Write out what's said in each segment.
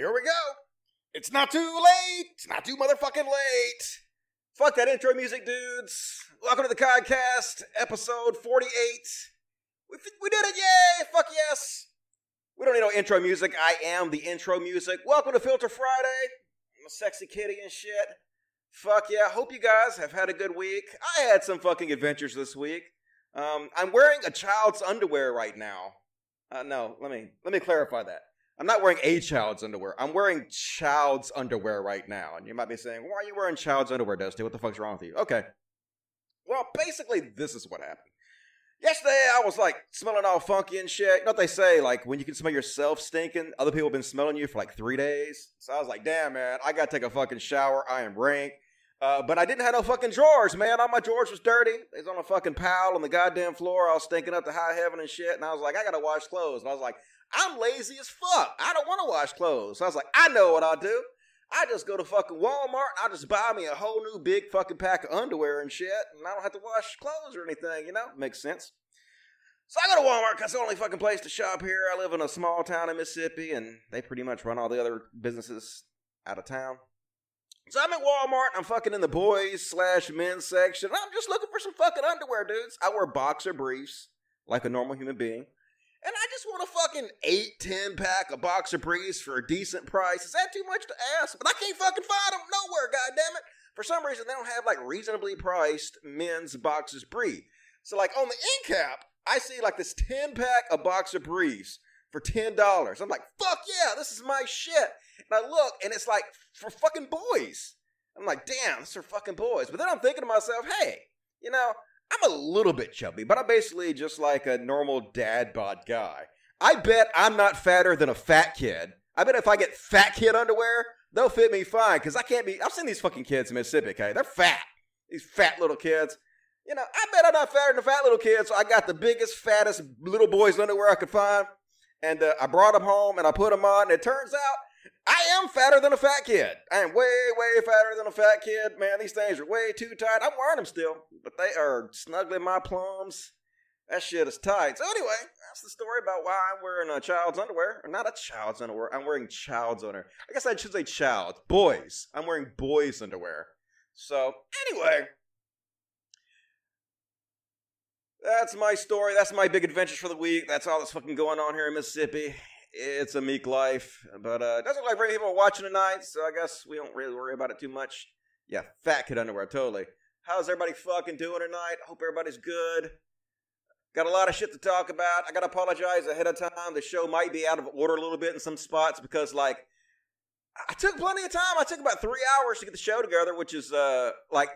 Here we go. It's not too late. It's not too motherfucking late. Fuck that intro music, dudes. Welcome to the podcast, episode 48. We, we did it, yay! Fuck yes! We don't need no intro music. I am the intro music. Welcome to Filter Friday. I'm a sexy kitty and shit. Fuck yeah. Hope you guys have had a good week. I had some fucking adventures this week. Um, I'm wearing a child's underwear right now. Uh, no, let me let me clarify that. I'm not wearing a child's underwear. I'm wearing child's underwear right now. And you might be saying, why are you wearing child's underwear, Dusty? What the fuck's wrong with you? Okay. Well, basically, this is what happened. Yesterday, I was like smelling all funky and shit. You know what they say? Like, when you can smell yourself stinking, other people have been smelling you for like three days. So I was like, damn, man, I gotta take a fucking shower. I am rank. Uh, but I didn't have no fucking drawers, man. All my drawers was dirty. They was on a fucking pile on the goddamn floor. I was stinking up to high heaven and shit. And I was like, I gotta wash clothes. And I was like, I'm lazy as fuck. I don't want to wash clothes. So I was like, I know what I'll do. I just go to fucking Walmart and I'll just buy me a whole new big fucking pack of underwear and shit. And I don't have to wash clothes or anything, you know? Makes sense. So I go to Walmart because it's the only fucking place to shop here. I live in a small town in Mississippi and they pretty much run all the other businesses out of town. So I'm at Walmart. I'm fucking in the boys slash men's section. I'm just looking for some fucking underwear, dudes. I wear boxer briefs like a normal human being. And I just want a fucking 8, 10 pack of boxer briefs for a decent price. Is that too much to ask? But I can't fucking find them nowhere, goddammit. For some reason, they don't have like reasonably priced men's boxers brief. So, like on the end cap, I see like this 10 pack of boxer briefs for $10. I'm like, fuck yeah, this is my shit. And I look and it's like for fucking boys. I'm like, damn, this are fucking boys. But then I'm thinking to myself, hey, you know, I'm a little bit chubby, but I'm basically just like a normal dad bod guy. I bet I'm not fatter than a fat kid. I bet if I get fat kid underwear, they'll fit me fine because I can't be. I've seen these fucking kids in Mississippi, okay? They're fat. These fat little kids. You know, I bet I'm not fatter than fat little kid, so I got the biggest, fattest little boys' underwear I could find. And uh, I brought them home and I put them on, and it turns out I am fatter than a fat kid. I am way, way fatter than a fat kid. Man, these things are way too tight. I'm wearing them still, but they are snuggling my plums. That shit is tight. So anyway, that's the story about why I'm wearing a child's underwear. Or not a child's underwear. I'm wearing child's underwear. I guess I should say child. Boys. I'm wearing boys' underwear. So anyway, that's my story. That's my big adventures for the week. That's all that's fucking going on here in Mississippi it's a meek life, but uh, it doesn't look like very people are watching tonight, so I guess we don't really worry about it too much. Yeah, fat kid underwear, totally. How's everybody fucking doing tonight? Hope everybody's good. Got a lot of shit to talk about. I gotta apologize ahead of time. The show might be out of order a little bit in some spots because, like, I took plenty of time. I took about three hours to get the show together, which is uh like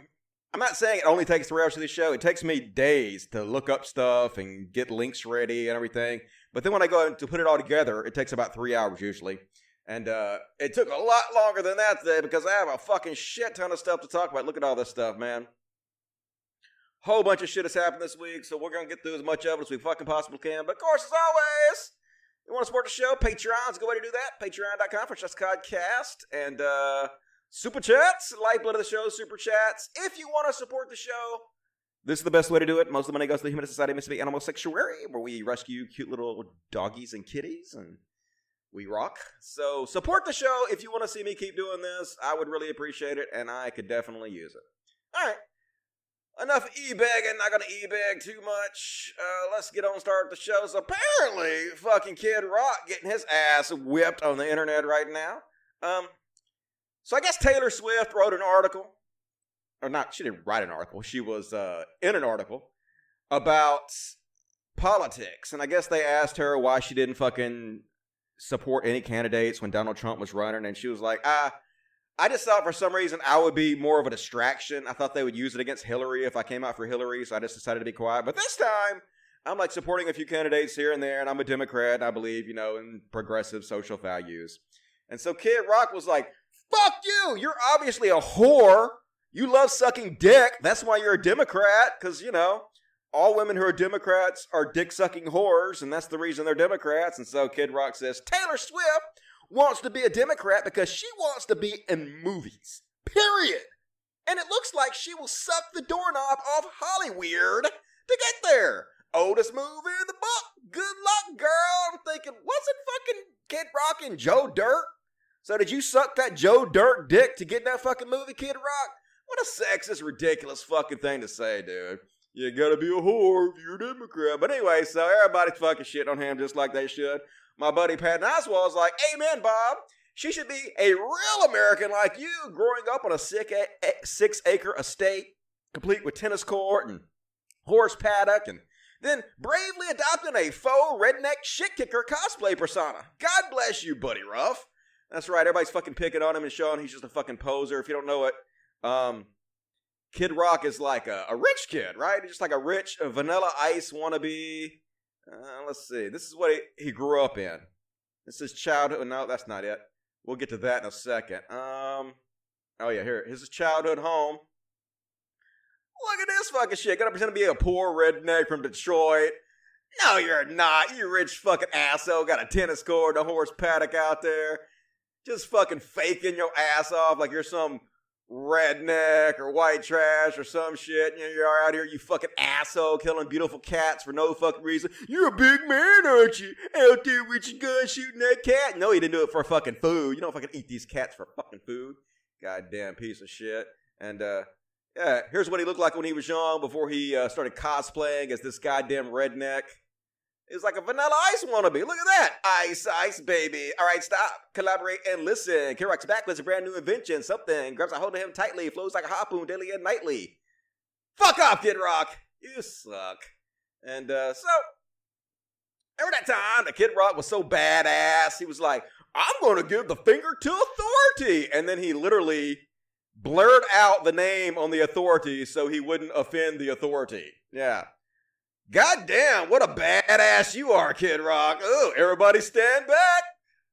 I'm not saying it only takes three hours to the show. It takes me days to look up stuff and get links ready and everything. But then when I go to put it all together, it takes about three hours usually. And uh, it took a lot longer than that today because I have a fucking shit ton of stuff to talk about. Look at all this stuff, man. Whole bunch of shit has happened this week, so we're gonna get through as much of it as we fucking possibly can. But of course, as always, you want to support the show? Patreon's a good way to do that. Patreon.com for Just Codcast. And uh Super chats, lifeblood of the show, super chats. If you want to support the show, this is the best way to do it. Most of the money goes to the Humane Society of Mississippi Animal Sanctuary, where we rescue cute little doggies and kitties, and we rock. So support the show if you want to see me keep doing this. I would really appreciate it, and I could definitely use it. All right. Enough e-begging, not gonna e-beg too much. Uh, let's get on start the show. So apparently, fucking Kid Rock getting his ass whipped on the internet right now. Um, so I guess Taylor Swift wrote an article, or not, she didn't write an article, she was uh, in an article about politics. And I guess they asked her why she didn't fucking support any candidates when Donald Trump was running. And she was like, ah, I just thought for some reason I would be more of a distraction. I thought they would use it against Hillary if I came out for Hillary. So I just decided to be quiet. But this time, I'm like supporting a few candidates here and there. And I'm a Democrat. And I believe, you know, in progressive social values. And so Kid Rock was like, Fuck you. You're obviously a whore. You love sucking dick. That's why you're a Democrat, because, you know, all women who are Democrats are dick sucking whores, and that's the reason they're Democrats. And so Kid Rock says Taylor Swift wants to be a Democrat because she wants to be in movies. Period. And it looks like she will suck the doorknob off Hollyweird to get there. Oldest movie in the book. Good luck, girl. I'm thinking, wasn't fucking Kid Rock and Joe Dirt So did you suck that Joe Dirt dick to get in that fucking movie, Kid Rock? What a sexist, ridiculous fucking thing to say, dude. You gotta be a whore if you're a Democrat. But anyway, so everybody's fucking shit on him just like they should. My buddy Patton Oswalt's like, Amen, Bob. She should be a real American like you, growing up on a six acre estate, complete with tennis court and horse paddock, and then bravely adopting a faux redneck shit kicker cosplay persona. God bless you, Buddy Ruff. That's right, everybody's fucking picking on him and showing he's just a fucking poser. If you don't know it, um, Kid Rock is like a, a rich kid, right? Just like a rich a vanilla ice wannabe. Uh, let's see. This is what he, he grew up in. This is childhood. No, that's not it. We'll get to that in a second. Um, oh yeah, here. His childhood home. Look at this fucking shit. Gonna pretend to be a poor redneck from Detroit. No, you're not. You rich fucking asshole. Got a tennis court, a horse paddock out there. Just fucking faking your ass off like you're some redneck or white trash or some shit. You know, you're out here, you fucking asshole, killing beautiful cats for no fucking reason. You're a big man, aren't you? Out there with your gun shooting that cat. No, he didn't do it for fucking food. You don't fucking eat these cats for fucking food. Goddamn piece of shit. And, uh, yeah, here's what he looked like when he was young before he uh, started cosplaying as this goddamn redneck. It's like a vanilla ice wannabe. Look at that. Ice, ice, baby. All right, stop, collaborate, and listen. Kid Rock's back with a brand new invention. Something grabs a hold of him tightly, flows like a harpoon daily and nightly. Fuck off, Kid Rock. You suck. And uh, so, every that time, the Kid Rock was so badass, he was like, I'm going to give the finger to authority. And then he literally blurred out the name on the authority so he wouldn't offend the authority. Yeah. God damn, what a badass you are, Kid Rock. Oh, everybody stand back.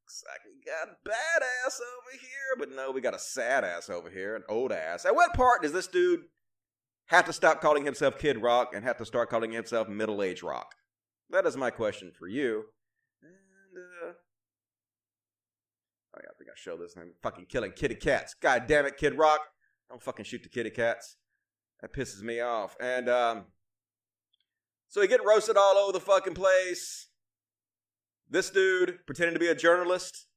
Looks like we got a badass over here, but no, we got a sad ass over here, an old ass. At what part does this dude have to stop calling himself Kid Rock and have to start calling himself Middle Age Rock? That is my question for you. And, uh, oh yeah, I think I show this. I'm fucking killing kitty cats. God damn it, Kid Rock. Don't fucking shoot the kitty cats. That pisses me off. And, um, so he get roasted all over the fucking place. This dude pretending to be a journalist,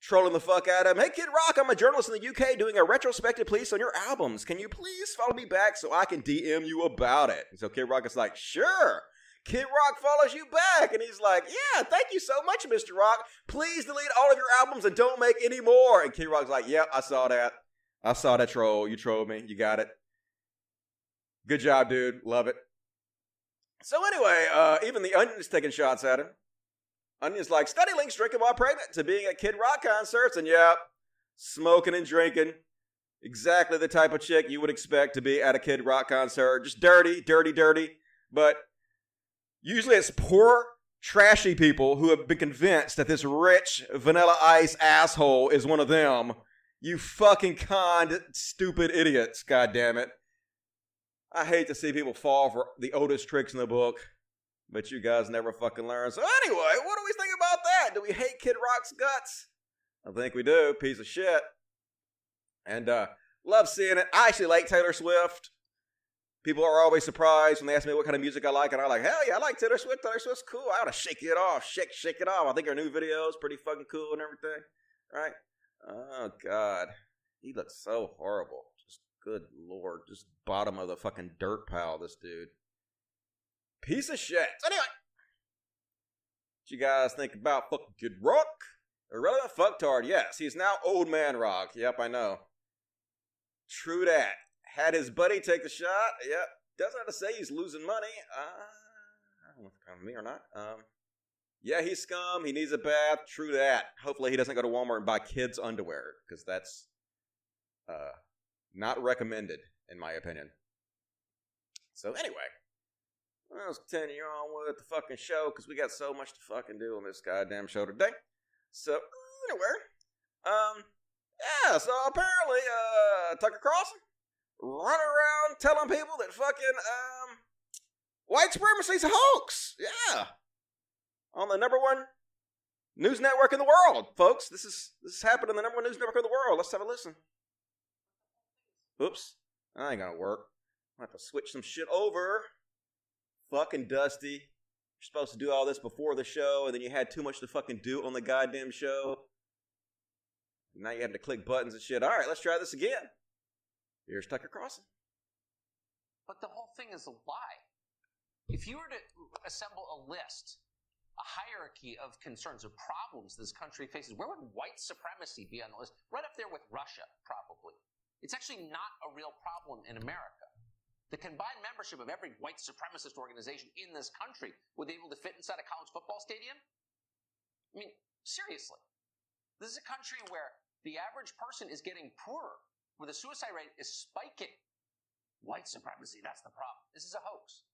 trolling the fuck out of him. Hey, Kid Rock, I'm a journalist in the UK doing a retrospective piece on your albums. Can you please follow me back so I can DM you about it? And so Kid Rock is like, sure. Kid Rock follows you back, and he's like, yeah, thank you so much, Mr. Rock. Please delete all of your albums and don't make any more. And Kid Rock's like, yep, I saw that. I saw that troll. You trolled me. You got it. Good job, dude. Love it. So anyway, uh, even the Onion's taking shots at him. Onion's like, study links drinking while pregnant to being at Kid Rock concerts, and yep, smoking and drinking. Exactly the type of chick you would expect to be at a Kid Rock concert. Just dirty, dirty, dirty. But usually it's poor, trashy people who have been convinced that this rich, vanilla ice asshole is one of them. You fucking conned, stupid idiots, God damn it. I hate to see people fall for the oldest tricks in the book, but you guys never fucking learn. So anyway, what do we think about that? Do we hate Kid Rock's guts? I think we do. Piece of shit. And uh love seeing it. I actually like Taylor Swift. People are always surprised when they ask me what kind of music I like, and I'm like, hell yeah, I like Taylor Swift. Taylor Swift's cool. I gotta shake it off, shake, shake it off. I think her new video is pretty fucking cool and everything, right? Oh god, he looks so horrible. Good lord, just bottom of the fucking dirt pile, this dude. Piece of shit. Anyway, what you guys think about fucking Kid Rock? Irrelevant fucktard, yes. He's now old man rock. Yep, I know. True that. Had his buddy take the shot. Yep. Doesn't have to say he's losing money. Uh, I don't know if it's me or not. Um, yeah, he's scum. He needs a bath. True that. Hopefully, he doesn't go to Walmart and buy kids' underwear because that's uh, not recommended, in my opinion. So anyway, let's continue on with the fucking show because we got so much to fucking do on this goddamn show today. So anyway, um, yeah. So apparently, uh, Tucker Carlson running around telling people that fucking um, white supremacy's a hoax. Yeah, on the number one news network in the world, folks. This is this is happening on the number one news network in the world. Let's have a listen. Oops. That ain't gonna work. i have to switch some shit over. Fucking Dusty. You're supposed to do all this before the show, and then you had too much to fucking do on the goddamn show. Now you have to click buttons and shit. All right, let's try this again. Here's Tucker Carlson. But the whole thing is a lie. If you were to assemble a list, a hierarchy of concerns, of problems this country faces, where would white supremacy be on the list? Right up there with Russia, probably. It's actually not a real problem in America. The combined membership of every white supremacist organization in this country would be able to fit inside a college football stadium? I mean, seriously. This is a country where the average person is getting poorer, where the suicide rate is spiking. White supremacy, that's the problem. This is a hoax.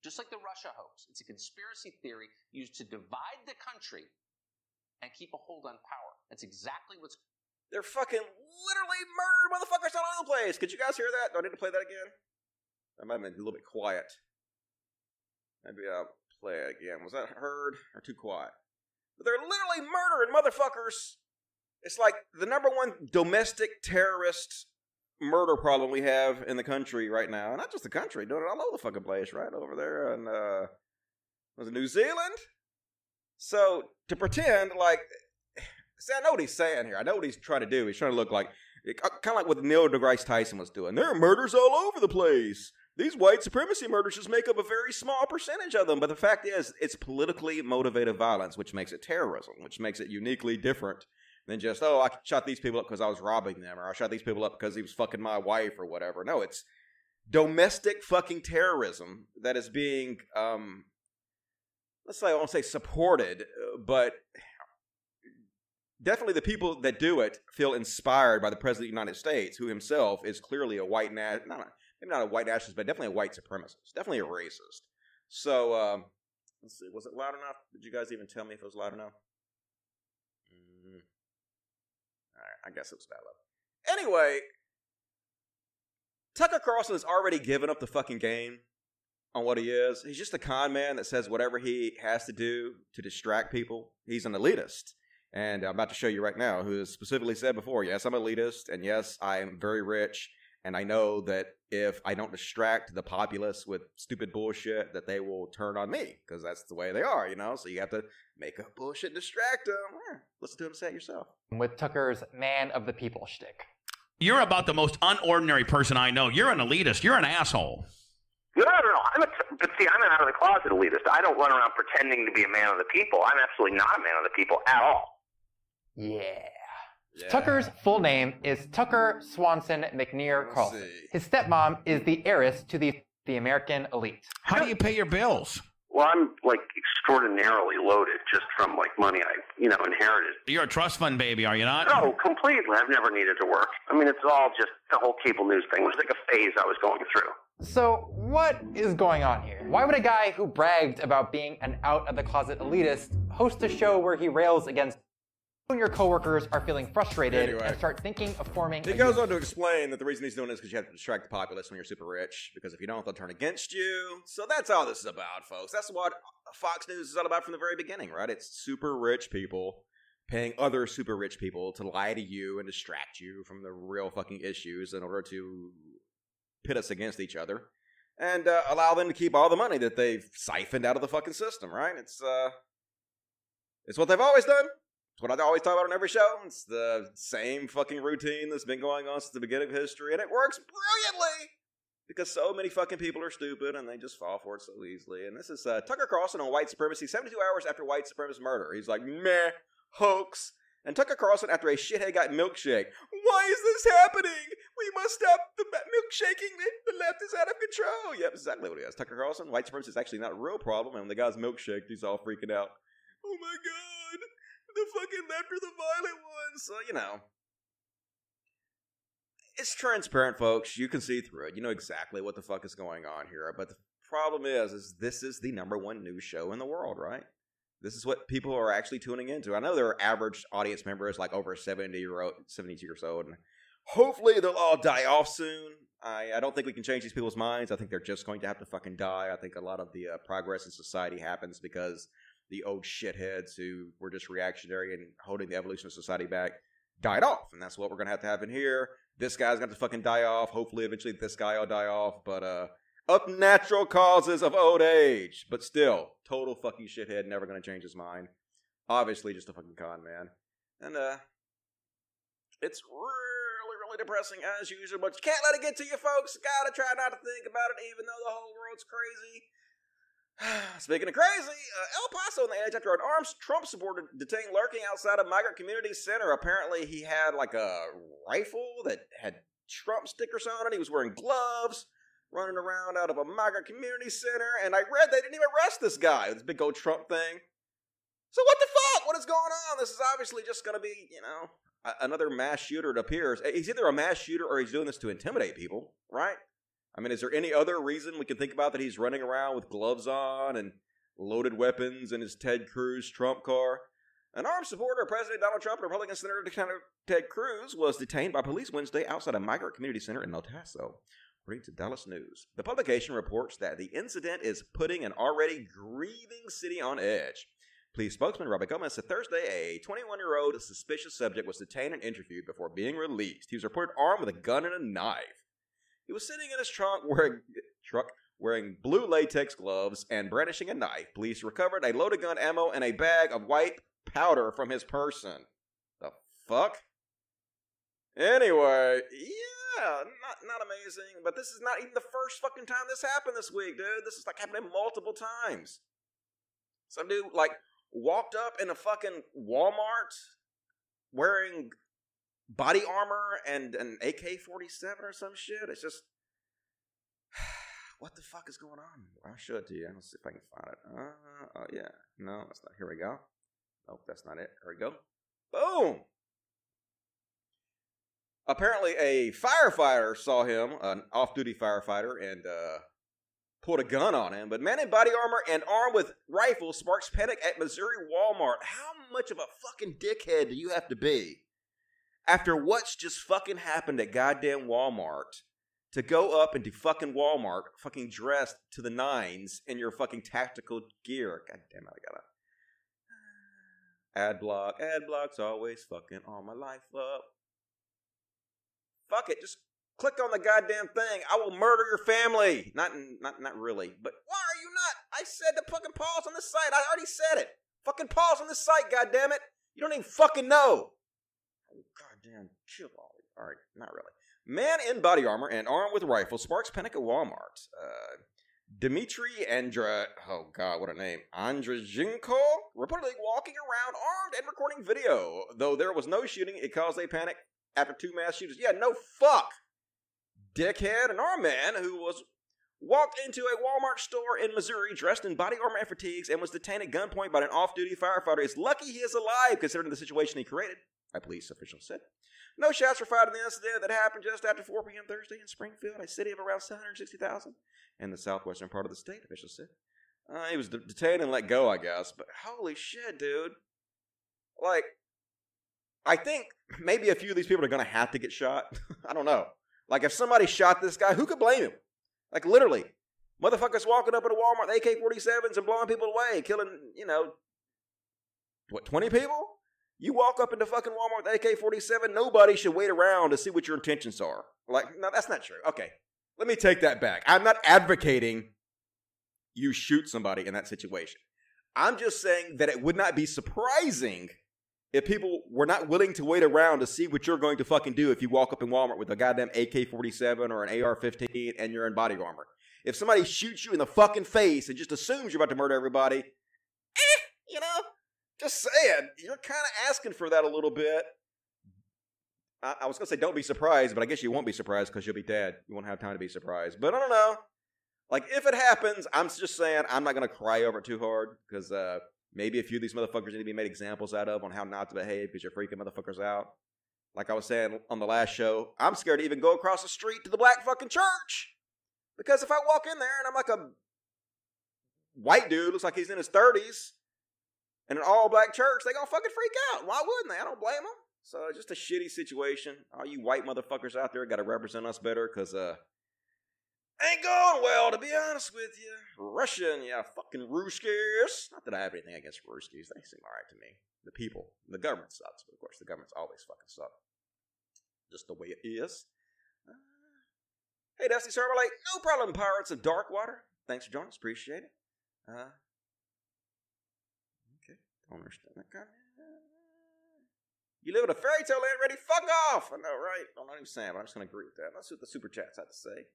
Just like the Russia hoax. It's a conspiracy theory used to divide the country and keep a hold on power. That's exactly what's. They're fucking literally murdered motherfuckers all over the place. Could you guys hear that? Do I need to play that again? I might have been a little bit quiet. Maybe I'll play it again. Was that heard or too quiet? But they're literally murdering motherfuckers. It's like the number one domestic terrorist murder problem we have in the country right now. Not just the country, doing it all over the fucking place, right over there in uh was it New Zealand? So to pretend like see, I know what he's saying here. I know what he's trying to do. He's trying to look like kind of like what Neil deGrasse Tyson was doing. There are murders all over the place. These white supremacy murders just make up a very small percentage of them. But the fact is, it's politically motivated violence, which makes it terrorism, which makes it uniquely different than just, oh, I shot these people up because I was robbing them, or I shot these people up because he was fucking my wife, or whatever. No, it's domestic fucking terrorism that is being, um, let's say, I won't say supported, but definitely the people that do it feel inspired by the president of the United States, who himself is clearly a white na- not maybe not a white nationalist, but definitely a white supremacist, definitely a racist. So um, let's see, was it loud enough? Did you guys even tell me if it was loud enough? Mm. All right, I guess it was that loud. Anyway, Tucker Carlson has already given up the fucking game on what he is. He's just a con man that says whatever he has to do to distract people. He's an elitist. And I'm about to show you right now who has specifically said before, yes, I'm elitist, and yes, I am very rich, and I know that if I don't distract the populace with stupid bullshit, that they will turn on me because that's the way they are, you know. So you have to make up bullshit, distract them. Listen to him say it yourself. With Tucker's "man of the people" shtick. You're about the most unordinary person I know. You're an elitist. You're an asshole. No, no, no. I'm a, but see, I'm an out of the closet elitist. I don't run around pretending to be a man of the people. I'm absolutely not a man of the people at all. Yeah. Yeah. Tucker's full name is Tucker Swanson McNear Carlson. see. His stepmom is the heiress to the, the American elite. How do you pay your bills? Well, I'm like extraordinarily loaded just from like money I, you know, inherited. You're a trust fund baby, are you not? No, completely. I've never needed to work. I mean, it's all just the whole cable news thing was like a phase I was going through. So, what is going on here? Why would a guy who bragged about being an out of the closet elitist host a show where he rails against when your coworkers are feeling frustrated Anyway. and start thinking of forming He goes on to explain that the reason he's doing this is because you have to distract the populace when you're super rich. Because if you don't, they'll turn against you. So that's all this is about, folks. That's what Fox News is all about from the very beginning, right? It's super rich people paying other super rich people to lie to you and distract you from the real fucking issues in order to pit us against each other and uh, allow them to keep all the money that they've siphoned out of the fucking system, right? It's uh, it's what they've always done. It's what I always talk about on every show. It's the same fucking routine that's been going on since the beginning of history, and it works brilliantly because so many fucking people are stupid and they just fall for it so easily. And this is uh, Tucker Carlson on white supremacy, 72 hours after white supremacist murder. He's like, meh, hoax. And Tucker Carlson, after a shithead got milkshake, why is this happening? We must stop the milkshaking. The, left is out of control. Yep, exactly what he has. Tucker Carlson, white supremacy is actually not a real problem. And when the guy's milkshaked, he's all freaking out. Oh my god, the fucking left are the violent ones. So, you know. It's transparent, folks. You can see through it. You know exactly what the fuck is going on here. But the problem is, is this is the number one news show in the world, right? This is what people are actually tuning into. I know their average audience members like over 70 year old, 72 years old, and hopefully they'll all die off soon. I, I don't think we can change these people's minds. I think they're just going to have to fucking die. I think a lot of the uh, progress in society happens because the old shitheads who were just reactionary and holding the evolution of society back died off. And that's what we're going to have to happen here. This guy's going to fucking die off. Hopefully, eventually, this guy will die off. But, uh, of natural causes of old age. But still, total fucking shithead, never going to change his mind. Obviously, just a fucking con man. And, uh, It's really, really depressing as usual, but you can't let it get to you, folks. Gotta try not to think about it, even though the whole world's crazy. Speaking of crazy, uh, El Paso on the edge after an armed Trump supporter detained lurking outside a migrant community center. Apparently, he had like a rifle that had Trump stickers on it. He was wearing gloves, running around out of a migrant community center. And I read they didn't even arrest this guy, this big old Trump thing. So what the fuck? What is going on? This is obviously just going to be, you know, another mass shooter. It appears he's either a mass shooter or he's doing this to intimidate people, right? I mean, is there any other reason we can think about that he's running around with gloves on and loaded weapons in his Ted Cruz Trump car? An armed supporter of President Donald Trump and Republican Senator Ted Cruz was detained by police Wednesday outside a migrant community center in El Paso, according to Dallas News. The publication reports that the incident is putting an already grieving city on edge. Police spokesman Robert Gomez said Thursday a 21 year old suspicious subject was detained and interviewed before being released. He was reported armed with a gun and a knife. He was sitting in his trunk wearing truck wearing blue latex gloves and brandishing a knife. Police recovered a loaded gun ammo and a bag of white powder from his person. The fuck? Anyway, yeah, not not amazing, but this is not even the first fucking time this happened this week, dude. This is like happening multiple times. Some dude like walked up in a fucking Walmart wearing body armor and an AK 47 or some shit. It's just. what the fuck is going on? I'll show it to you. Let's see if I can find it. Uh, oh, yeah. No, that's not. Here we go. Nope, that's not it. Here we go. Boom! Apparently, a firefighter saw him, an off duty firefighter, and uh, pulled a gun on him. But man in body armor and armed with rifle sparks panic at Missouri Walmart. How much of a fucking dickhead do you have to be after what's just fucking happened at goddamn Walmart to go up into fucking Walmart, fucking dressed to the nines in your fucking tactical gear? God damn it, I gotta. Ad block, ad block's always fucking all my life up. Fuck it, just click on the goddamn thing. I will murder your family. Not, not, not really. But why are you not? I said to fucking pause on this site. I already said it. Fucking pause on this site. Goddamn it. You don't even fucking know. Oh, goddamn, chill all. Right, not really. Man in body armor and armed with rifle sparks panic at Walmart. Uh, Dmitry Andra, oh god, what a name, Andrzejinko, reportedly walking around armed and recording video. Though there was no shooting, it caused a panic after two mass shooters. Yeah, no fuck. Dickhead, an armed man who was walked into a Walmart store in Missouri dressed in body armor and fatigues and was detained at gunpoint by an off-duty firefighter is lucky he is alive considering the situation he created, a police official said. No shots were fired in the incident that happened just after 4 p.m. Thursday in Springfield, a city of around 760,000 in the southwestern part of the state, officials said. Uh, he was de- detained and let go, I guess, but holy shit, dude. Like, I think maybe a few of these people are going to have to get shot. I don't know. Like, if somebody shot this guy, who could blame him? Like, literally. Motherfuckers walking up at a Walmart, AK 47s, and blowing people away, killing, you know, what, 20 people? You walk up into fucking Walmart with AK 47, nobody should wait around to see what your intentions are. Like, no, that's not true. Okay. Let me take that back. I'm not advocating you shoot somebody in that situation. I'm just saying that it would not be surprising if people were not willing to wait around to see what you're going to fucking do if you walk up in Walmart with a goddamn AK 47 or an AR 15 and you're in body armor. If somebody shoots you in the fucking face and just assumes you're about to murder everybody, eh, you know, just saying, you're kind of asking for that a little bit. I, I was going to say don't be surprised, but I guess you won't be surprised because you'll be dead. You won't have time to be surprised. But I don't know. Like, if it happens, I'm just saying I'm not going to cry over it too hard because uh, maybe a few of these motherfuckers need to be made examples out of on how not to behave because you're freaking motherfuckers out. Like I was saying on the last show, I'm scared to even go across the street to the black fucking church. Because if I walk in there and I'm like a white dude, looks like he's in his 30s, in an all black church, they gonna fucking freak out. Why wouldn't they? I don't blame them. So just a shitty situation. All you white motherfuckers out there got to represent us better, cause uh, ain't going well to be honest with you. Russian, yeah, fucking Ruskies. Not that I have anything against Ruskies. They seem alright to me. The people, the government sucks, but of course the government's always fucking suck. Just the way it is. Hey, Dusty Server, like no problem, Pirates of Darkwater. Thanks for joining us. Appreciate it. Uh, You live in a fairy tale land, ready? Fuck off! I know, right? I'm not even saying, but I'm just gonna agree with that. See what the super chats had to say.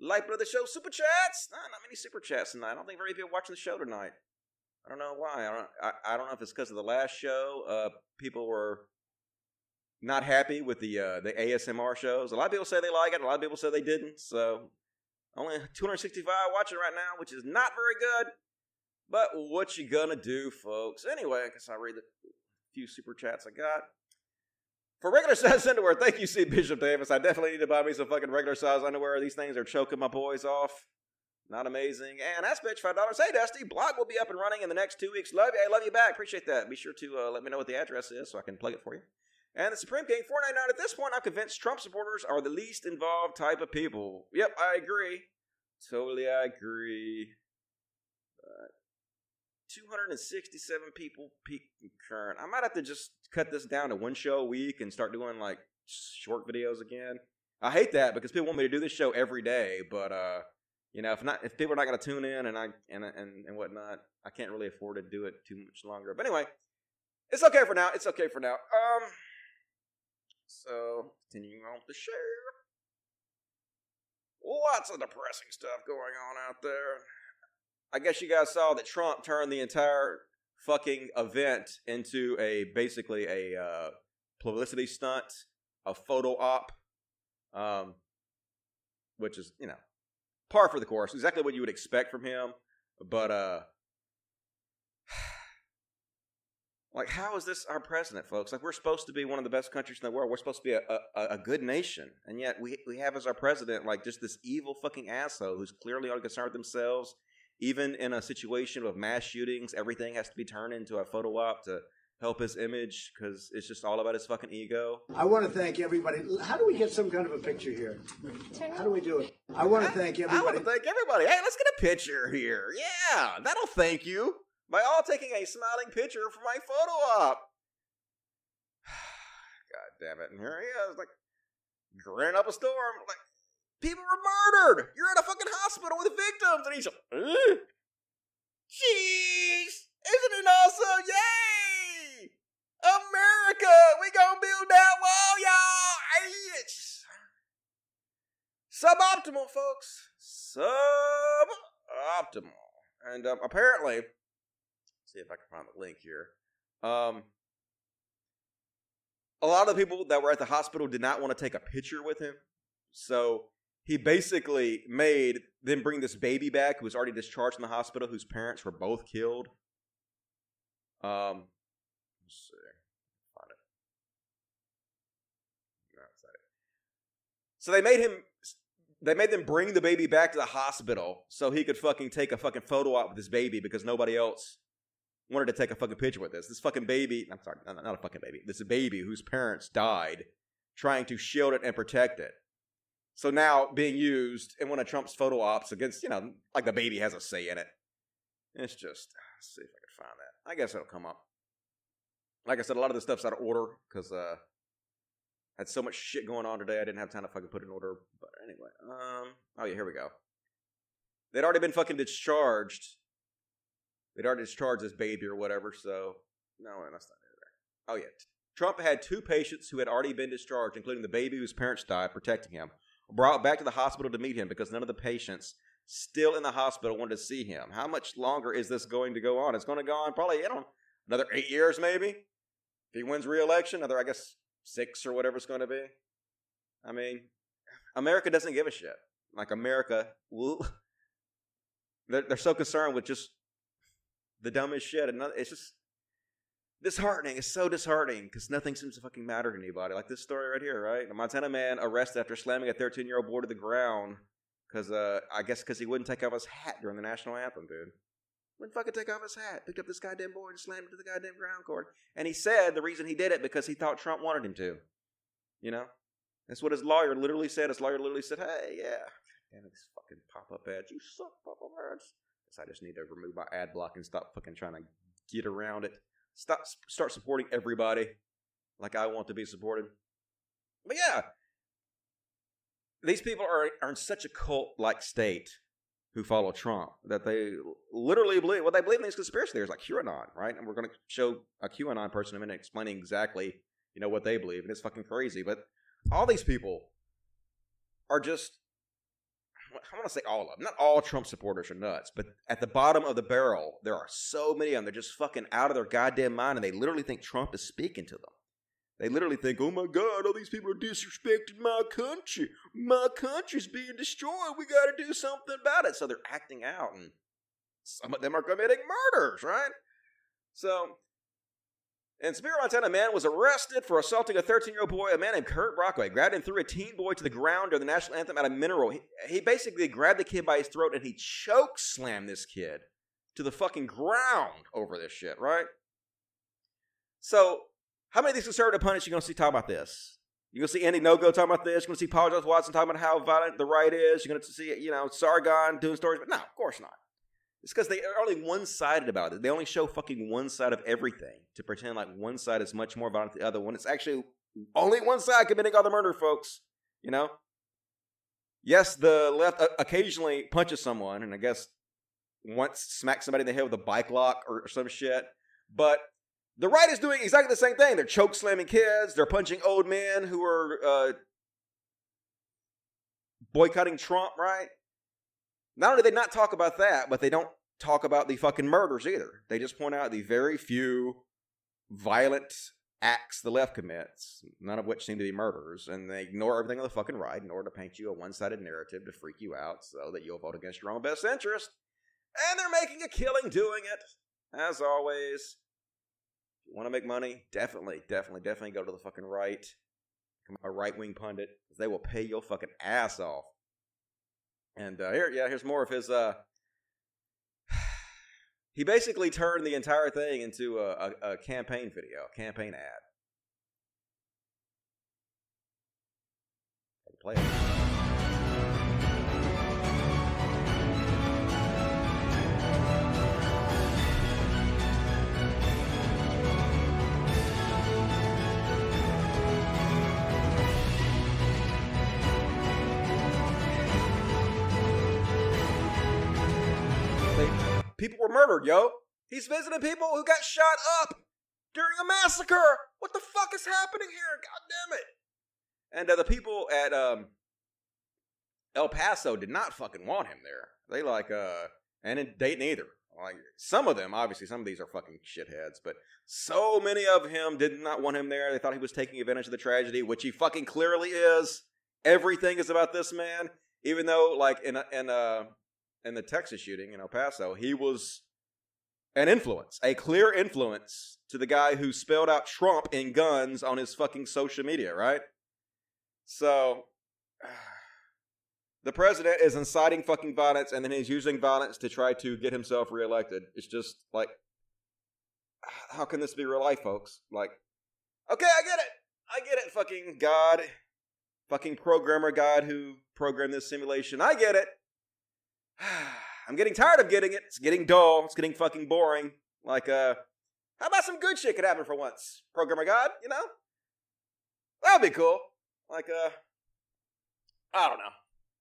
Like of the show, super chats. Nah, not many super chats tonight. I don't think very people watching the show tonight. I don't know why. I don't. I, I don't know if it's because of the last show. Uh, people were not happy with the uh, the ASMR shows. A lot of people say they like it. A lot of people say they didn't. So only 265 watching right now, which is not very good. But what you gonna do, folks? Anyway, I guess I'll read the few super chats I got. For regular size underwear, thank you, C. Bishop Davis. I definitely need to buy me some fucking regular size underwear. These things are choking my boys off. Not amazing. And that's bitch five dollars. Hey Dusty, blog will be up and running in the next two weeks. Love you. I love you back. Appreciate that. Be sure to uh, let me know what the address is so I can plug it for you. And the Supreme King 499. At this point, I'm convinced Trump supporters are the least involved type of people. Yep, I agree. Totally, I agree. But 267 people peak concurrent. I might have to just cut this down to one show a week and start doing like short videos again. I hate that because people want me to do this show every day, but uh, you know, if not, if people are not going to tune in and I and and and whatnot, I can't really afford to do it too much longer. But anyway, it's okay for now. It's okay for now. Um, so continuing on with the show. Lots of depressing stuff going on out there. I guess you guys saw that Trump turned the entire fucking event into a basically a uh, publicity stunt, a photo op, um, which is you know par for the course, exactly what you would expect from him. But uh, like, how is this our president, folks? Like, we're supposed to be one of the best countries in the world. We're supposed to be a, a, a good nation, and yet we we have as our president like just this evil fucking asshole who's clearly only concerned with themselves even in a situation of mass shootings, everything has to be turned into a photo op to help his image because it's just all about his fucking ego. I want to thank everybody. How do we get some kind of a picture here? How do we do it? I want to thank everybody. I want to thank everybody. Hey, let's get a picture here. Yeah, that'll thank you by all taking a smiling picture for my photo op. God damn it! And here he is, like grinning up a storm. Like people were murdered. You're in a fucking hospital with victims, and he's like, "Ugh. jeez, isn't it awesome? Yay! America, we gonna build that wall, y'all. It's suboptimal, folks. Suboptimal. And um, apparently, see if I can find the link here. Um, a lot of the people that were at the hospital did not want to take a picture with him, so he basically made them bring this baby back who was already discharged from the hospital, whose parents were both killed. Um, let's see, find it. No. So they made him. They made them bring the baby back to the hospital so he could fucking take a fucking photo op with his baby because nobody else wanted to take a fucking picture with this. This fucking baby. I'm sorry, not, not a fucking baby. This baby whose parents died trying to shield it and protect it. So now being used in one of Trump's photo ops against, you know, like the baby has a say in it. It's just, let's see if I can find that. I guess it'll come up. Like I said, a lot of this stuff's out of order because uh, I had so much shit going on today. I didn't have time to fucking put it in order. But anyway, um, oh yeah, here we go. They'd already been fucking discharged. They'd already discharged this baby or whatever. So no, that's not it. Oh yeah, Trump had two patients who had already been discharged, including the baby whose parents died, protecting him brought back to the hospital to meet him because none of the patients still in the hospital wanted to see him. How much longer is this going to go on? It's going to go on probably, you know, another eight years maybe. If he wins re-election, another, I guess, six or whatever it's going to be. I mean, America doesn't give a shit. Like America, they're, they're so concerned with just the dumbest shit, and it's just disheartening. It's so disheartening because nothing seems to fucking matter to anybody. Like this story right here, right? A Montana man arrested after slamming a 13 year old boy to the ground because, uh, I guess, because he wouldn't take off his hat during the national anthem, dude. Wouldn't fucking take off his hat. Picked up this goddamn boy and slammed him to the goddamn ground cord. And he said the reason he did it because he thought Trump wanted him to. You know, that's what his lawyer literally said. His lawyer literally said, "Hey, yeah, damn these fucking pop up ads. You suck, pop up ads." Guess I just need to remove my ad block and stop fucking trying to get around it stop start supporting everybody like I want to be supported. But yeah, these people are are in such a cult like state who follow Trump that they literally believe what they believe in these conspiracy theories like QAnon, right? And we're going to show a QAnon person in a minute explaining exactly you know what they believe, and it's fucking crazy. But all these people are just I want to say all of them. Not all Trump supporters are nuts, but at the bottom of the barrel, there are so many of them. They're just fucking out of their goddamn mind, and they literally think Trump is speaking to them. They literally think, "Oh my God, all these people are disrespecting my country. My country's being destroyed. We got to do something about it." So they're acting out, and some of them are committing murders, right? So in Spear, Montana, a man was arrested for assaulting a 13 year old boy. A man named Curt Brockway grabbed and threw a teen boy to the ground during the national anthem at a mineral. He, he basically grabbed the kid by his throat and he choke slammed this kid to the fucking ground over this shit, right? So, how many of these conservative pundits you going to see talk about this? You're going to see Andy Ngo talking about this. You're going to see Paul Jones Watson talking about how violent the right is. You're going to see, you know, Sargon doing stories. But no, of course not. It's because they are only one sided about it. They only show fucking one side of everything to pretend like one side is much more violent than the other one. it's actually only one side committing all the murder, folks. You know? Yes, the left uh, occasionally punches someone, and I guess once smacks somebody in the head with a bike lock or, some shit. But the right is doing exactly the same thing. They're choke slamming kids. They're punching old men who are uh, boycotting Trump, right? Not only do they not talk about that, but they don't talk about the fucking murders either. They just point out the very few violent acts the left commits, none of which seem to be murders, and they ignore everything on the fucking right in order to paint you a one sided narrative to freak you out so that you'll vote against your own best interest. And they're making a killing doing it, as always. If you want to make money, definitely, definitely, definitely go to the fucking right. Become a right wing pundit, they will pay your fucking ass off. And uh, here, yeah, here's more of his. Uh, he basically turned the entire thing into a, a, a campaign video, a campaign ad. Play it. People were murdered, yo. He's visiting people who got shot up during a massacre. What the fuck is happening here? God damn it. And uh, the people at um, El Paso did not fucking want him there. They like, uh, and in Dayton either. Like some of them, obviously, some of these are fucking shitheads, but so many of him did not want him there. They thought he was taking advantage of the tragedy, which he fucking clearly is. Everything is about this man, even though, like in a, in a, in the Texas shooting in El Paso, he was an influence, a clear influence to the guy who spelled out Trump in guns on his fucking social media, right? So the president is inciting fucking violence and then he's using violence to try to get himself reelected. It's just like how can this be real life, folks? Like, okay, I get it. I get it, fucking God. Fucking programmer God who programmed this simulation. I get it. I'm getting tired of getting it. It's getting dull. It's getting fucking boring. Like, uh, how about some good shit could happen for once? Programmer God, you know? That'd be cool. Like, uh, I don't know.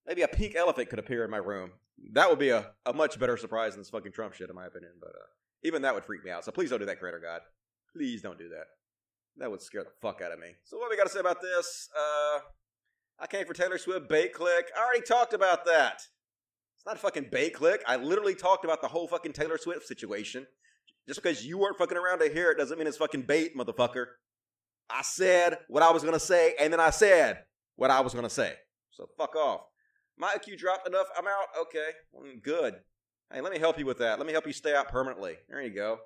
Maybe a pink elephant could appear in my room. That would be a, a much better surprise than this fucking Trump shit, in my opinion. But uh, even that would freak me out. So please don't do that, Creator God. Please don't do that. That would scare the fuck out of me. So what we got to say about this? Uh, I came for Taylor Swift bait click. I already talked about that. It's not a fucking bait click. I literally talked about the whole fucking Taylor Swift situation. Just because you weren't fucking around to hear it doesn't mean it's fucking bait, motherfucker. I said what I was gonna say, and then I said what I was gonna say. So fuck off. My IQ dropped enough. I'm out. Okay, good. Hey, let me help you with that. Let me help you stay out permanently. There you go.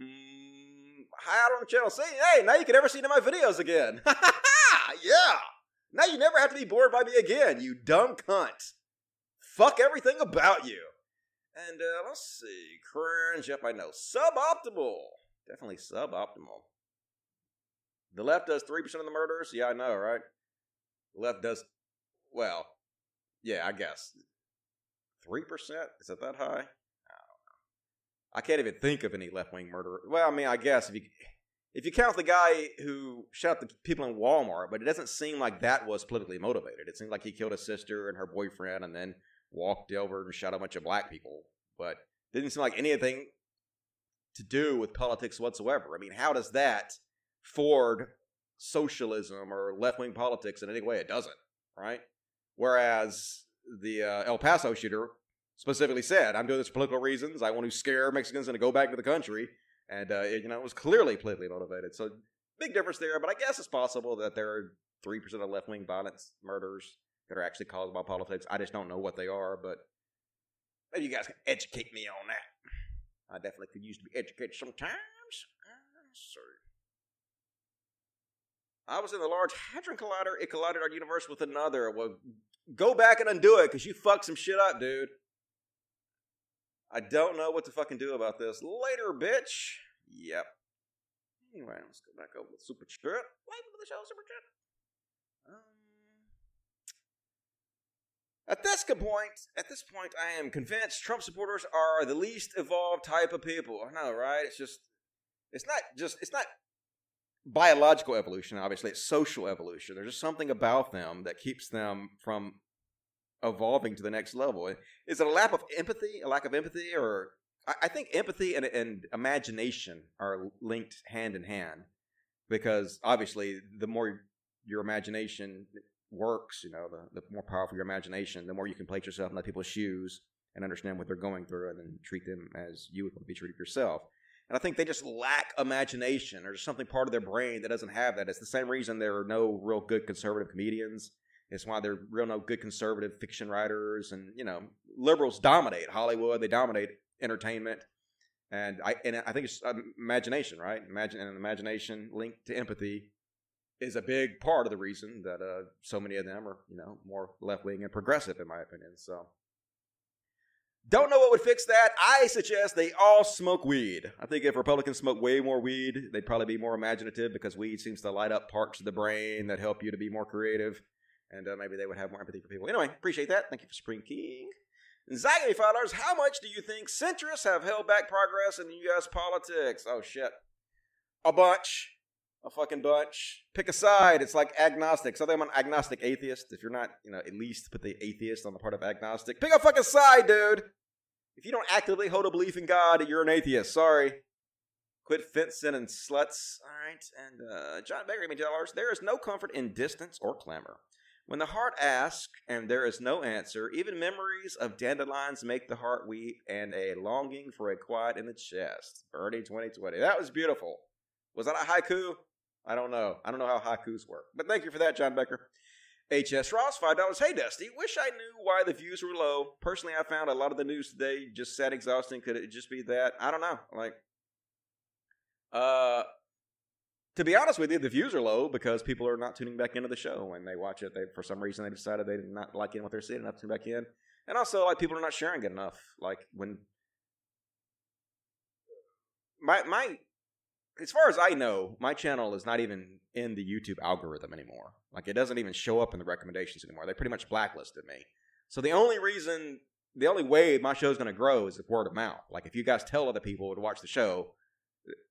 Mm, hi out on the channel. See, hey, now you can never see of my videos again. yeah. Now you never have to be bored by me again, you dumb cunt. Fuck everything about you. And uh, let's see, cringe. Yep, I know. Suboptimal. Definitely suboptimal. The left does 3% of the murders? Yeah, I know, right? The left does, well, yeah, I guess. 3%? Is it that high? I don't know. I can't even think of any left wing murder. Well, I mean, I guess if you. If you count the guy who shot the people in Walmart, but it doesn't seem like that was politically motivated. It seems like he killed his sister and her boyfriend and then walked over and shot a bunch of black people. But didn't seem like anything to do with politics whatsoever. I mean, how does that forward socialism or left wing politics in any way. It doesn't, right? Whereas the uh, El Paso shooter specifically said, "I'm doing this for political reasons. I want to scare Mexicans into go back to the country," and uh, it, you know it was clearly politically motivated. So big difference there. But I guess it's possible that there are three percent of left wing violence murders that are actually caused by politics. I just don't know what they are, but maybe you guys can educate me on that. I definitely could use to be educated sometimes. Uh, sorry. I was in the Large Hadron Collider. It collided our universe with another. Well, go back and undo it because you fucked some shit up, dude. I don't know what to fucking do about this. Later, bitch. Yep. Anyway, let's go back over the super chat. Welcome to the show, super chat. Um, at this point, at this point, I am convinced Trump supporters are the least evolved type of people. I know, right? It's just, it's not just, it's not biological evolution. Obviously, it's social evolution. There's just something about them that keeps them from evolving to the next level. Is it a lack of empathy, a lack of empathy, or I, think empathy and, and imagination are linked hand in hand because obviously, the more your imagination works, you know, the, the more powerful your imagination, the more you can place yourself in other people's shoes and understand what they're going through and then treat them as you would want to be treated yourself. And I think they just lack imagination or just something part of their brain that doesn't have that. It's the same reason there are no real good conservative comedians. It's why there are real no good conservative fiction writers and, you know, liberals dominate Hollywood, they dominate entertainment. And I and I think it's um, imagination, right? Imagine and imagination linked to empathy is a big part of the reason that uh, so many of them are, you know, more left wing and progressive, in my opinion. So, don't know what would fix that. I suggest they all smoke weed. I think if Republicans smoke way more weed, they'd probably be more imaginative because weed seems to light up parts of the brain that help you to be more creative, and uh, maybe they would have more empathy for people. Anyway, appreciate that. Thank you for Spring King. Zaggy followers, how much do you think centrists have held back progress in U.S. politics? Oh shit, a bunch a fucking bunch. Pick a side. It's like agnostic. So I'm an agnostic atheist. If you're not, you know, at least put the atheist on the part of agnostic. Pick a fucking side, dude. If you don't actively hold a belief in God, you're an atheist. Sorry. Quit fencing and sluts. All right. And uh, John Baker, dollars. There is no comfort in distance or clamor. When the heart asks and there is no answer, even memories of dandelions make the heart weep and a longing for a quiet in the chest. Bernie 2020. That was beautiful. Was that a haiku? I don't know. I don't know how haikus work. But thank you for that, John Becker. HS Ross, $5. Hey, Dusty. Wish I knew why the views were low. Personally, I found a lot of the news today just sad, exhausting. Could it just be that? I don't know. Like, uh, to be honest with you, the views are low because people are not tuning back into the show when they watch it. They, for some reason, they decided they did not like what they're seeing enough to tune back in. And also, like, people are not sharing it enough. Like, when my my as far as I know, my channel is not even in the YouTube algorithm anymore. Like it doesn't even show up in the recommendations anymore. They pretty much blacklisted me. So the only reason, the only way my show's going to grow is word of mouth. Like if you guys tell other people to watch the show,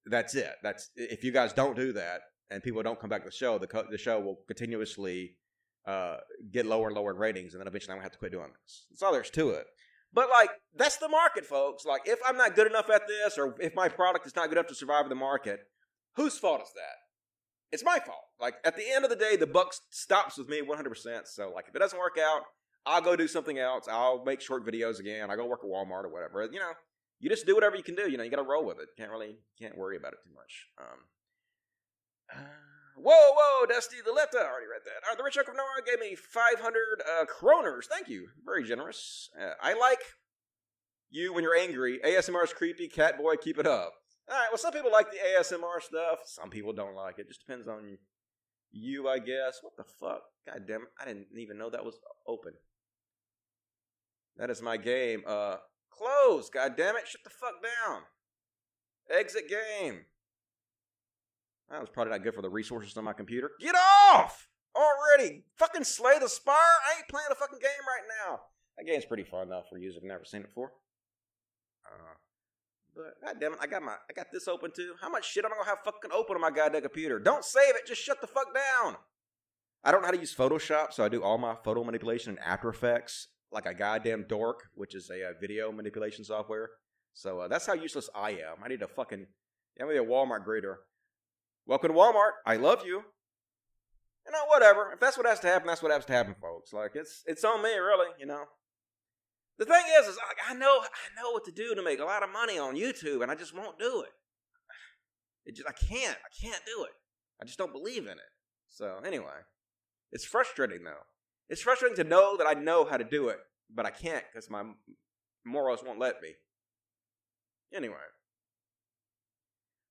that's it. That's if you guys don't do that and people don't come back to the show, the co- the show will continuously uh, get lower and lower in ratings, and then eventually I'm gonna have to quit doing this. That's all there's to it. But like that's the market, folks. Like if I'm not good enough at this, or if my product is not good enough to survive the market, whose fault is that? It's my fault. Like at the end of the day, the buck stops with me 100%. So like if it doesn't work out, I'll go do something else. I'll make short videos again. I go work at Walmart or whatever. You know, you just do whatever you can do. You know, you got to roll with it. Can't really can't worry about it too much. Um. Uh, Whoa, whoa, Dusty the Letta. I already read that. Uh, the Rich Uncle Noah gave me 500 uh, kroners. Thank you. Very generous. Uh, I like you when you're angry. ASMR is creepy. Cat boy, keep it up. All right, well, some people like the ASMR stuff. Some people don't like it. Just depends on you I guess. What the fuck? God damn it. I didn't even know that was open. That is my game. Uh, close. God damn it. Shut the fuck down. Exit game. That was probably not good for the resources on my computer. Get off! Already! Fucking slay the spire! I ain't playing a fucking game right now. That game's pretty fun though for users who've never seen it before. Uh, but god damn it, I got my I got this open too. How much shit am I gonna have fucking open on my goddamn computer? Don't save it, just shut the fuck down. I don't know how to use Photoshop, so I do all my photo manipulation in After Effects like a goddamn dork, which is a, a video manipulation software. So uh, that's how useless I am. I need a fucking. Gonna be a Walmart greeter. Welcome to Walmart. I love you. You know, whatever. If that's what has to happen, that's what has to happen, folks. Like it's it's on me, really. You know. The thing is, is like, I know I know what to do to make a lot of money on YouTube, and I just won't do it. It just I can't I can't do it. I just don't believe in it. So anyway, it's frustrating though. It's frustrating to know that I know how to do it, but I can't because my morals won't let me. Anyway.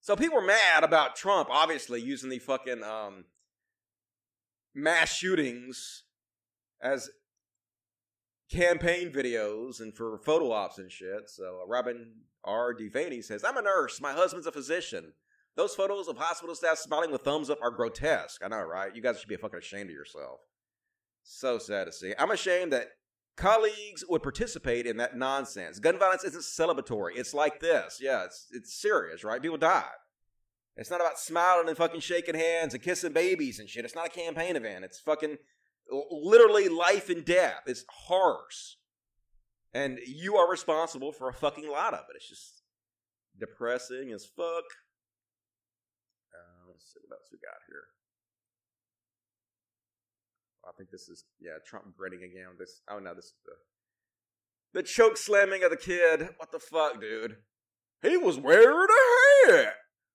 So people are mad about Trump, obviously, using the fucking um, mass shootings as campaign videos and for photo ops and shit. So uh, Robin R. Devaney says, I'm a nurse. My husband's a physician. Those photos of hospital staff smiling with thumbs up are grotesque. I know, right? You guys should be fucking ashamed of yourself. So sad to see. I'm ashamed that colleagues would participate in that nonsense. Gun violence isn't celebratory. It's like this. Yeah, it's it's serious, right? People die. It's not about smiling and fucking shaking hands and kissing babies and shit. It's not a campaign event. It's fucking literally life and death. It's horrors. And you are responsible for a fucking lot of it. It's just depressing as fuck. Uh, let's see what else we got here. I think this is yeah Trump grinning again. This oh no, this is the the choke slamming of the kid. What the fuck, dude? He was wearing a hat.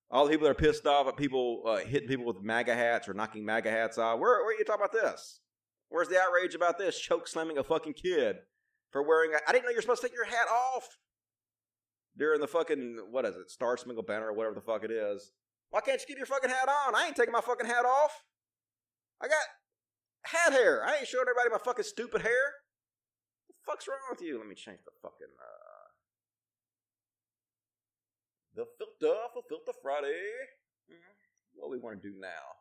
All the people that are pissed off at people uh, hitting people with MAGA hats or knocking MAGA hats off. Where, where are you talking about this? Where's the outrage about this? Choke slamming a fucking kid for wearing. A, I didn't know you're supposed to take your hat off during the fucking what is it, Star Spangled Banner or whatever the fuck it is. Why can't you keep your fucking hat on? I ain't taking my fucking hat off. I got hat hair. I ain't showing everybody my fucking stupid hair. What the fuck's wrong with you? Let me change the fucking uh the filter for Filter Friday. Mm-hmm. What we want to do now?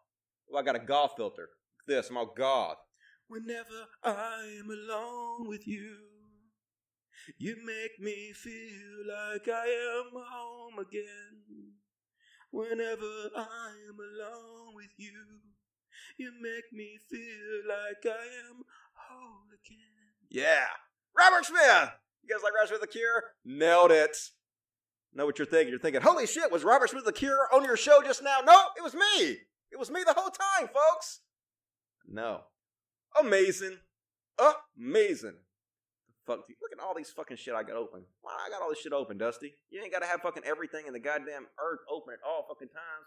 Well, I got a goth filter. This, all goth. Whenever I am alone with you, you make me feel like I am home again. Whenever I am alone with you, you make me feel like I am whole again. Yeah. Robert Smith! You guys like Robert Smith The Cure? Nailed it. Know what you're thinking. You're thinking, holy shit, was Robert Smith The Cure on your show just now? No, it was me. It was me the whole time, folks. No. Amazing. Amazing. Fuck, you. look at all these fucking shit I got open. Why I got all this shit open, Dusty? You ain't got to have fucking everything in the goddamn earth open at all fucking times.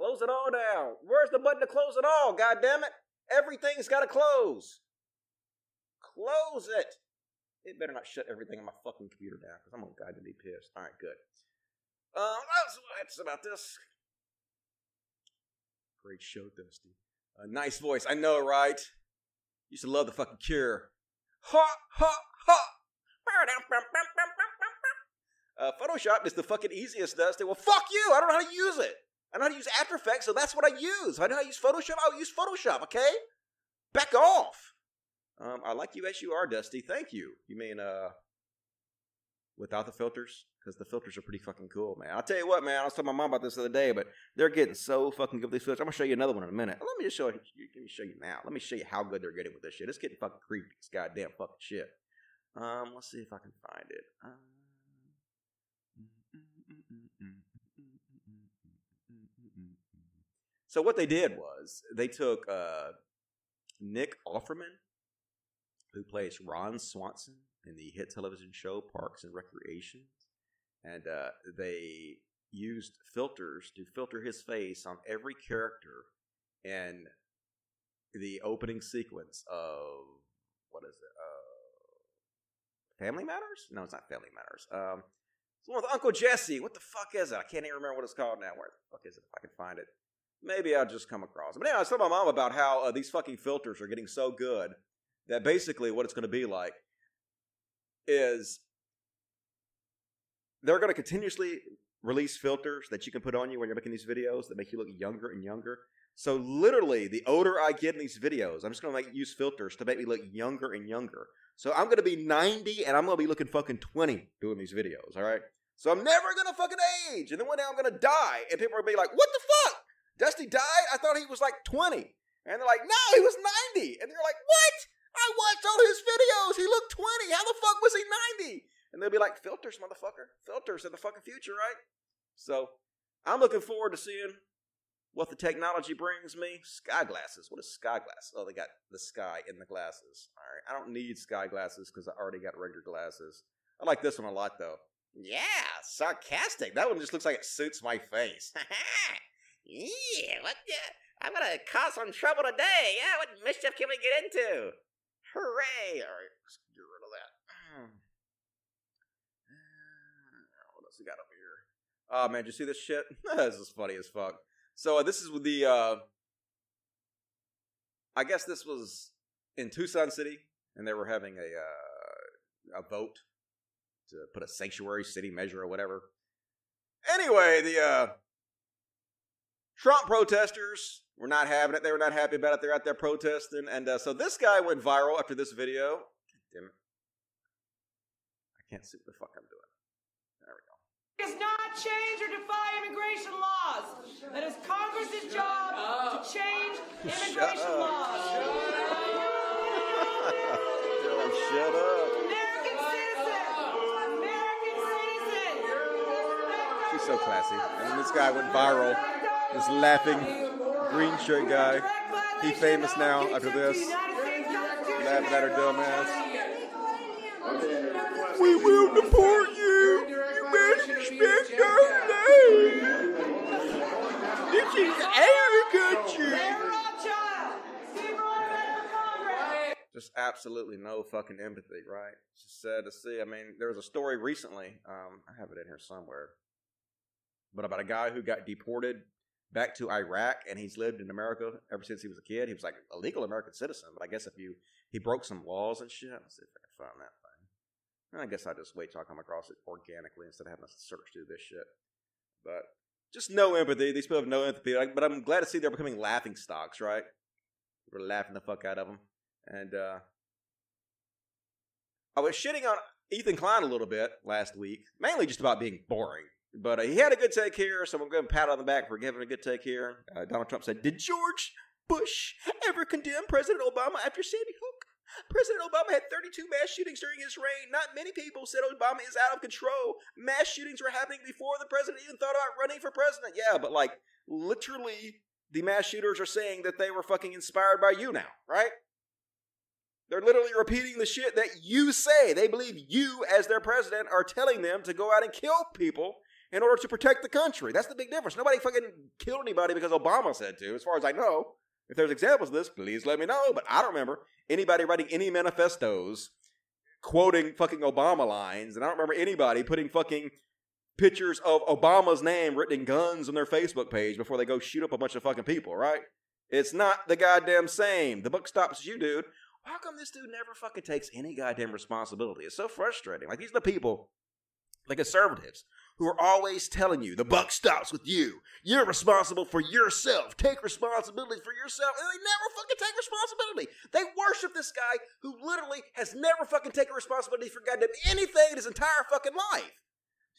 Close it all down. Where's the button to close it all? God damn it! Everything's got to close. Close it. It better not shut everything on my fucking computer down because I'm gonna God to be pissed. All right, good. Um, that's about this. Great show, Dusty. A nice voice. I know, right? Used to love the fucking Cure. Ha ha ha. Uh, Photoshop is the fucking easiest, Dusty. Well, fuck you. I don't know how to use it. I know how to use After Effects, so that's what I use. If I know how to use Photoshop, I'll use Photoshop, okay? Back off. Um, I like you as you are, Dusty. Thank you. You mean, uh, without the filters? Because the filters are pretty fucking cool, man. I'll tell you what, man. I was telling my mom about this the other day, but they're getting so fucking good with these filters. I'm gonna show you another one in a minute. Let me just show you. Let me show you now. Let me show you how good they're getting with this shit. It's getting fucking creepy. This goddamn fucking shit. Um, let's see if I can find it. Um, So what they did was they took uh, Nick Offerman, who plays Ron Swanson in the hit television show Parks and Recreation, and uh, they used filters to filter his face on every character in the opening sequence of what is it? Uh, Family Matters? No, it's not Family Matters. Um, it's one with Uncle Jesse. What the fuck is it? I can't even remember what it's called now. Where the fuck is it? If I can find it maybe I'll just come across. But anyway, I was telling my mom about how uh, these fucking filters are getting so good that basically what it's going to be like is they're going to continuously release filters that you can put on you when you're making these videos that make you look younger and younger. So literally, the older I get in these videos, I'm just going to use filters to make me look younger and younger. So I'm going to be 90 and I'm going to be looking fucking 20 doing these videos, all right? So I'm never going to fucking age. And then one day I'm going to die and people are going to be like, what the fuck? Dusty died? I thought he was like 20. And they're like, no, he was 90. And they're like, what? I watched all his videos. He looked 20. How the fuck was he 90? And they'll be like, filters, motherfucker. Filters in the fucking future, right? So I'm looking forward to seeing what the technology brings me. Sky glasses. What is sky glasses? Oh, they got the sky in the glasses. All right. I don't need sky glasses because I already got regular glasses. I like this one a lot though. Yeah, sarcastic. That one just looks like it suits my face. yeah, what? I'm gonna cause some trouble today. Yeah, what mischief can we get into? Hooray! All right, let's get rid of that. what else we got over here? Oh man, did you see this shit? this is funny as fuck. So uh, this is with the. Uh, I guess this was in Tucson City, and they were having a uh, a vote to put a sanctuary city measure or whatever. Anyway, the uh, Trump protesters were not having it. They were not happy about it. They're out there protesting, and uh, so this guy went viral after this video. Damn it! I can't see what the fuck I'm doing. There we go. does not change or defy immigration laws. That is Congress's job to change immigration up. laws. Dylan, shut up. American citizen. American citizen. She's so classy. And this guy went viral. This laughing green shirt guy. He famous now after this. Laughing at her dumb ass. We will deport you. You must respect our name. This is country. Just absolutely no fucking empathy, right? It's just sad to see. I mean, there was a story recently. Um, I have it in here somewhere, but about a guy who got deported back to Iraq, and he's lived in America ever since he was a kid. He was like a legal American citizen, but I guess if you he broke some laws and shit. Let's see if I can find that thing. I guess I just wait till I come across it organically instead of having to search through this shit. But just no empathy. These people have no empathy. But I'm glad to see they're becoming laughing stocks, right? We're laughing the fuck out of them. And uh, I was shitting on Ethan Klein a little bit last week, mainly just about being boring. But uh, he had a good take here, so I'm going to pat on the back for giving a good take here. Uh, Donald Trump said, Did George Bush ever condemn President Obama after Sandy Hook? President Obama had 32 mass shootings during his reign. Not many people said Obama is out of control. Mass shootings were happening before the president even thought about running for president. Yeah, but like, literally, the mass shooters are saying that they were fucking inspired by you now, right? They're literally repeating the shit that you say. They believe you, as their president, are telling them to go out and kill people in order to protect the country. That's the big difference. Nobody fucking killed anybody because Obama said to, as far as I know. If there's examples of this, please let me know. But I don't remember anybody writing any manifestos quoting fucking Obama lines, and I don't remember anybody putting fucking pictures of Obama's name written in guns on their Facebook page before they go shoot up a bunch of fucking people, right? It's not the goddamn same. The book stops you, dude. How come this dude never fucking takes any goddamn responsibility? It's so frustrating. Like these are the people, the conservatives, who are always telling you the buck stops with you. You're responsible for yourself. Take responsibility for yourself. And they never fucking take responsibility. They worship this guy who literally has never fucking taken responsibility for goddamn anything in his entire fucking life.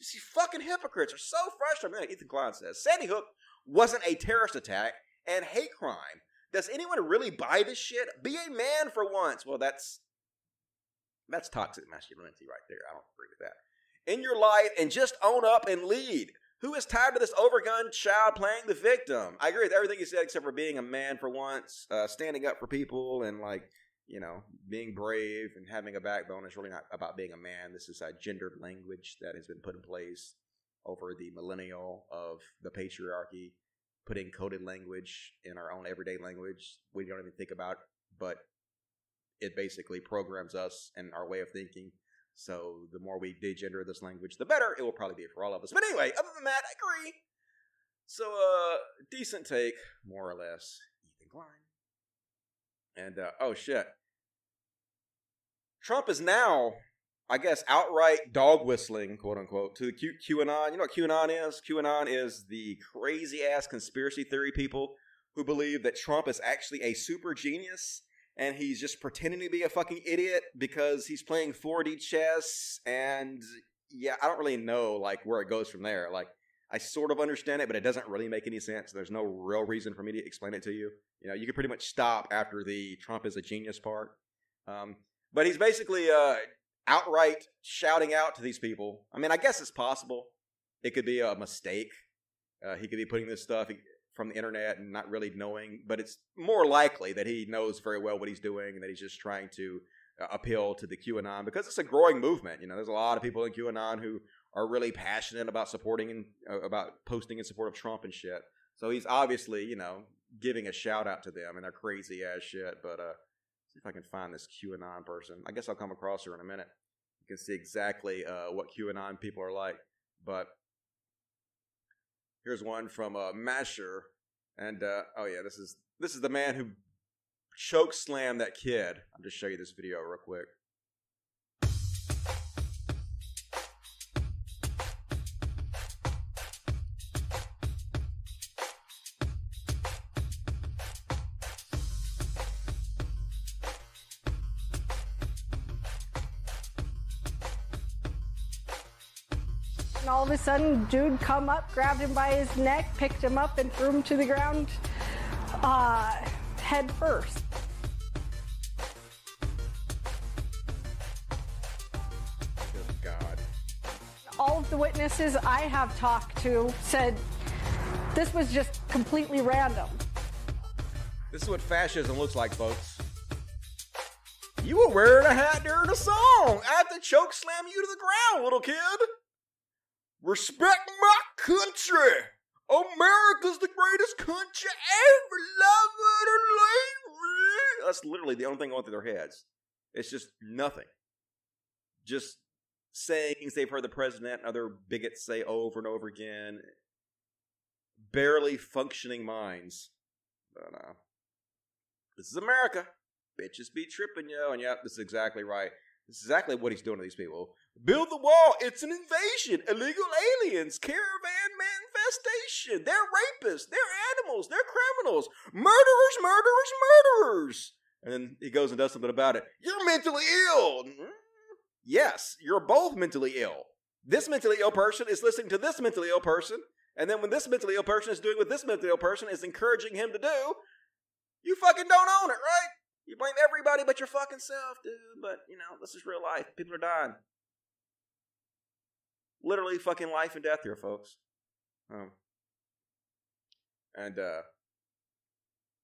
These fucking hypocrites are so frustrating. Like Ethan Klein says, Sandy Hook wasn't a terrorist attack and hate crime. Does anyone really buy this shit? Be a man for once. Well, that's that's toxic masculinity right there. I don't agree with that in your life and just own up and lead. Who is tired of this overgun child playing the victim? I agree with everything you said except for being a man for once, uh, standing up for people, and like, you know, being brave and having a backbone is really not about being a man. This is a gendered language that has been put in place over the millennial of the patriarchy, putting coded language in our own everyday language. We don't even think about, but it basically programs us and our way of thinking so the more we degender this language, the better it will probably be for all of us. But anyway, other than that, I agree. So, uh, decent take, more or less. Ethan Klein. And, uh, oh shit. Trump is now, I guess, outright dog whistling, quote unquote, to the Q- QAnon. You know what QAnon is? QAnon is the crazy ass conspiracy theory people who believe that Trump is actually a super genius and he's just pretending to be a fucking idiot because he's playing 4D chess and yeah, I don't really know like where it goes from there. Like I sort of understand it, but it doesn't really make any sense. There's no real reason for me to explain it to you. You know, you can pretty much stop after the Trump is a genius part. Um, but he's basically uh, outright shouting out to these people. I mean, I guess it's possible. It could be a mistake. Uh, he could be putting this stuff. From the internet and not really knowing, but it's more likely that he knows very well what he's doing and that he's just trying to uh, appeal to the QAnon because it's a growing movement. You know, there's a lot of people in QAnon who are really passionate about supporting and uh, about posting in support of Trump and shit. So he's obviously, you know, giving a shout out to them and their crazy ass shit. But uh, see if I can find this QAnon person. I guess I'll come across her in a minute. You can see exactly uh, what QAnon people are like. But here's one from uh, Masher, and uh, oh yeah, this is this is the man who choke slammed that kid. I'll just show you this video real quick. Sudden, dude come up, grabbed him by his neck, picked him up, and threw him to the ground uh, head first. Good God. All of the witnesses I have talked to said this was just completely random. This is what fascism looks like, folks. You were wearing a hat during the song. I had to choke slam you to the ground, little kid. Respect my country. America's the greatest country ever. Love it or leave it. That's literally the only thing going through their heads. It's just nothing. Just saying things they've heard the president and other bigots say over and over again. Barely functioning minds. But, uh, this is America. Bitches be tripping, yo. And yep, this is exactly right. Exactly what he's doing to these people. Build the wall. It's an invasion. Illegal aliens. Caravan manifestation. They're rapists. They're animals. They're criminals. Murderers, murderers, murderers. And then he goes and does something about it. You're mentally ill. Mm-hmm. Yes, you're both mentally ill. This mentally ill person is listening to this mentally ill person. And then when this mentally ill person is doing what this mentally ill person is encouraging him to do, you fucking don't own it, right? You blame everybody but your fucking self, dude. But, you know, this is real life. People are dying. Literally fucking life and death here, folks. Um, and, uh,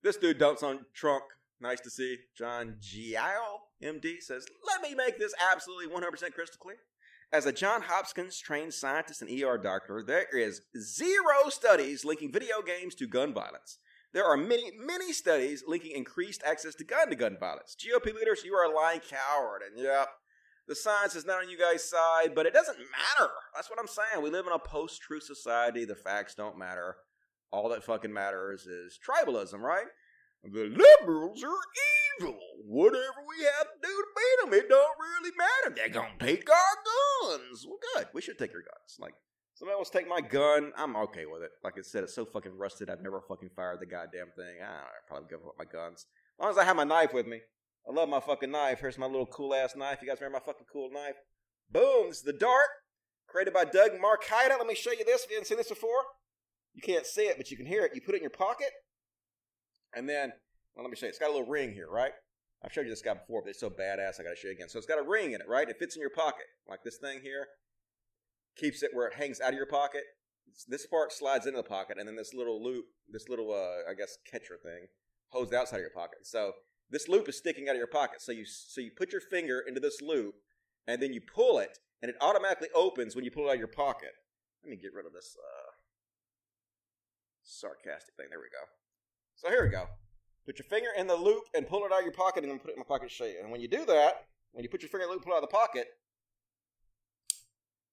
this dude dumps on Trunk. Nice to see. John Giao, MD, says, Let me make this absolutely 100% crystal clear. As a John Hopkins trained scientist and ER doctor, there is zero studies linking video games to gun violence. There are many, many studies linking increased access to gun to gun violence. GOP leaders, you are a lying coward. And yep, the science is not on you guys' side, but it doesn't matter. That's what I'm saying. We live in a post truth society. The facts don't matter. All that fucking matters is tribalism, right? The liberals are evil. Whatever we have to do to beat them, it don't really matter. They're gonna take our guns. Well, good. We should take your guns. Like, somebody wants to take my gun, I'm okay with it. Like I said, it's so fucking rusted, I've never fucking fired the goddamn thing. I don't know, probably give up my guns. As long as I have my knife with me. I love my fucking knife. Here's my little cool ass knife. You guys remember my fucking cool knife? Boom. This is the dart. Created by Doug Marcaida. Let me show you this if you haven't seen this before. You can't see it, but you can hear it. You put it in your pocket. And then, well, let me show you. It's got a little ring here, right? I've showed you this guy before, but it's so badass I gotta show you again. So it's got a ring in it, right? It fits in your pocket. Like this thing here. Keeps it where it hangs out of your pocket. This part slides into the pocket, and then this little loop, this little, uh, I guess, catcher thing, holds the outside of your pocket. So this loop is sticking out of your pocket. So you so you put your finger into this loop, and then you pull it, and it automatically opens when you pull it out of your pocket. Let me get rid of this uh, sarcastic thing. There we go. So here we go. Put your finger in the loop and pull it out of your pocket, and then put it in my pocket to show you. And when you do that, when you put your finger in the loop, pull it out of the pocket,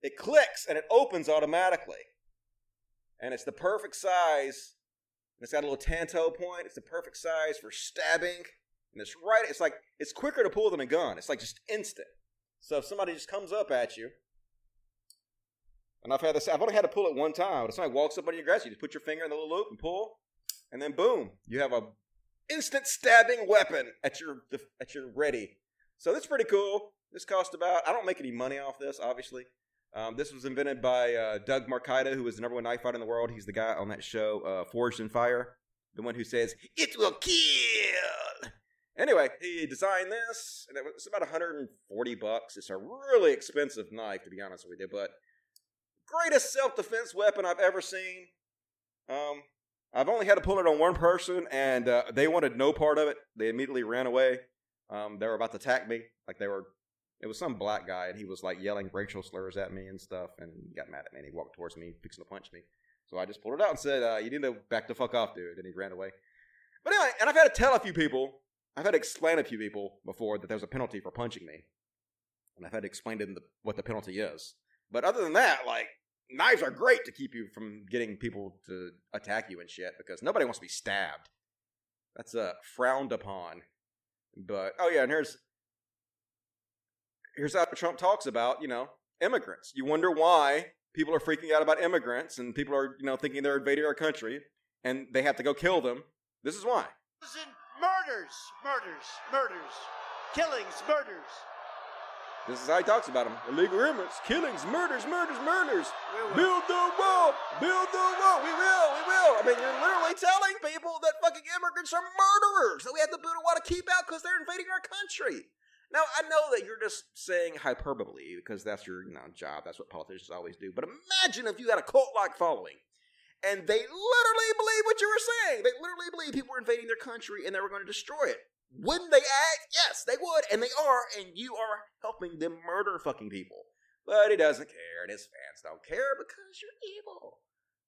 it clicks and it opens automatically. And it's the perfect size. And it's got a little tanto point. It's the perfect size for stabbing. And it's right, it's like, it's quicker to pull than a gun. It's like just instant. So if somebody just comes up at you, and I've had this, I've only had to pull it one time, but if somebody walks up on your grass, you, just put your finger in the little loop and pull, and then boom, you have a instant stabbing weapon at your at your ready. So that's pretty cool. This cost about, I don't make any money off this, obviously. Um, this was invented by uh, Doug Marcaida, who was the number one knife fighter in the world. He's the guy on that show, uh, Forged in Fire, the one who says, It will kill. Anyway, he designed this, and it was about 140 bucks. It's a really expensive knife, to be honest with you, but greatest self defense weapon I've ever seen. Um, I've only had to pull it on one person, and uh, they wanted no part of it. They immediately ran away. Um, they were about to attack me, like they were. It was some black guy, and he was like yelling racial slurs at me and stuff, and he got mad at me. And he walked towards me, fixing to punch me. So I just pulled it out and said, uh, "You need to back the fuck off, dude." And he ran away. But anyway, and I've had to tell a few people, I've had to explain to a few people before that there's a penalty for punching me, and I've had to explain to them the, what the penalty is. But other than that, like knives are great to keep you from getting people to attack you and shit because nobody wants to be stabbed. That's uh, frowned upon. But oh yeah, and here's here's how Trump talks about you know immigrants. You wonder why people are freaking out about immigrants and people are you know thinking they're invading our country and they have to go kill them. This is why. Murders, murders, murders, killings, murders. This is how he talks about them. Illegal immigrants, killings, murders, murders, murders. Build the wall, build the wall. We will, we will. I mean, you're literally telling people that fucking immigrants are murderers. That we have to build a wall to keep out because they're invading our country. Now, I know that you're just saying hyperbole because that's your you know, job. That's what politicians always do. But imagine if you had a cult-like following and they literally believe what you were saying. They literally believe people were invading their country and they were going to destroy it. Wouldn't they act? Yes, they would, and they are, and you are helping them murder fucking people. But he doesn't care, and his fans don't care because you're evil.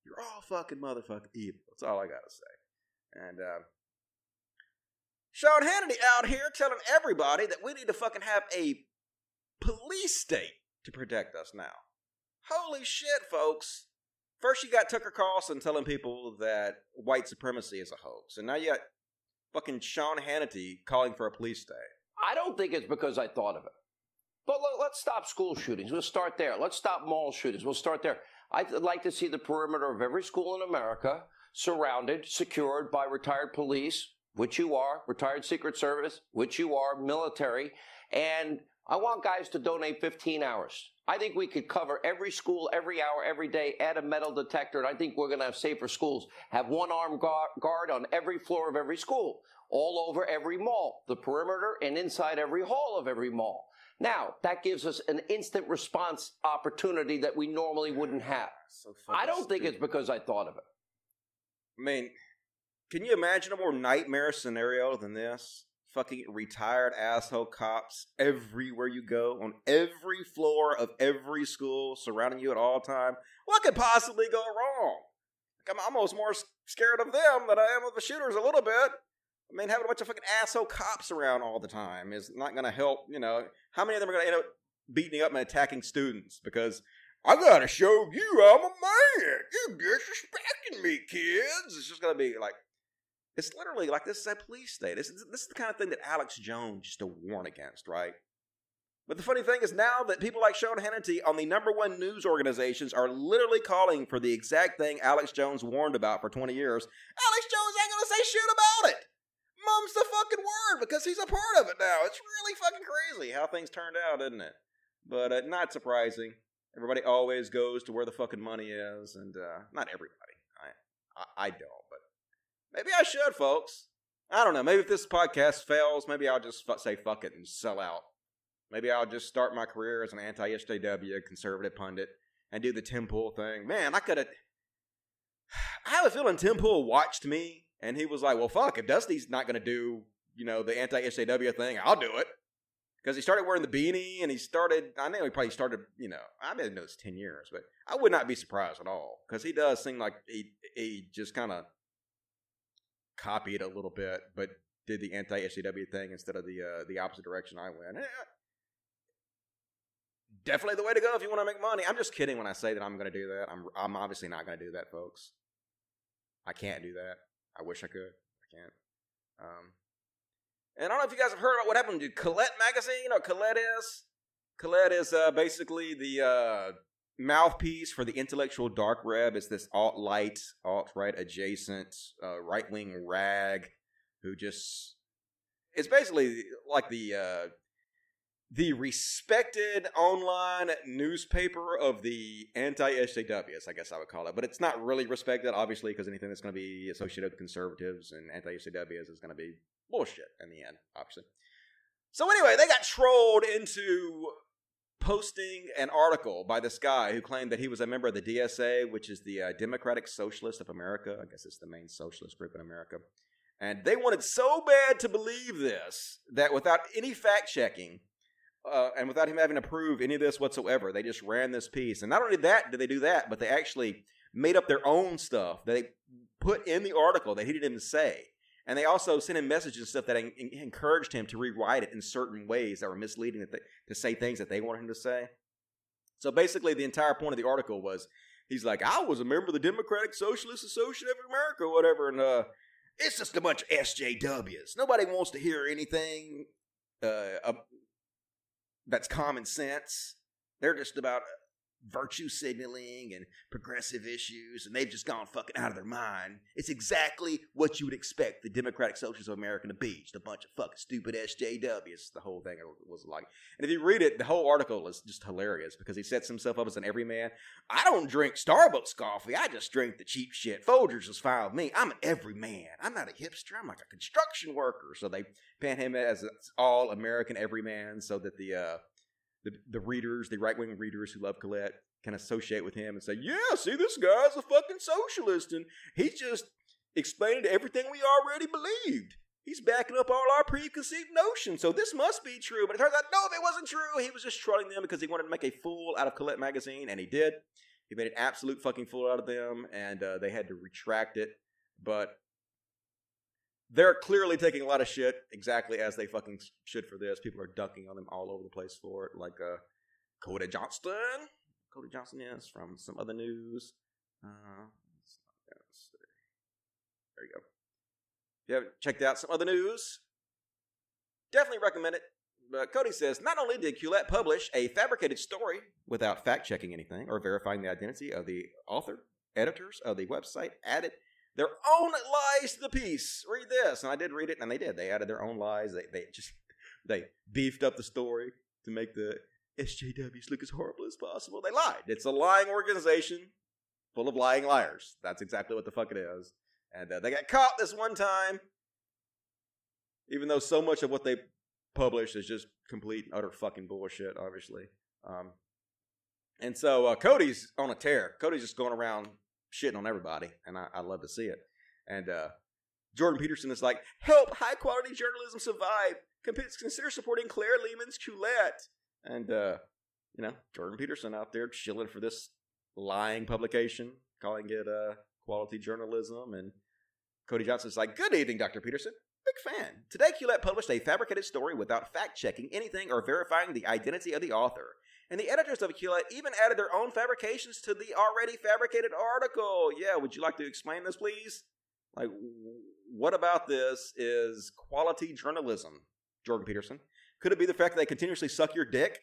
You're all fucking motherfucking evil. That's all I gotta say. And uh, Sean Hannity out here telling everybody that we need to fucking have a police state to protect us now. Holy shit, folks. First, you got Tucker Carlson telling people that white supremacy is a hoax, and now you got fucking Sean Hannity calling for a police state. I don't think it's because I thought of it. But let's stop school shootings. We'll start there. Let's stop mall shootings. We'll start there. I'd like to see the perimeter of every school in America surrounded, secured by retired police, which you are, retired Secret Service, which you are, military, and I want guys to donate 15 hours. I think we could cover every school, every hour, every day, add a metal detector, and I think we're going to have safer schools. Have one armed guard on every floor of every school, all over every mall, the perimeter and inside every hall of every mall. Now, that gives us an instant response opportunity that we normally wouldn't have. So I don't think it's because I thought of it. I mean, can you imagine a more nightmare scenario than this? Fucking retired asshole cops everywhere you go, on every floor of every school, surrounding you at all time. What could possibly go wrong? I'm almost more scared of them than I am of the shooters a little bit. I mean, having a bunch of fucking asshole cops around all the time is not going to help. You know, how many of them are going to end up beating up and attacking students because I got to show you I'm a man. You're disrespecting me, kids. It's just going to be like, it's literally like this is a police state. This is, this is the kind of thing that Alex Jones used to warn against, right? But the funny thing is now that people like Sean Hannity on the number one news organizations are literally calling for the exact thing Alex Jones warned about for 20 years. Alex Jones ain't to say shit about it mum's the fucking word because he's a part of it now. It's really fucking crazy how things turned out, isn't it? But uh, not surprising. Everybody always goes to where the fucking money is, and uh, not everybody. I, I, I don't, but maybe I should, folks. I don't know. Maybe if this podcast fails, maybe I'll just say fuck it and sell out. Maybe I'll just start my career as an anti-SJW conservative pundit and do the Tim Pool thing. Man, I could have. I have a feeling Tim Pool watched me and he was like, well, fuck, if Dusty's not going to do, you know, the anti SJW thing, I'll do it. Because he started wearing the beanie and he started, I know he probably started, you know, I didn't know this 10 years, but I would not be surprised at all. Because he does seem like he, he just kind of copied a little bit, but did the anti SJW thing instead of the uh, the opposite direction I went. Eh, definitely the way to go if you want to make money. I'm just kidding when I say that I'm going to do that. I'm I'm obviously not going to do that, folks. I can't do that. I wish I could. I can't. Um, and I don't know if you guys have heard about what happened to Quillette magazine. Know, Quillette is Quillette is uh, basically the uh, mouthpiece for the intellectual dark web. is this alt light, alt right adjacent, uh, right wing rag who just it's basically like the uh, the respected online newspaper of the anti-SJWs, I guess I would call it. But it's not really respected, obviously, because anything that's going to be associated with conservatives and anti-SJWs is going to be bullshit in the end, obviously. So anyway, they got trolled into posting an article by this guy who claimed that he was a member of the DSA, which is the uh, Democratic Socialist of America. I guess it's the main socialist group in America. And they wanted so bad to believe this that without any fact checking, uh, and without him having to prove any of this whatsoever, they just ran this piece. And not only that did they do that, but they actually made up their own stuff that they put in the article that he didn't even say. And they also sent him messages and stuff that en- en- encouraged him to rewrite it in certain ways that were misleading that they, to say things that they wanted him to say. So basically, the entire point of the article was he's like, I was a member of the Democratic Socialist Association of America, or whatever, and uh, it's just a bunch of SJWs. Nobody wants to hear anything uh, uh, that's common sense. They're just about virtue signaling and progressive issues, and they've just gone fucking out of their mind. It's exactly what you would expect the Democratic Socialists of America to be. Just a bunch of fucking stupid SJWs. The whole thing was like. And if you read it, the whole article is just hilarious because he sets himself up as an everyman. I don't drink Starbucks coffee. I just drink the cheap shit. Folgers is fine with me. I'm an everyman. I'm not a hipster. I'm like a construction worker. So they pan him as an all American everyman so that the uh, the, the readers, the right wing readers who love Quillette, can associate with him and say, "Yeah, see, this guy's a fucking socialist, and he's just explaining everything we already believed. He's backing up all our preconceived notions, so this must be true." But it turns out, no, it wasn't true. He was just trolling them because he wanted to make a fool out of Quillette magazine, and he did. He made an absolute fucking fool out of them, and uh, they had to retract it. But they're clearly taking a lot of shit exactly as they fucking should for this. People are ducking on them all over the place for it, like uh, Cody Johnston. Cody Johnston is from some other news. Uh, there you go. If you haven't checked out some other news, definitely recommend it. But Cody says not only did Quillette publish a fabricated story without fact checking anything or verifying the identity of the author, editors of the website added their own lies to the piece. Read this, and I did read it, and they did. They added their own lies. They they just they beefed up the story to make the SJWs look as horrible as possible. They lied. It's a lying organization full of lying liars. That's exactly what the fuck it is. And uh, they got caught this one time, even though so much of what they publish is just complete and utter fucking bullshit, obviously. Um, and so uh, Cody's on a tear. Cody's just going around shitting on everybody, and I, I love to see it. And uh, Jordan Peterson is like, help high quality journalism survive. Consider supporting Claire Lehmann's Quillette. And, uh, you know, Jordan Peterson out there chilling for this lying publication, calling it uh, quality journalism. And Cody Johnston's like, good evening, Dr. Peterson. Big fan. Today, Quillette published a fabricated story without fact checking anything or verifying the identity of the author. And the editors of Quillette even added their own fabrications to the already fabricated article. Yeah, would you like to explain this, please? Like, what about this is quality journalism, Jordan Peterson? Could it be the fact that they continuously suck your dick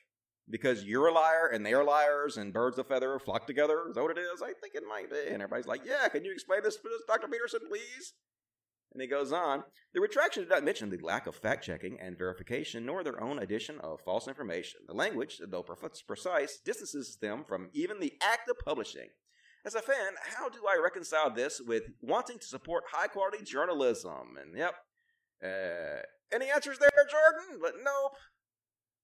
because you're a liar and they're liars and birds of feather flock together? Is that what it is? I think it might be. And everybody's like, yeah, can you explain this to Dr. Peterson, please? And he goes on The retraction did not mention the lack of fact checking and verification, nor their own addition of false information. The language, though precise, distances them from even the act of publishing. As a fan, how do I reconcile this with wanting to support high quality journalism? And yep. Uh, any answers there, Jordan? But nope.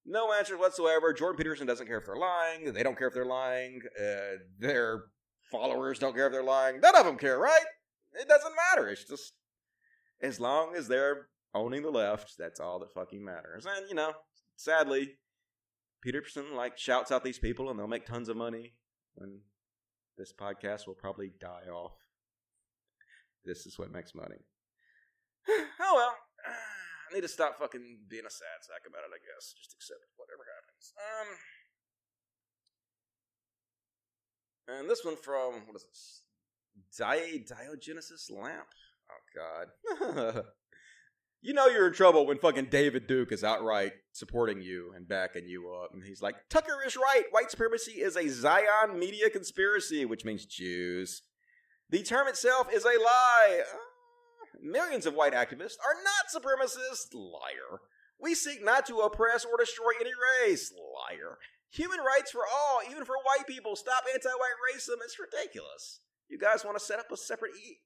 No answers whatsoever. Jordan Peterson doesn't care if they're lying. They don't care if they're lying. Uh, their followers don't care if they're lying. None of them care, right? It doesn't matter. It's just as long as they're owning the left, that's all that fucking matters. And you know, sadly, Peterson like shouts out these people, and they'll make tons of money. And this podcast will probably die off. This is what makes money. oh well. I need to stop fucking being a sad sack about it, I guess. Just accept whatever happens. Um And this one from what is this? Di- Diogenesis Lamp. Oh god. you know you're in trouble when fucking David Duke is outright supporting you and backing you up. And he's like, Tucker is right. White supremacy is a Zion media conspiracy, which means Jews. The term itself is a lie. Uh, millions of white activists are not supremacists. Liar. We seek not to oppress or destroy any race. Liar. Human rights for all, even for white people. Stop anti-white racism. It's ridiculous. You guys want to set up a separate e-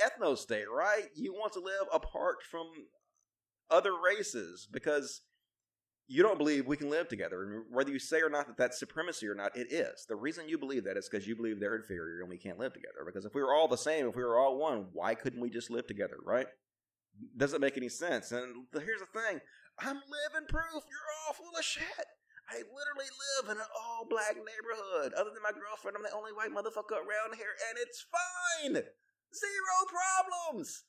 ethno state, right? You want to live apart from other races because you don't believe we can live together. And whether you say or not that that's supremacy or not, it is. The reason you believe that is because you believe they're inferior and we can't live together. Because if we were all the same, if we were all one, why couldn't we just live together, right? Doesn't make any sense. And here's the thing I'm living proof you're all full of shit. I literally live in an all black neighborhood. Other than my girlfriend, I'm the only white motherfucker around here, and it's fine. Zero problems.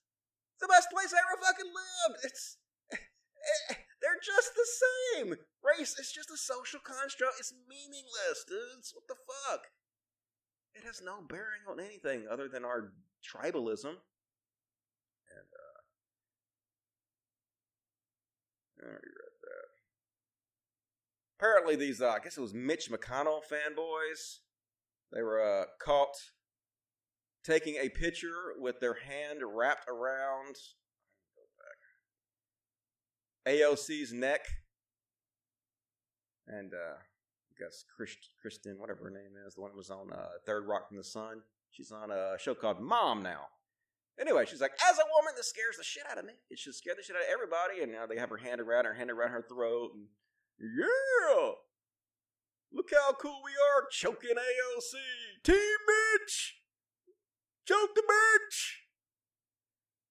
It's the best place I ever fucking lived. It's. They're just the same. Race is just a social construct. It's meaningless, dudes. What the fuck? It has no bearing on anything other than our tribalism. And, uh. I that. Apparently, these, uh, I guess it was Mitch McConnell fanboys. They were uh, caught taking a picture with their hand wrapped around AOC's neck. And uh, I guess Christ, Kristen, whatever her name is, the one that was on uh, Third Rock from the Sun. She's on a show called Mom now. Anyway, she's like, as a woman, this scares the shit out of me. It should scare the shit out of everybody. And now they have her hand around her, hand around her throat. And yeah, look how cool we are, choking AOC. Team Mitch, choke the bitch.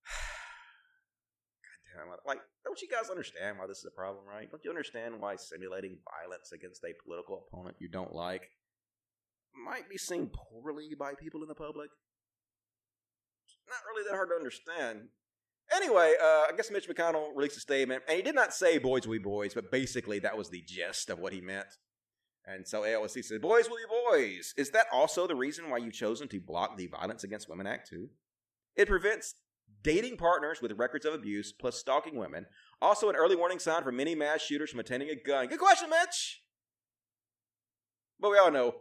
God damn it! Like, don't you guys understand why this is a problem, right? Don't you understand why simulating violence against a political opponent you don't like might be seen poorly by people in the public? not really that hard to understand. Anyway, uh, I guess Mitch McConnell released a statement, and he did not say "boys be boys," but basically that was the gist of what he meant. And so AOC said, "Boys will be boys." Is that also the reason why you've chosen to block the Violence Against Women Act too? It prevents dating partners with records of abuse plus stalking women. Also, an early warning sign for many mass shooters from attending a gun. Good question, Mitch. But we all know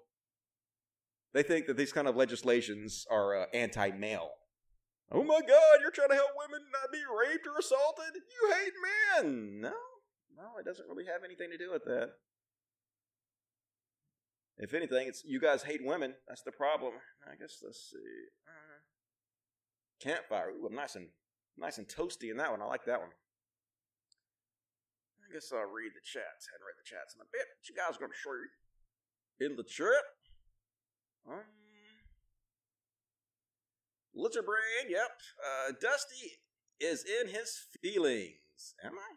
they think that these kind of legislations are uh, anti-male. Oh my God, you're trying to help women not be raped or assaulted? You hate men. No, no, it doesn't really have anything to do with that. If anything, it's you guys hate women. That's the problem. I guess let's see. Uh, campfire. Ooh, I'm nice and nice and toasty in that one. I like that one. I guess I'll read the chats. I hadn't read the chats in a bit. What you guys gonna show in the chat? Um, Lizard Brain, yep. Uh, Dusty is in his feelings. Am I?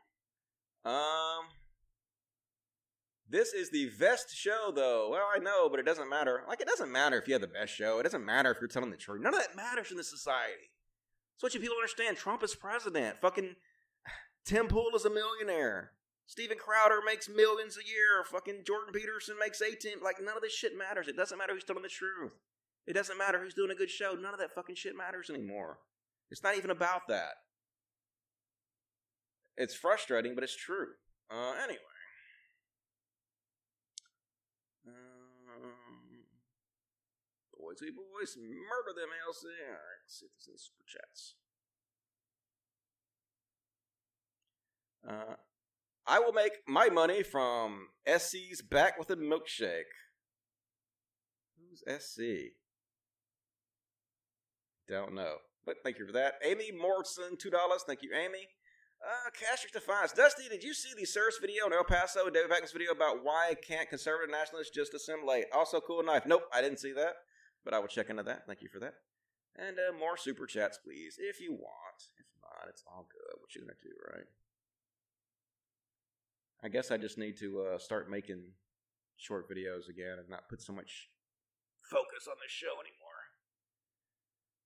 Um, this is the best show, though. Well, I know, but it doesn't matter. Like, it doesn't matter if you have the best show. It doesn't matter if you're telling the truth. None of that matters in this society. That's what you people understand. Trump is president. Fucking Tim Pool is a millionaire. Steven Crowder makes millions a year. Fucking Jordan Peterson makes 18. Like, none of this shit matters. It doesn't matter who's telling the truth. It doesn't matter who's doing a good show. None of that fucking shit matters anymore. It's not even about that. It's frustrating, but it's true. Uh, anyway. Um, boys, hey boys, murder them, LC. All right, let's see if there's any super chats. Uh, I will make my money from SC's back with a milkshake. Who's SC? Don't know. But thank you for that. Amy Morrison, $2. Thank you, Amy. Uh, Castric Defiance. Dusty, did you see the Sirs video in El Paso, David Pakman's video about why can't conservative nationalists just assimilate? Also, cool knife. Nope, I didn't see that, but I will check into that. Thank you for that. And uh, more super chats, please, if you want. If not, it's all good. What you gonna do, right? I guess I just need to uh, start making short videos again and not put so much focus on the show anymore.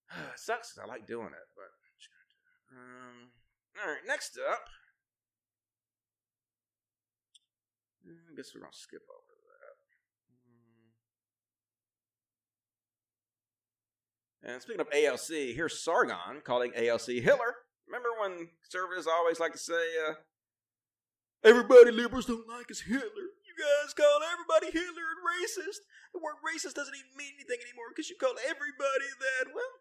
it sucks I like doing it, but um, all right. Next up, I guess we're gonna skip over that. And speaking of AOC, here's Sargon calling AOC Hitler. Remember when conservatives always like to say, uh, everybody liberals don't like is Hitler. You guys call everybody Hitler and racist. The word racist doesn't even mean anything anymore because you call everybody that. Well,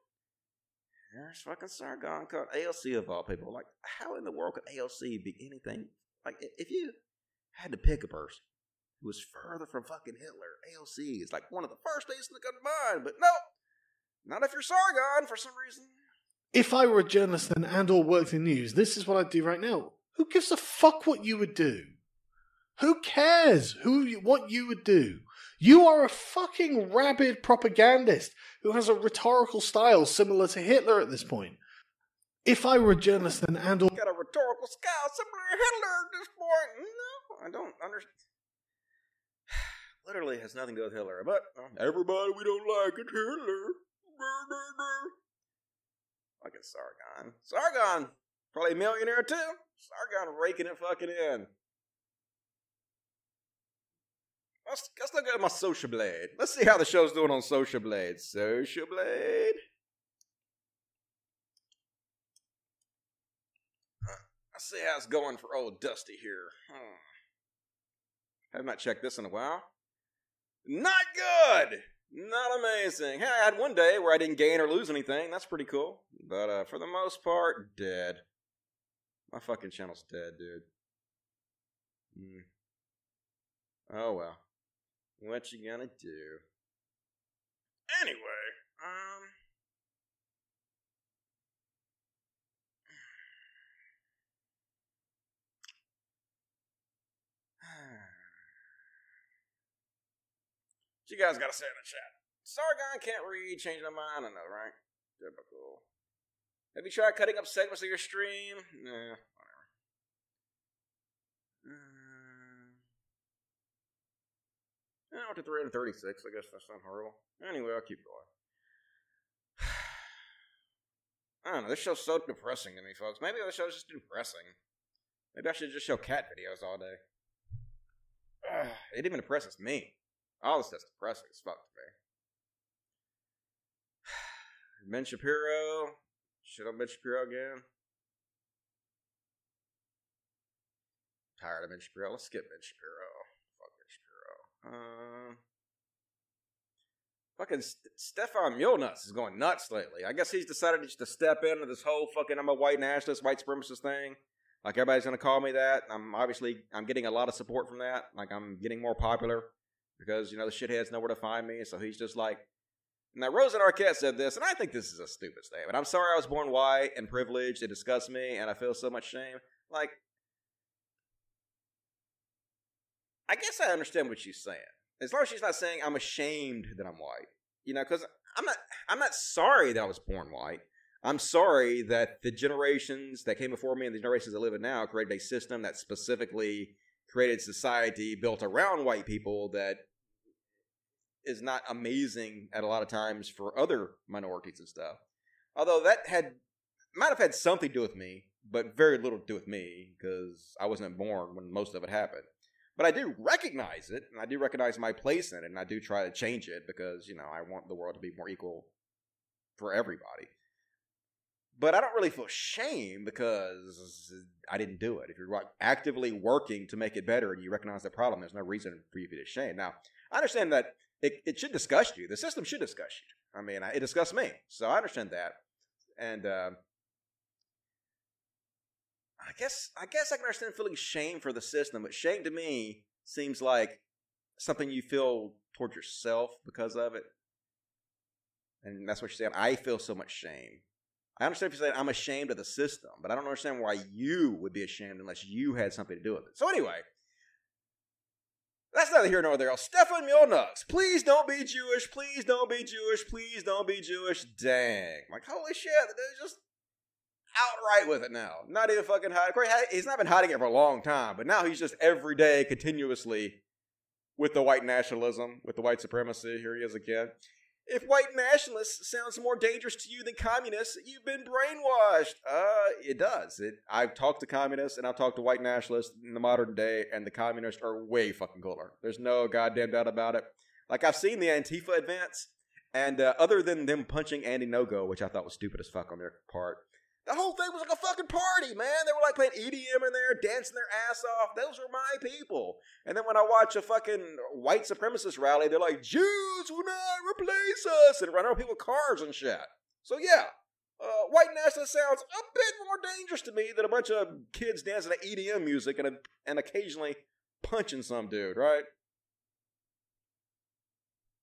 there's fucking Sargon called AOC of all people. Like, how in the world could AOC be anything? Like, if you had to pick a person who was further from fucking Hitler, AOC is like one of the first things that come to mind. But no, not if you're Sargon for some reason. If I were a journalist and, and or worked in news, this is what I'd do right now. Who gives a fuck what you would do? Who cares who you, what you would do? You are a fucking rabid propagandist who has a rhetorical style similar to Hitler at this point. If I were a journalist, then Andor Got a rhetorical style similar to Hitler at this point. No, I don't understand. Literally has nothing to do with Hitler, but uh, everybody we don't like it Hitler. Fucking Sargon. Sargon, probably a millionaire too. Sargon raking it fucking in. Let's, let's look at my Social Blade. Let's see how the show's doing on Social Blade. Social Blade. Let's see how it's going for old Dusty here. Hmm. Have not checked this in a while. Not good. Not amazing. Hey, I had one day where I didn't gain or lose anything. That's pretty cool. But uh, for the most part, dead. My fucking channel's dead, dude. Hmm. Oh well. What you gonna do? Anyway, um. What you guys gotta say in the chat? Sargon can't read, change my mind. I know, right? Typical. Have you tried cutting up segments of your stream? Nah, whatever. Uh, I went to 336. I guess that's not horrible. Anyway, I'll keep going. I don't know. This show's so depressing to me, folks. Maybe this show's just depressing. Maybe I should just show cat videos all day. It even depresses me. All this stuff's depressing as fuck to me. Ben Shapiro. Shit on Ben Shapiro again. Tired of Ben Shapiro. Let's skip Ben Shapiro. Fuck Ben Shapiro. Uh, fucking St- Stefan Mulenuts is going nuts lately. I guess he's decided just to step into this whole fucking I'm a white nationalist, white supremacist thing. Like everybody's gonna call me that. I'm obviously I'm getting a lot of support from that. Like I'm getting more popular because you know the shitheads know where to find me. So he's just like. Now Rosanna Arquette said this, and I think this is a stupid statement. I'm sorry I was born white and privileged. It disgusts me, and I feel so much shame. Like, I guess I understand what she's saying. As long as she's not saying I'm ashamed that I'm white, you know, because I'm not. I'm not sorry that I was born white. I'm sorry that the generations that came before me and the generations that live in now created a system that specifically created society built around white people that is not amazing at a lot of times for other minorities and stuff. Although that had might have had something to do with me, but very little to do with me because I wasn't born when most of it happened. But I do recognize it, and I do recognize my place in it, and I do try to change it because you know I want the world to be more equal for everybody. But I don't really feel shame because I didn't do it. If you're actively working to make it better and you recognize the problem, there's no reason for you to be ashamed. Now, I understand that it, it should disgust you. The system should disgust you. I mean, it disgusts me. So I understand that. And uh, I guess I guess I can understand feeling shame for the system, but shame to me seems like something you feel towards yourself because of it. And that's what you're saying. I feel so much shame. I understand if you're saying I'm ashamed of the system, but I don't understand why you would be ashamed unless you had something to do with it. So anyway, that's neither here nor there. Stefan Mulenuts, please don't be Jewish. Please don't be Jewish. Please don't be Jewish. Dang. Like, holy shit. The dude's just outright with it now. Not even fucking hiding. He's not been hiding it for a long time, but now he's just every day, continuously with the white nationalism, with the white supremacy. Here he is again. If white nationalists sounds more dangerous to you than communists, you've been brainwashed. Uh, it does. It. I've talked to communists and I've talked to white nationalists in the modern day, and the communists are way fucking cooler. There's no goddamn doubt about it. Like I've seen the Antifa advance, and uh, other than them punching Andy Ngo, which I thought was stupid as fuck on their part, the whole thing was like a fucking party, man. They were like playing EDM in there, dancing their ass off. Those were my people. And then when I watch a fucking white supremacist rally, they're like, Jews will not replace us, and run over people cars and shit. So yeah, uh, white nationalist sounds a bit more dangerous to me than a bunch of kids dancing to EDM music and and occasionally punching some dude, right?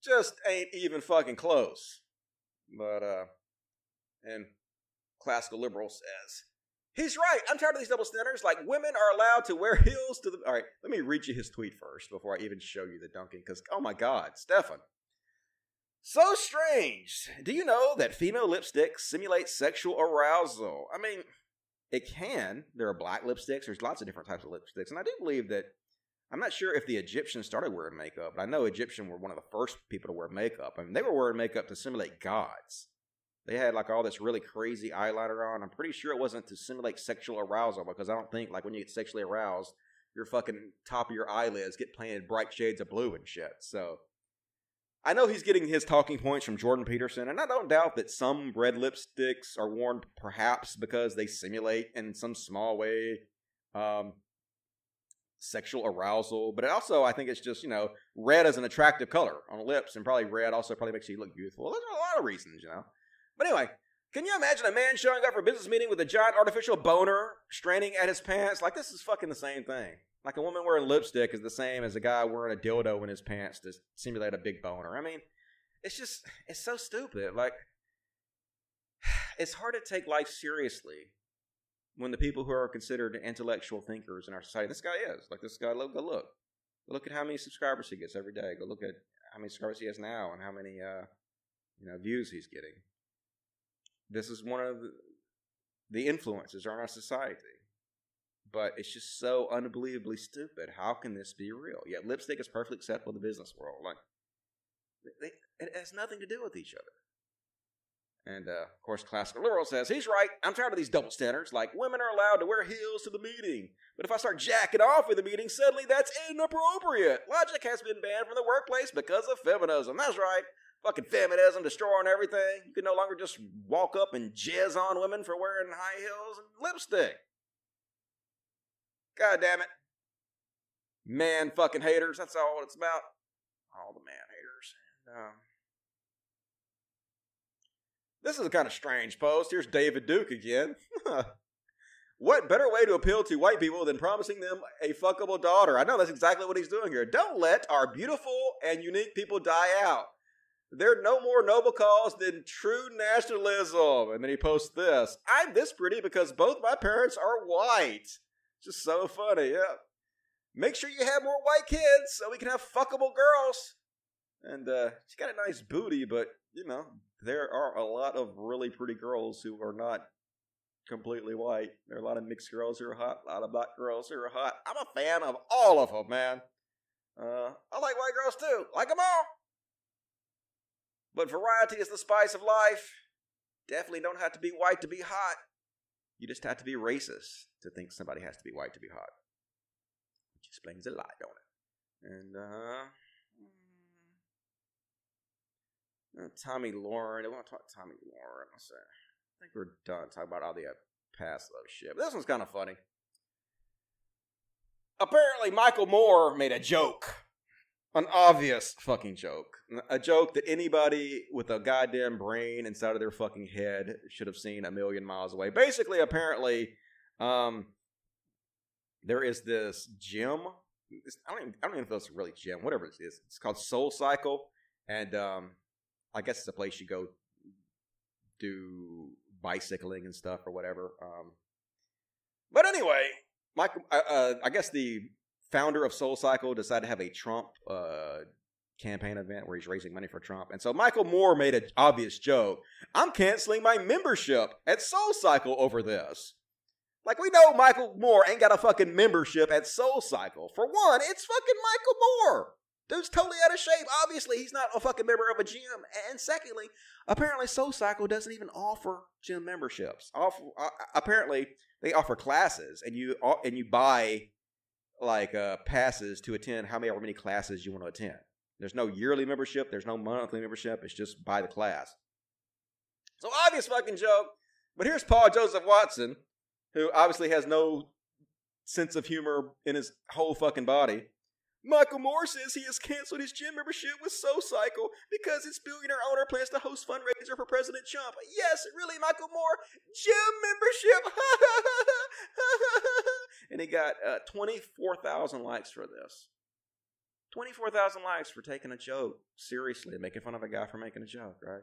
Just ain't even fucking close. But uh, and classical liberal says He's right. I'm tired of these double standards. Like women are allowed to wear heels to the. All right, let me read you his tweet first before I even show you the dunking. Because oh my God, Stefan. So strange. Do you know that female lipsticks simulate sexual arousal? I mean, it can. There are black lipsticks. There's lots of different types of lipsticks, and I do believe that. I'm not sure if the Egyptians started wearing makeup, but I know Egyptians were one of the first people to wear makeup. I mean, they were wearing makeup to simulate gods. They had like all this really crazy eyeliner on. I'm pretty sure it wasn't to simulate sexual arousal because I don't think like when you get sexually aroused, your fucking top of your eyelids get painted bright shades of blue and shit. So I know he's getting his talking points from Jordan Peterson, and I don't doubt that some red lipsticks are worn perhaps because they simulate in some small way um, sexual arousal. But it also, I think it's just, you know, red is an attractive color on lips, and probably red also probably makes you look youthful. There's a lot of reasons, you know. But anyway, can you imagine a man showing up for a business meeting with a giant artificial boner straining at his pants? Like, this is fucking the same thing. Like, a woman wearing lipstick is the same as a guy wearing a dildo in his pants to simulate a big boner. I mean, it's just, it's so stupid. Like, it's hard to take life seriously when the people who are considered intellectual thinkers in our society, this guy is. Like, this guy, look, go look. Look at how many subscribers he gets every day. Go look at how many subscribers he has now and how many, uh, you know, views he's getting. This is one of the influences on our society. But it's just so unbelievably stupid. How can this be real? Yet lipstick is perfectly acceptable in the business world. Like, they, it has nothing to do with each other. And uh, of course, classical liberal says he's right. I'm tired of these double standards. Like women are allowed to wear heels to the meeting, but if I start jacking off in the meeting, suddenly that's inappropriate. Logic has been banned from the workplace because of feminism. That's right. Fucking feminism destroying everything. You can no longer just walk up and jizz on women for wearing high heels and lipstick. God damn it. Man fucking haters. That's all it's about. All the man haters. Um, this is a kind of strange post. Here's David Duke again. what better way to appeal to white people than promising them a fuckable daughter? I know that's exactly what he's doing here. Don't let our beautiful and unique people die out. They're no more noble cause than true nationalism. And then he posts this I'm this pretty because both my parents are white. Just so funny, yeah. Make sure you have more white kids so we can have fuckable girls. And uh, she's got a nice booty, but you know, there are a lot of really pretty girls who are not completely white. There are a lot of mixed girls who are hot, a lot of black girls who are hot. I'm a fan of all of them, man. Uh, I like white girls too. Like them all. But variety is the spice of life. Definitely don't have to be white to be hot. You just have to be racist to think somebody has to be white to be hot. Which explains a lot, don't it? And, uh, uh Tomi Lahren. I want to talk Tomi Lahren. I. I think we're done talking about all the uh, past love shit. But this one's kind of funny. Apparently, Michael Moore made a joke an obvious fucking joke. A joke that anybody with a goddamn brain inside of their fucking head should have seen a million miles away. Basically, apparently, um, there is this gym. I don't, even, I don't even know if it's really gym, whatever it is. It's called Soul Cycle. And um, I guess it's a place you go do bicycling and stuff or whatever. Um, but anyway, Michael, uh, uh, I guess the founder of Soul Cycle decided to have a Trump uh, campaign event where he's raising money for Trump. And so Michael Moore made an obvious joke. I'm canceling my membership at Soul Cycle over this. Like, we know Michael Moore ain't got a fucking membership at Soul Cycle. For one, it's fucking Michael Moore. Dude's totally out of shape. Obviously, he's not a fucking member of a gym. And secondly, apparently Soul Cycle doesn't even offer gym memberships. Off, uh, apparently, they offer classes, and you uh, and you buy like uh, passes to attend however many classes you want to attend. There's no yearly membership. There's no monthly membership. It's just by the class. So obvious fucking joke. But here's Paul Joseph Watson, who obviously has no sense of humor in his whole fucking body. Michael Moore says he has canceled his gym membership with Soul Cycle because its billionaire owner plans to host fundraiser for President Trump. Yes, really, Michael Moore, gym membership. and he got uh, 24,000 likes for this. 24,000 likes for taking a joke seriously, making fun of a guy for making a joke, right?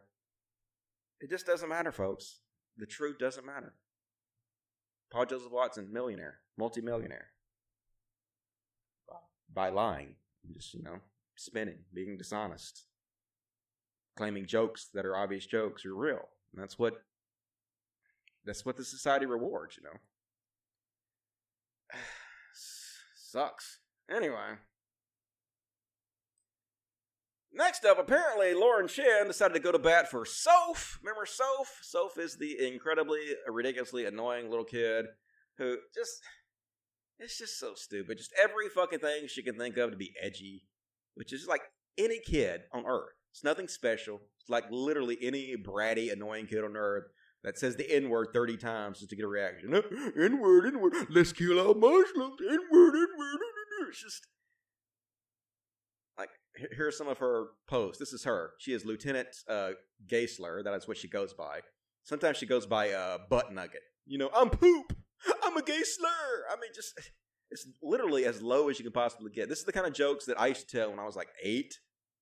It just doesn't matter, folks. The truth doesn't matter. Paul Joseph Watson, millionaire, multimillionaire, by lying, just you know, spinning, being dishonest, claiming jokes that are obvious jokes are real. And that's what that's what the society rewards, you know. Sucks. Anyway. Next up, apparently Lauren Chen decided to go to bat for Soph. Remember Soph? Soph is the incredibly, ridiculously annoying little kid who just. It's just so stupid. Just every fucking thing she can think of to be edgy, which is like any kid on Earth. It's nothing special. It's like literally any bratty, annoying kid on Earth that says the N word 30 times just to get a reaction. N word, N word, let's kill all Muslims. N word, N word. It's just like here's some of her posts. This is her. She is Lieutenant uh, Gaisler. That is what she goes by. Sometimes she goes by uh, Butt Nugget. You know, I'm poop. I'm a gay slur. I mean, just it's literally as low as you can possibly get. This is the kind of jokes that I used to tell when I was like eight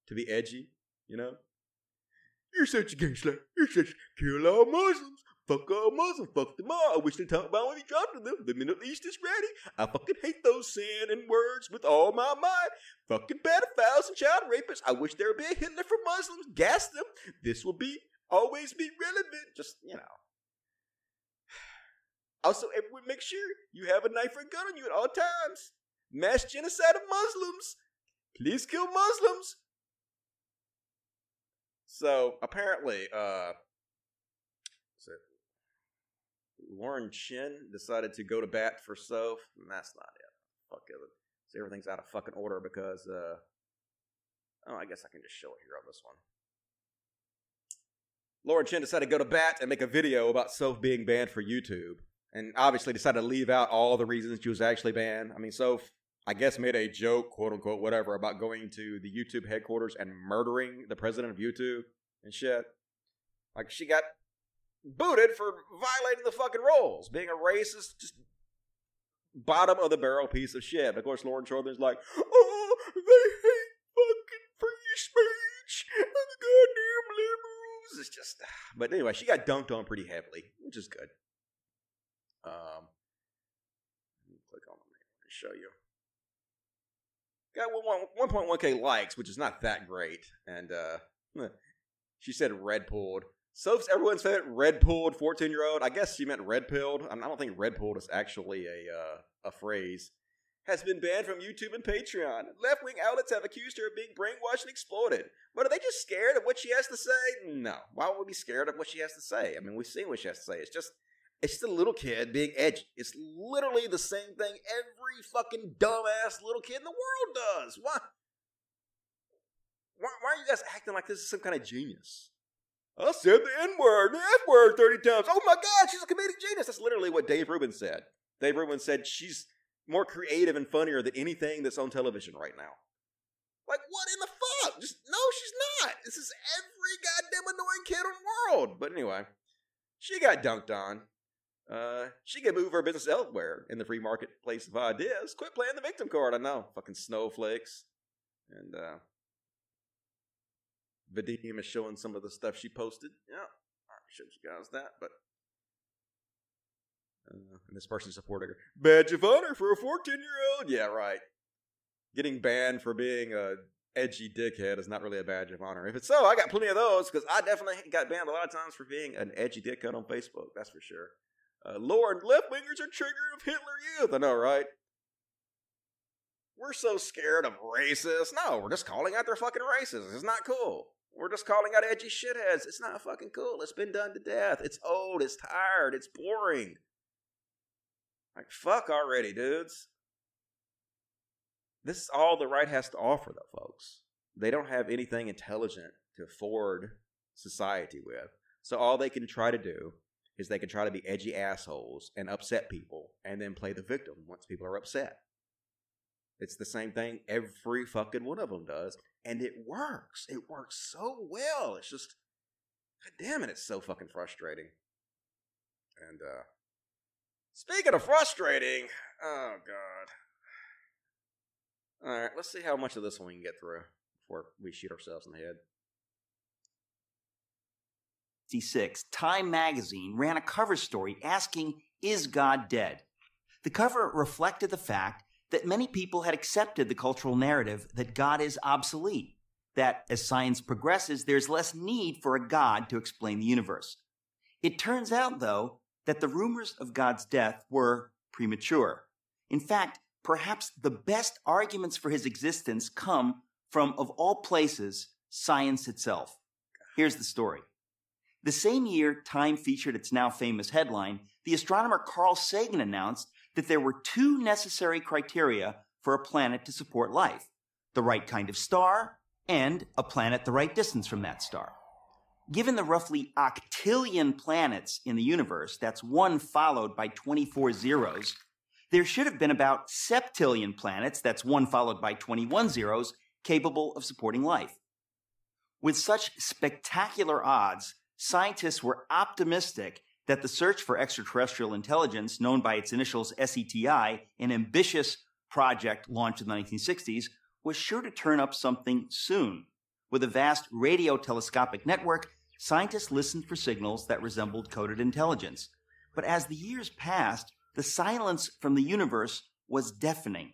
to be edgy. You know, you're such a gay slur. You're such kill all Muslims. Fuck all Muslims. Fuck them all. I wish they talked about when he dropped them. The Middle East is ready. I fucking hate those sin and words with all my might. Fucking pedophiles and child rapists. I wish there would be a Hitler for Muslims. Gas them. This will be always be relevant. Just you know. Also, everyone make sure you have a knife or gun on you at all times. Mass genocide of Muslims. Please kill Muslims. So apparently, uh, Lauren Chen decided to go to bat for Soph, and that's not it. Fuck it. So everything's out of fucking order because, uh, oh, I guess I can just show it here on this one. Lauren Chen decided to go to bat and make a video about Soph being banned for YouTube and obviously decided to leave out all the reasons she was actually banned. I mean, so I guess made a joke, quote unquote, whatever, about going to the YouTube headquarters and murdering the president of YouTube and shit. Like she got booted for violating the fucking rules, being a racist, just bottom of the barrel piece of shit. Of course, Lauren Chorther's like, oh, they hate fucking free speech and the goddamn liberals. It's just, but anyway, she got dunked on pretty heavily, which is good. Um, click on them and show you. Got 1.1k likes, which is not that great. And uh, she said red pulled. Soph's everyone's favorite red pulled 14 year old. I guess she meant red pilled. I don't think red pulled is actually a uh, a phrase. Has been banned from YouTube and Patreon. Left wing outlets have accused her of being brainwashed and exploited. But are they just scared of what she has to say? No. Why would we be scared of what she has to say? I mean, we've seen what she has to say. It's just it's just a little kid being edgy. It's literally the same thing every fucking dumbass little kid in the world does. Why? Why, why are you guys acting like this is some kind of genius? I said the N word, the F word 30 times. Oh my God, she's a comedic genius. That's literally what Dave Rubin said. Dave Rubin said she's more creative and funnier than anything that's on television right now. Like, what in the fuck? Just, no, she's not. This is every goddamn annoying kid in the world. But anyway, she got dunked on. Uh, she can move her business elsewhere in the free marketplace of ideas. Quit playing the victim card. I know, fucking snowflakes. And uh, Vadim is showing some of the stuff she posted. Yeah, I showed you guys that, but. Uh, and this person supporting her. Badge of honor for a 14 year old? Yeah, right. Getting banned for being a edgy dickhead is not really a badge of honor. If it's so, I got plenty of those because I definitely got banned a lot of times for being an edgy dickhead on Facebook. That's for sure. Uh, Lord, left wingers are triggered of Hitler Youth. I know, right? We're so scared of racists. No, we're just calling out their fucking racists. It's not cool. We're just calling out edgy shitheads. It's not fucking cool. It's been done to death. It's old. It's tired. It's boring. Like, fuck already, dudes. This is all the right has to offer, though, folks. They don't have anything intelligent to afford society with. So all they can try to do is they can try to be edgy assholes and upset people and then play the victim once people are upset. It's the same thing every fucking one of them does. And it works. It works so well. It's just, god damn it, it's so fucking frustrating. And, uh, speaking of frustrating, oh god. Alright, let's see how much of this one we can get through before we shoot ourselves in the head. 1966, Time magazine ran a cover story asking Is God Dead? The cover reflected the fact that many people had accepted the cultural narrative that God is obsolete, that as science progresses, there's less need for a God to explain the universe. It turns out, though, that the rumors of God's death were premature. In fact, perhaps the best arguments for his existence come from, of all places, science itself. Here's the story. The same year Time featured its now famous headline, the astronomer Carl Sagan announced that there were two necessary criteria for a planet to support life the right kind of star and a planet the right distance from that star. Given the roughly octillion planets in the universe, that's one followed by 24 zeros, there should have been about septillion planets, that's one followed by 21 zeros, capable of supporting life. With such spectacular odds, scientists were optimistic that the search for extraterrestrial intelligence, known by its initials SETI, an ambitious project launched in the 1960s, was sure to turn up something soon. With a vast radio telescopic network, scientists listened for signals that resembled coded intelligence. But as the years passed, the silence from the universe was deafening.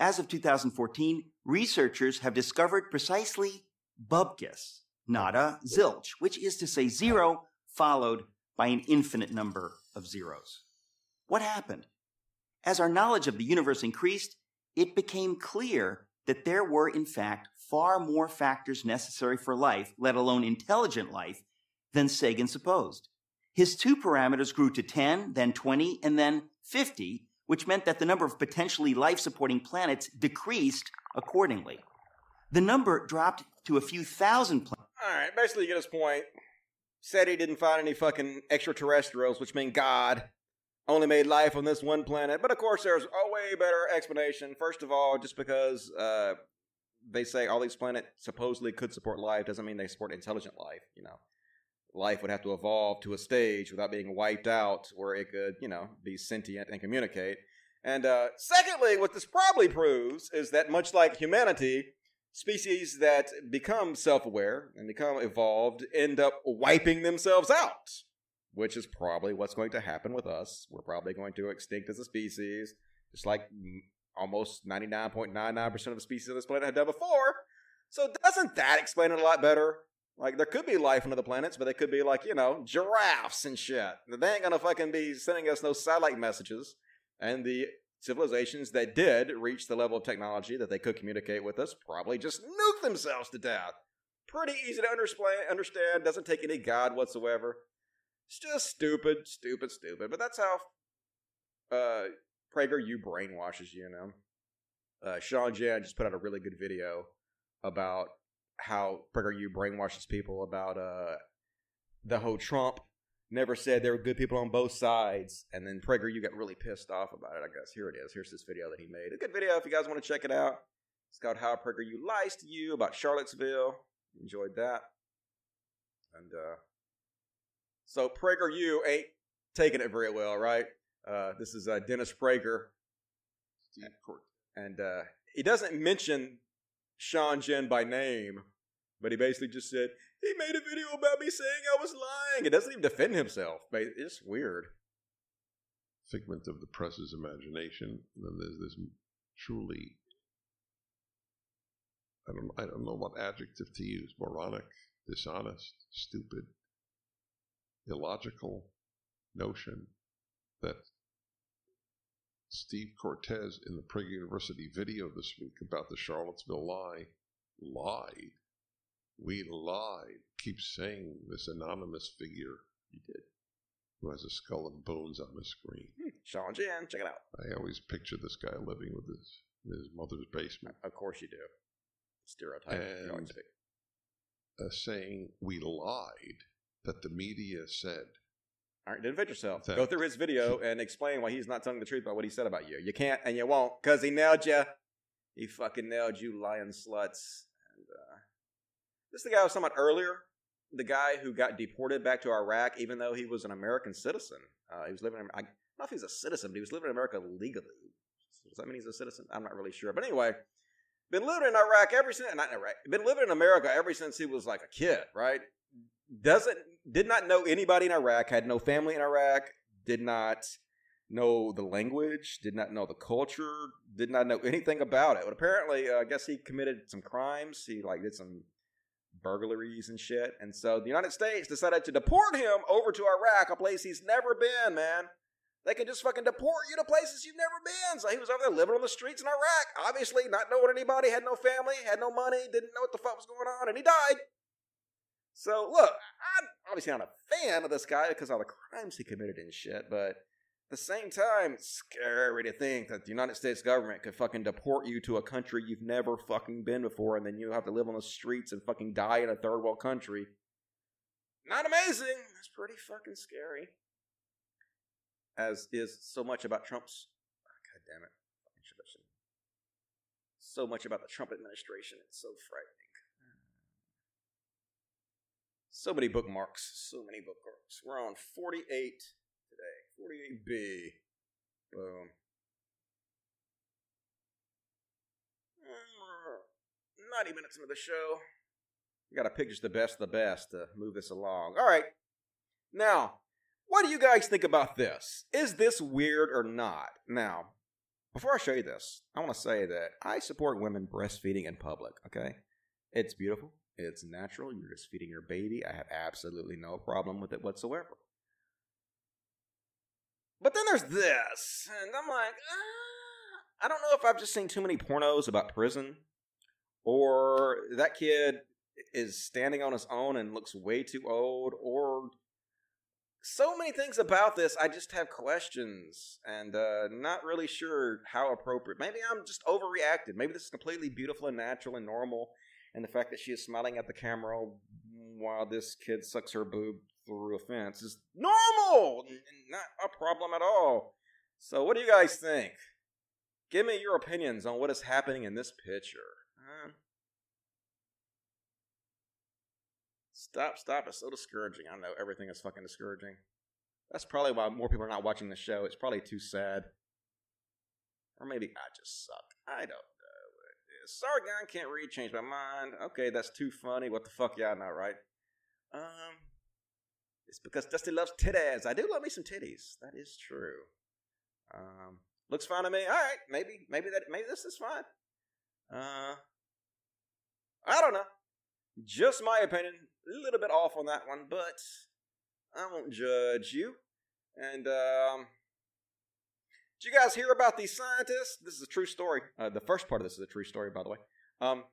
As of 2014, researchers have discovered precisely bubkis, nada, zilch, which is to say zero followed by an infinite number of zeros. What happened? As our knowledge of the universe increased, it became clear that there were, in fact, far more factors necessary for life, let alone intelligent life, than Sagan supposed. His two parameters grew to 10, then 20, and then 50, which meant that the number of potentially life supporting planets decreased accordingly. The number dropped to a few thousand planets. All right, basically, you get his point. Said he didn't find any fucking extraterrestrials, which mean God only made life on this one planet. But of course, there's a way better explanation. First of all, just because uh, they say all these planets supposedly could support life doesn't mean they support intelligent life. You know, life would have to evolve to a stage without being wiped out where it could, you know, be sentient and communicate. And uh, secondly, what this probably proves is that much like humanity, species that become self aware and become evolved end up wiping themselves out, which is probably what's going to happen with us. We're probably going to extinct as a species, just like almost 99.99% of the species on this planet have done before. So, doesn't that explain it a lot better? Like, there could be life on other planets, but they could be like, you know, giraffes and shit. They ain't gonna fucking be sending us no satellite messages. And the civilizations that did reach the level of technology that they could communicate with us probably just nuked themselves to death. Pretty easy to understand, doesn't take any God whatsoever. It's just stupid, stupid, stupid. But that's how uh, you brainwashes you, you know. Uh, Sean Jan just put out a really good video about how PragerU brainwashes people about uh, the whole Trump never said there were good people on both sides. And then PragerU got really pissed off about it, I guess. Here it is. Here's this video that he made. A good video if you guys want to check it out. It's called How PragerU Lies to You about Charlottesville. Enjoyed that. And uh, so you ain't taking it very well, right? Uh, this is uh, Dennis Prager. Steve Cortes. And uh, he doesn't mention Sean Jen by name, but he basically just said, he made a video about me saying I was lying. It doesn't even defend himself. It's weird. Figment of the press's imagination. And then there's this truly, I don't, I don't know what adjective to use moronic, dishonest, stupid, illogical notion that Steve Cortes in the Prager University video this week about the Charlottesville lie lied we lied. Keep saying this anonymous figure. He did. Who has a skull and bones on the screen. Hmm. Sean Jan, check it out. I always picture this guy living with his his mother's basement. Of course you do. Stereotype. And uh, saying we lied that the media said. All right, defend yourself. Go through his video and explain why he's not telling the truth about what he said about you. You can't and you won't because he nailed you. He fucking nailed you, lying sluts. This is the guy I was talking about earlier. The guy who got deported back to Iraq, even though he was an American citizen. Uh, he was living. In, I don't know if he's a citizen, but he was living in America legally. Does that mean he's a citizen? I'm not really sure. But anyway, been living in Iraq ever since. Not in Iraq. Been living in America ever since he was like a kid. Right? Doesn't did not know anybody in Iraq. Had no family in Iraq. Did not know the language, did not know the culture, did not know anything about it. But apparently, uh, I guess he committed some crimes. He like did some burglaries and shit. And so the United States decided to deport him over to Iraq, a place he's never been, man. They can just fucking deport you to places you've never been. So he was over there living on the streets in Iraq, obviously not knowing anybody, had no family, had no money, didn't know what the fuck was going on, and he died. So look, I'm obviously not a fan of this guy because of all the crimes he committed and shit, but the same time, it's scary to think that the United States government could fucking deport you to a country you've never fucking been before, and then you have to live on the streets and fucking die in a third world country. Not amazing. It's pretty fucking scary. As is so much about Trump's. Ah, God damn it. So much about the Trump administration. It's so frightening. So many bookmarks. So many bookmarks. We're on 48 today. 48B. Boom. 90 minutes into the show. We gotta pick just the best of the best to move this along. All right. Now, what do you guys think about this? Is this weird or not? Now, before I show you this, I want to say that I support women breastfeeding in public, okay? It's beautiful. It's natural. You're just feeding your baby. I have absolutely no problem with it whatsoever. But then there's this, and I'm like, ah, I don't know if I've just seen too many pornos about prison, or that kid is standing on his own and looks way too old, or so many things about this. I just have questions and uh, not really sure how appropriate. Maybe I'm just overreacted. Maybe this is completely beautiful and natural and normal, and the fact that she is smiling at the camera while this kid sucks her boob through a fence is normal, not a problem at all. So, what do you guys think? Give me your opinions on what is happening in this picture. Huh? Stop, stop. It's so discouraging. I know everything is fucking discouraging. That's probably why more people are not watching the show. It's probably too sad. Or maybe I just suck. I don't know what it is. Sargon can't read, change my mind. Okay, that's too funny. What the fuck, y'all know, right? Um, it's because Dusty loves titties. I do love me some titties. That is true. Um, looks fine to me. All right, maybe, maybe that, maybe this is fine. Uh, I don't know. Just my opinion. A little bit off on that one, but I won't judge you. And um, did you guys hear about these scientists? This is a true story. Uh, the first part of this is a true story, by the way. Um,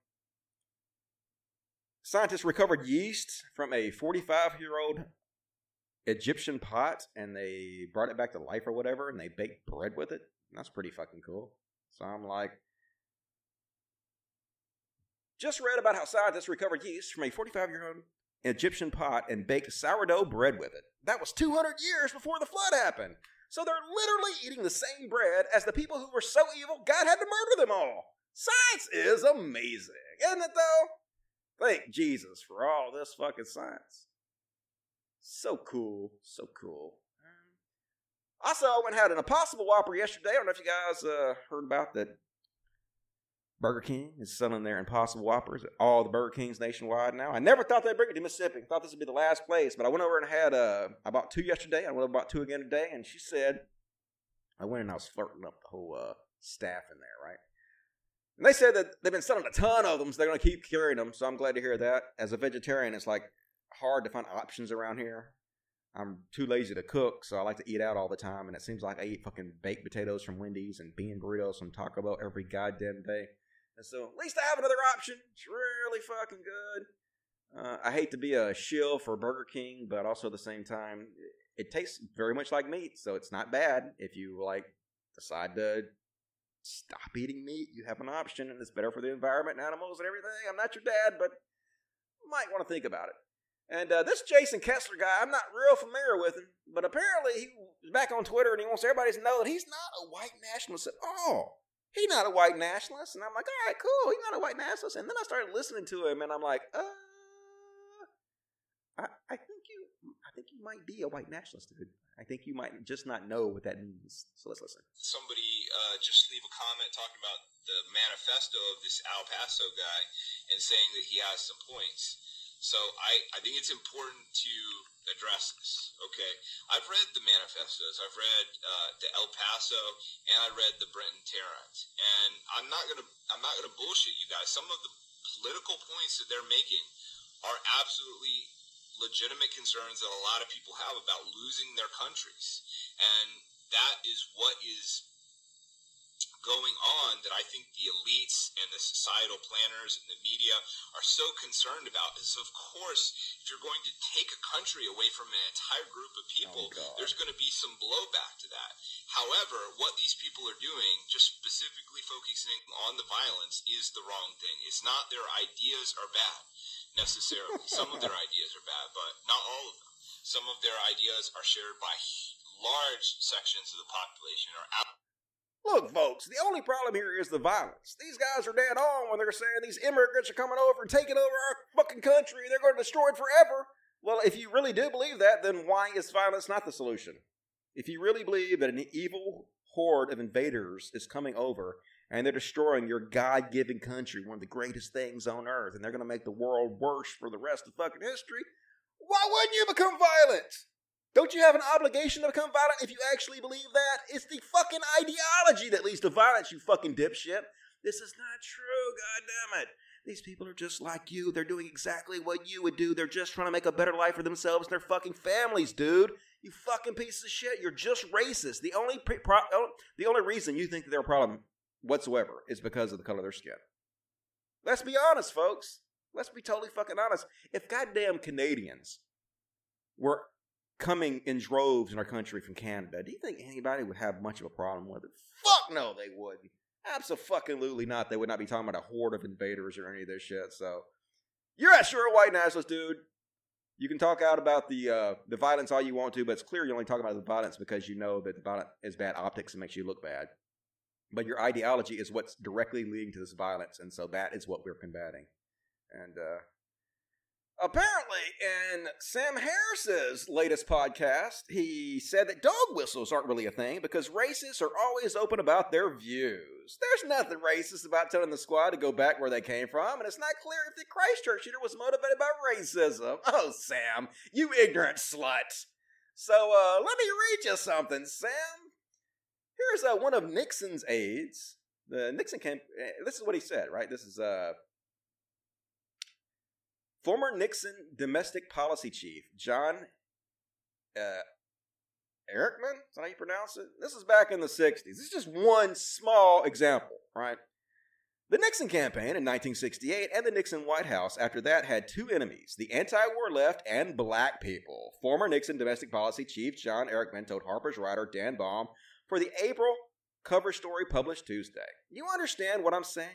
scientists recovered yeast from a 45 year old Egyptian pot and they brought it back to life or whatever and they baked bread with it. That's pretty fucking cool. So I'm like, just read about how scientists recovered yeast from a 45 year old Egyptian pot and baked sourdough bread with it. That was 200 years before the flood happened. So they're literally eating the same bread as the people who were so evil God had to murder them all. Science is amazing, isn't it though? Thank Jesus for all this fucking science. So cool, so cool. Also, I went and had an Impossible Whopper yesterday. I don't know if you guys uh, heard about that. Burger King is selling their Impossible Whoppers at all the Burger Kings nationwide now. I never thought they'd bring it to Mississippi. I thought this would be the last place, but I went over and had uh, I bought two yesterday. I went over and bought two again today, and she said I went and I was flirting up the whole uh, staff in there, right? And they said that they've been selling a ton of them, so they're going to keep carrying them. So I'm glad to hear that. As a vegetarian, it's like hard to find options around here. I'm too lazy to cook, so I like to eat out all the time. And it seems like I eat fucking baked potatoes from Wendy's and bean burritos from Taco Bell every goddamn day. And so at least I have another option. It's really fucking good. Uh, I hate to be a shill for Burger King, but also at the same time, it tastes very much like meat, so it's not bad if you like decide to stop eating meat. You have an option, and it's better for the environment and animals and everything. I'm not your dad, but might want to think about it. And uh, this Jason Kessler guy, I'm not real familiar with him, but apparently he's back on Twitter and he wants everybody to know that he's not a white nationalist at all. He's not a white nationalist. And I'm like, all right, cool. He's not a white nationalist. And then I started listening to him and I'm like, uh, I, I think you, I think you might be a white nationalist, dude. I think you might just not know what that means. So let's listen. Somebody uh, just leave a comment talking about the manifesto of this El Paso guy and saying that he has some points. So I, I think it's important to address this. Okay, I've read the manifestos. I've read uh, the El Paso, and I read the Brenton Tarrant. And I'm not gonna I'm not gonna bullshit you guys. Some of the political points that they're making are absolutely legitimate concerns that a lot of people have about losing their countries, and that is going on that I think the elites and the societal planners and the media are so concerned about is of course if you're going to take a country away from an entire group of people oh, there's going to be some blowback to that. However what these people are doing just specifically focusing on the violence is the wrong thing. It's not their ideas are bad necessarily. Some of their ideas are bad but not all of them. Some of their ideas are shared by large sections of the population are out Look, folks, the only problem here is the violence. These guys are dead on when they're saying these immigrants are coming over and taking over our fucking country. and They're going to destroy it forever. Well, if you really do believe that, then why is violence not the solution? If you really believe that an evil horde of invaders is coming over and they're destroying your God given country, one of the greatest things on earth, and they're going to make the world worse for the rest of fucking history, why wouldn't you become violent? Don't you have an obligation to become violent if you actually believe that? It's the fucking ideology that leads to violence, you fucking dipshit. This is not true, god damn it. These people are just like you. They're doing exactly what you would do. They're just trying to make a better life for themselves and their fucking families, dude. You fucking piece of shit. You're just racist. The only pre- pro- oh, the only reason you think they're a problem whatsoever is because of the color of their skin. Let's be honest, folks. Let's be totally fucking honest. If goddamn Canadians were coming in droves in our country from Canada, do you think anybody would have much of a problem with it? Fuck no, they wouldn't. Absolutely not. They would not be talking about a horde of invaders or any of this shit. So, you're a sure white nationalist, dude. You can talk out about the uh, the violence all you want to, but it's clear you're only talking about the violence because you know that the violence is bad optics and makes you look bad. But your ideology is what's directly leading to this violence, and so that is what we're combating. And uh, Apparently, in Sam Harris's latest podcast, he said that dog whistles aren't really a thing because racists are always open about their views. There's nothing racist about telling the squad to go back where they came from, and it's not clear if the Christchurch shooter was motivated by racism. Oh, Sam, you ignorant slut. So, uh, let me read you something, Sam. Here's uh, one of Nixon's aides. The Nixon camp. This is what he said, right? This is uh, Former Nixon domestic policy chief John uh, Ehrlichman, is how you pronounce it? This is back in the 60s. This is just one small example, right? The Nixon campaign in 1968 and the Nixon White House after that had two enemies the anti war left and black people. Former Nixon domestic policy chief John Ehrlichman told Harper's writer Dan Baum for the April cover story published Tuesday. You understand what I'm saying?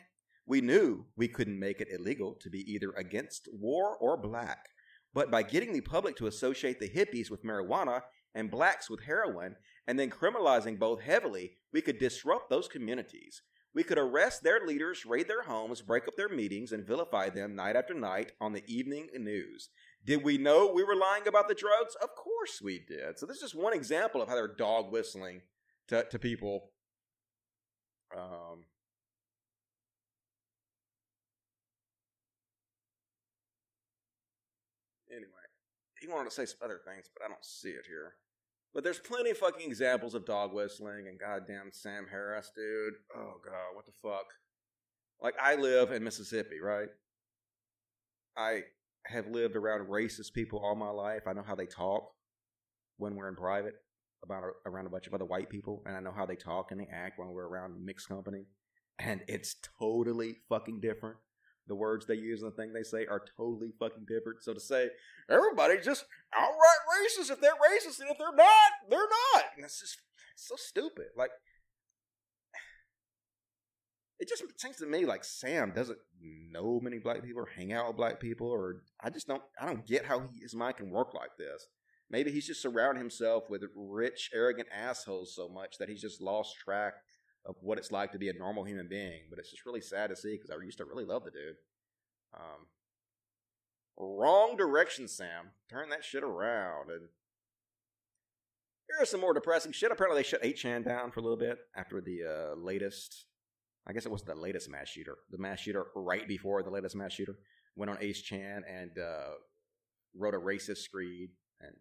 We knew we couldn't make it illegal to be either against war or black, but by getting the public to associate the hippies with marijuana and blacks with heroin, and then criminalizing both heavily, we could disrupt those communities. We could arrest their leaders, raid their homes, break up their meetings, and vilify them night after night on the evening news. Did we know we were lying about the drugs? Of course we did. So this is just one example of how they're dog whistling to, to people. Um, he wanted to say some other things, but I don't see it here. But there's plenty of fucking examples of dog whistling and goddamn Sam Harris, dude. Oh god, what the fuck? Like I live in Mississippi, right? I have lived around racist people all my life. I know how they talk when we're in private about around a bunch of other white people, and I know how they talk and they act when we're around mixed company, and it's totally fucking different the words they use and the thing they say are totally fucking different. So to say everybody's just outright racist if they're racist, and if they're not, they're not. And that's just so stupid. Like it just seems to me like Sam doesn't know many black people or hang out with black people, or I just don't I don't get how he, his mind can work like this. Maybe he's just surrounded himself with rich, arrogant assholes so much that he's just lost track of what it's like to be a normal human being. But it's just really sad to see because I used to really love the dude. Um, wrong direction, Sam. Turn that shit around. And here's some more depressing shit. Apparently, they shut 8chan down for a little bit after the uh, latest. I guess it was the latest mass shooter. The mass shooter right before the latest mass shooter went on 8chan and uh, wrote a racist screed and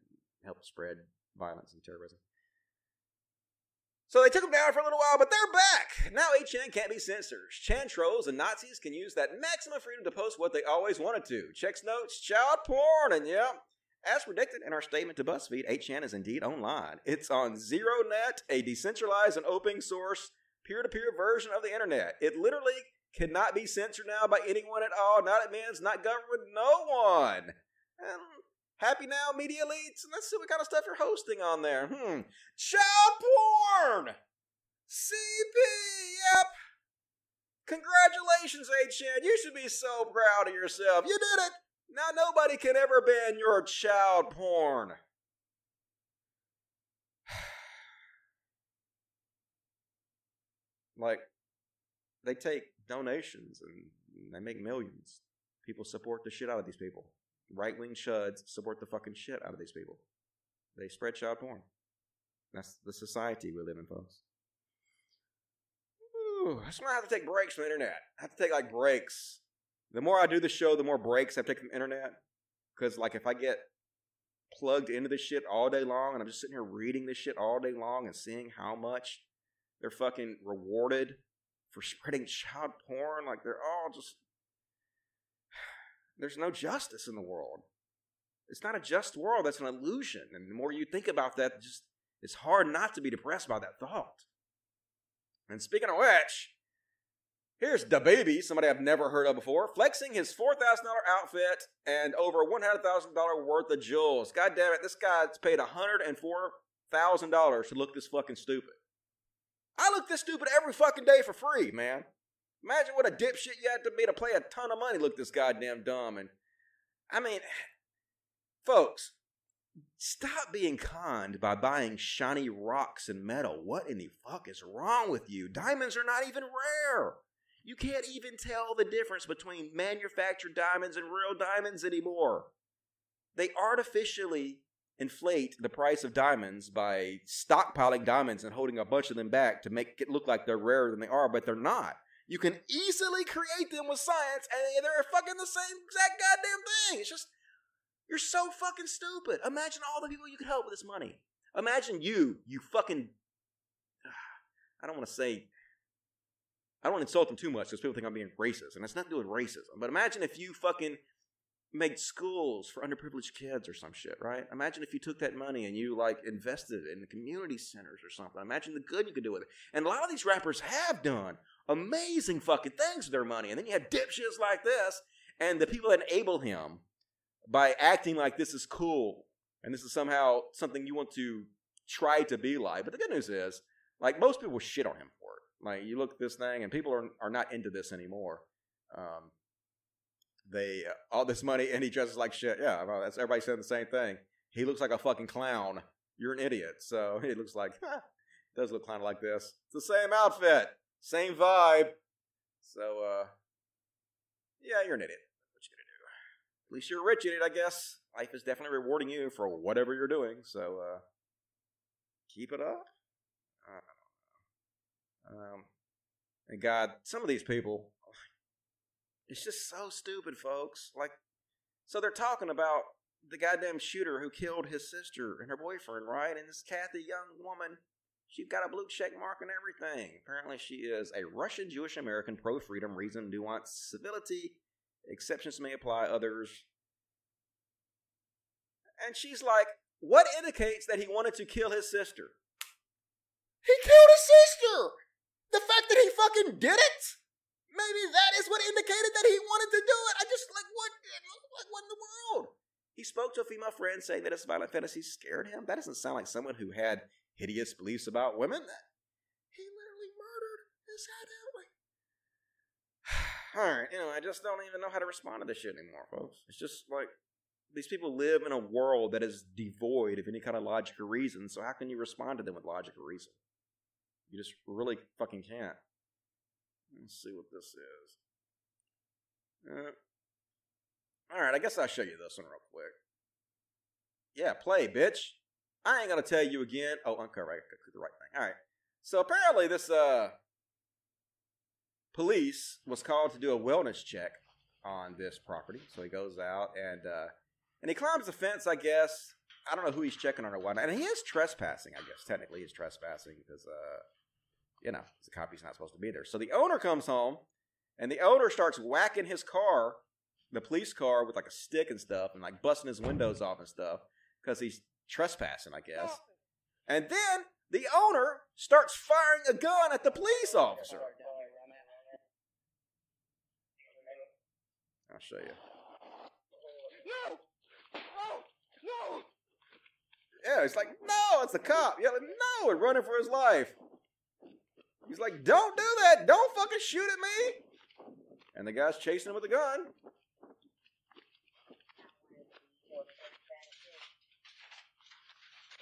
helped spread violence and terrorism. So they took them down for a little while, but they're back. Now 8chan can't be censored. Chan trolls and Nazis can use that maximum freedom to post what they always wanted to. Checks notes, child porn, and yeah. As predicted in our statement to BuzzFeed, 8chan is indeed online. It's on ZeroNet, a decentralized and open source peer-to-peer version of the internet. It literally cannot be censored now by anyone at all. Not admins, not government, no one. And happy now, media elites. And let's see what kind of stuff you're hosting on there. Hmm. Child porn! CP, yep. Congratulations, 8chan. You should be so proud of yourself. You did it. Now nobody can ever ban your child porn. like, they take donations and they make millions. People support the shit out of these people. Right wing chuds support the fucking shit out of these people. They spread child porn. That's the society we live in, folks. Ooh, that's why I have to take breaks from the internet. I have to take like breaks. The more I do the show, the more breaks I take from the internet. Because like if I get plugged into this shit all day long and I'm just sitting here reading this shit all day long and seeing how much they're fucking rewarded for spreading child porn, like they're all just there's no justice in the world. It's not a just world, that's an illusion. And the more you think about that, just it's hard not to be depressed by that thought. And speaking of which, here's the baby, somebody I've never heard of before, flexing his $4,000 outfit and over $100,000 worth of jewels. God damn it, this guy's paid $104,000 to look this fucking stupid. I look this stupid every fucking day for free, man. Imagine what a dipshit you had to be to play a ton of money look this goddamn dumb. And I mean, folks, stop being conned by buying shiny rocks and metal. What in the fuck is wrong with you? Diamonds are not even rare. You can't even tell the difference between manufactured diamonds and real diamonds anymore. They artificially inflate the price of diamonds by stockpiling diamonds and holding a bunch of them back to make it look like they're rarer than they are, but they're not. You can easily create them with science, and they're fucking the same exact goddamn thing. It's just, you're so fucking stupid. Imagine all the people you could help with this money. Imagine you, you fucking. I don't want to say. I don't want to insult them too much because people think I'm being racist, and it's not doing racism. But imagine if you fucking made schools for underprivileged kids or some shit, right? Imagine if you took that money and you like invested it in the community centers or something. Imagine the good you could do with it. And a lot of these rappers have done amazing fucking things with their money. And then you have dipshits like this, and the people that enable him by acting like this is cool and this is somehow something you want to try to be like. But the good news is, like most people shit on him for it. Like you look at this thing, and people are are not into this anymore. Um, they uh, all this money, and he dresses like shit. Yeah, well, that's everybody saying the same thing. He looks like a fucking clown. You're an idiot. So he looks like does look kind of like this. It's the same outfit, same vibe. So uh, yeah, you're an idiot. What you gonna do? At least you're a rich idiot, I guess. Life is definitely rewarding you for whatever you're doing. So uh, keep it up. Um, and God, some of these people, it's just so stupid, folks. Like, so they're talking about the goddamn shooter who killed his sister and her boyfriend, right? And this Cathy Young woman, she's got a blue check mark and everything. Apparently, she is a Russian Jewish American pro freedom, reason, nuance, civility. Exceptions may apply, others. And she's like, what indicates that he wanted to kill his sister? He killed his sister! The fact that he fucking did it? Maybe that is what indicated that he wanted to do it. I just like what like what in the world? He spoke to a female friend saying that his violent fantasies scared him. That doesn't sound like someone who had hideous beliefs about women. He literally murdered his head. All right, you know, I just don't even know how to respond to this shit anymore, folks. It's just like these people live in a world that is devoid of any kind of logic or reason. So how can you respond to them with logic or reason? You just really fucking can't. Let's see what this is. Uh, all right, I guess I'll show you this one real quick. Yeah, play, bitch. I ain't gonna tell you again. Oh, uncover. I click the right thing. All right. So apparently, this uh, police was called to do a wellness check on this property. So he goes out and uh, and he climbs the fence, I guess, I don't know who he's checking on or whatnot. And he is trespassing, I guess. Technically, he's trespassing because, uh, you know, the a cop, he's not supposed to be there. So the owner comes home, and the owner starts whacking his car, the police car, with like a stick and stuff, and like busting his windows off and stuff because he's trespassing, I guess. And then the owner starts firing a gun at the police officer. I'll show you. No! No! No! Yeah, he's like, no, it's the cop. Yelling, no, and running for his life. He's like, don't do that. Don't fucking shoot at me. And the guy's chasing him with a gun.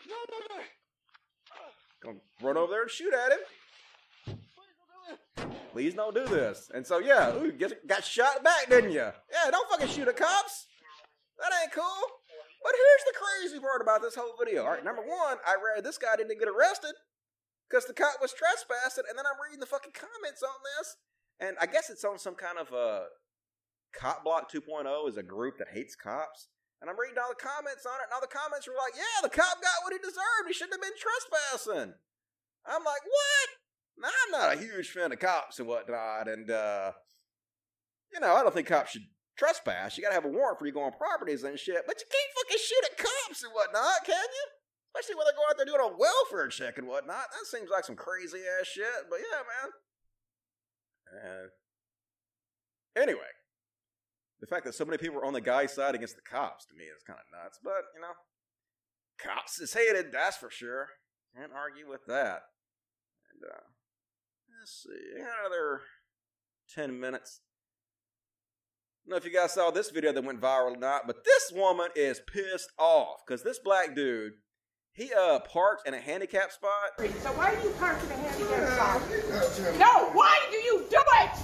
No, no, no! Run over there and shoot at him. Please don't do this. And so, yeah, ooh, got shot back, didn't you? Yeah, don't fucking shoot at cops. That ain't cool. But here's the crazy part about this whole video. All right, number one, I read this guy didn't get arrested because the cop was trespassing, and then I'm reading the fucking comments on this, and I guess it's on some kind of a Cop Block 2.0 is a group that hates cops. And I'm reading all the comments on it, and all the comments were like, yeah, the cop got what he deserved. He shouldn't have been trespassing. I'm like, what? Now, I'm not a huge fan of cops and whatnot, and, uh, you know, I don't think cops should trespass. You gotta have a warrant for you going properties and shit, but you can't fucking shoot at cops and whatnot, can you? Especially when they go out there doing a welfare check and whatnot. That seems like some crazy ass shit, but yeah, man. Uh, anyway, the fact that so many people are on the guy's side against the cops to me is kind of nuts. But you know, cops is hated, that's for sure. Can't argue with that. And uh, let's see, another ten minutes. I don't know if you guys saw this video that went viral or not, but this woman is pissed off because this black dude, he uh parked in a handicap spot. So why do you park in a handicap spot? No, why do you do it?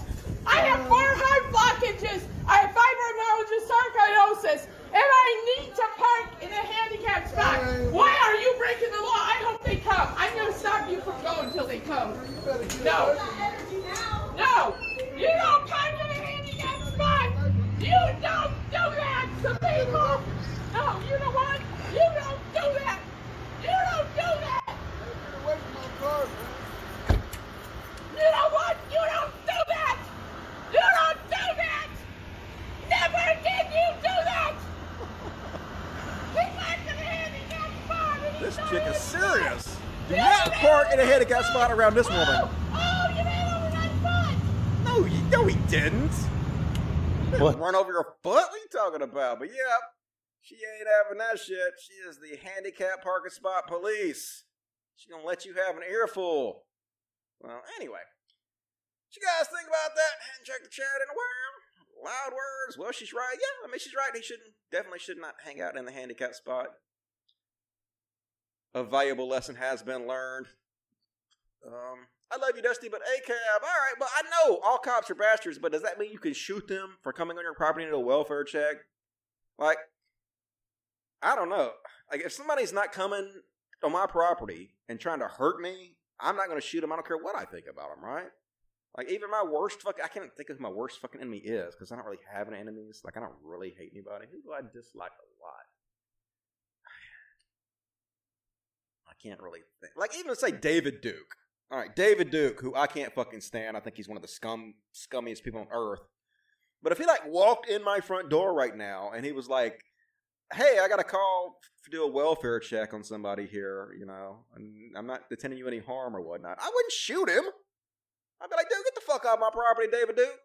I have four heart blockages. I have fibromyalgia sarcoidosis, and I need to park in a handicap spot. Why are you breaking the law? I hope they come. I'm going to stop you from going until they come. No. No. You don't park in a handicap spot. You don't do that to people. No, you know what? You don't do that. You don't do that. You know what? You don't do that. You don't do that. Never did you do that. He parked in a handicap spot. and This started chick is to serious. Do You not made park in a over handicap spot around this woman. Oh, oh you made over nine foot. No, you, no, he didn't. He didn't What? run over your foot? What are you talking about? But yeah, she ain't having that shit. She is the handicap parking spot police. She gonna let you have an earful. Well, anyway, what you guys think about that? And check the chat in a while. Loud words. Well, she's right. Yeah, I mean she's right. He shouldn't definitely should not hang out in the handicap spot. A valuable lesson has been learned. Um, I love you, Dusty, but ACAB, all right, but I know all cops are bastards, but does that mean you can shoot them for coming on your property to a welfare check? Like, I don't know. Like, if somebody's not coming on my property and trying to hurt me, I'm not going to shoot them. I don't care what I think about them, right? Like, even my worst fucking, I can't think of who my worst fucking enemy is because I don't really have any enemies. Like, I don't really hate anybody. Who do I dislike a lot? I can't really think. Like, even say David Duke. All right, David Duke, who I can't fucking stand. I think he's one of the scum scummiest people on earth. But if he like walked in my front door right now and he was like, "Hey, I got a call do a welfare check on somebody here," you know, I'm not intending you any harm or whatnot, I wouldn't shoot him. I'd be like, "Dude, get the fuck off my property, David Duke.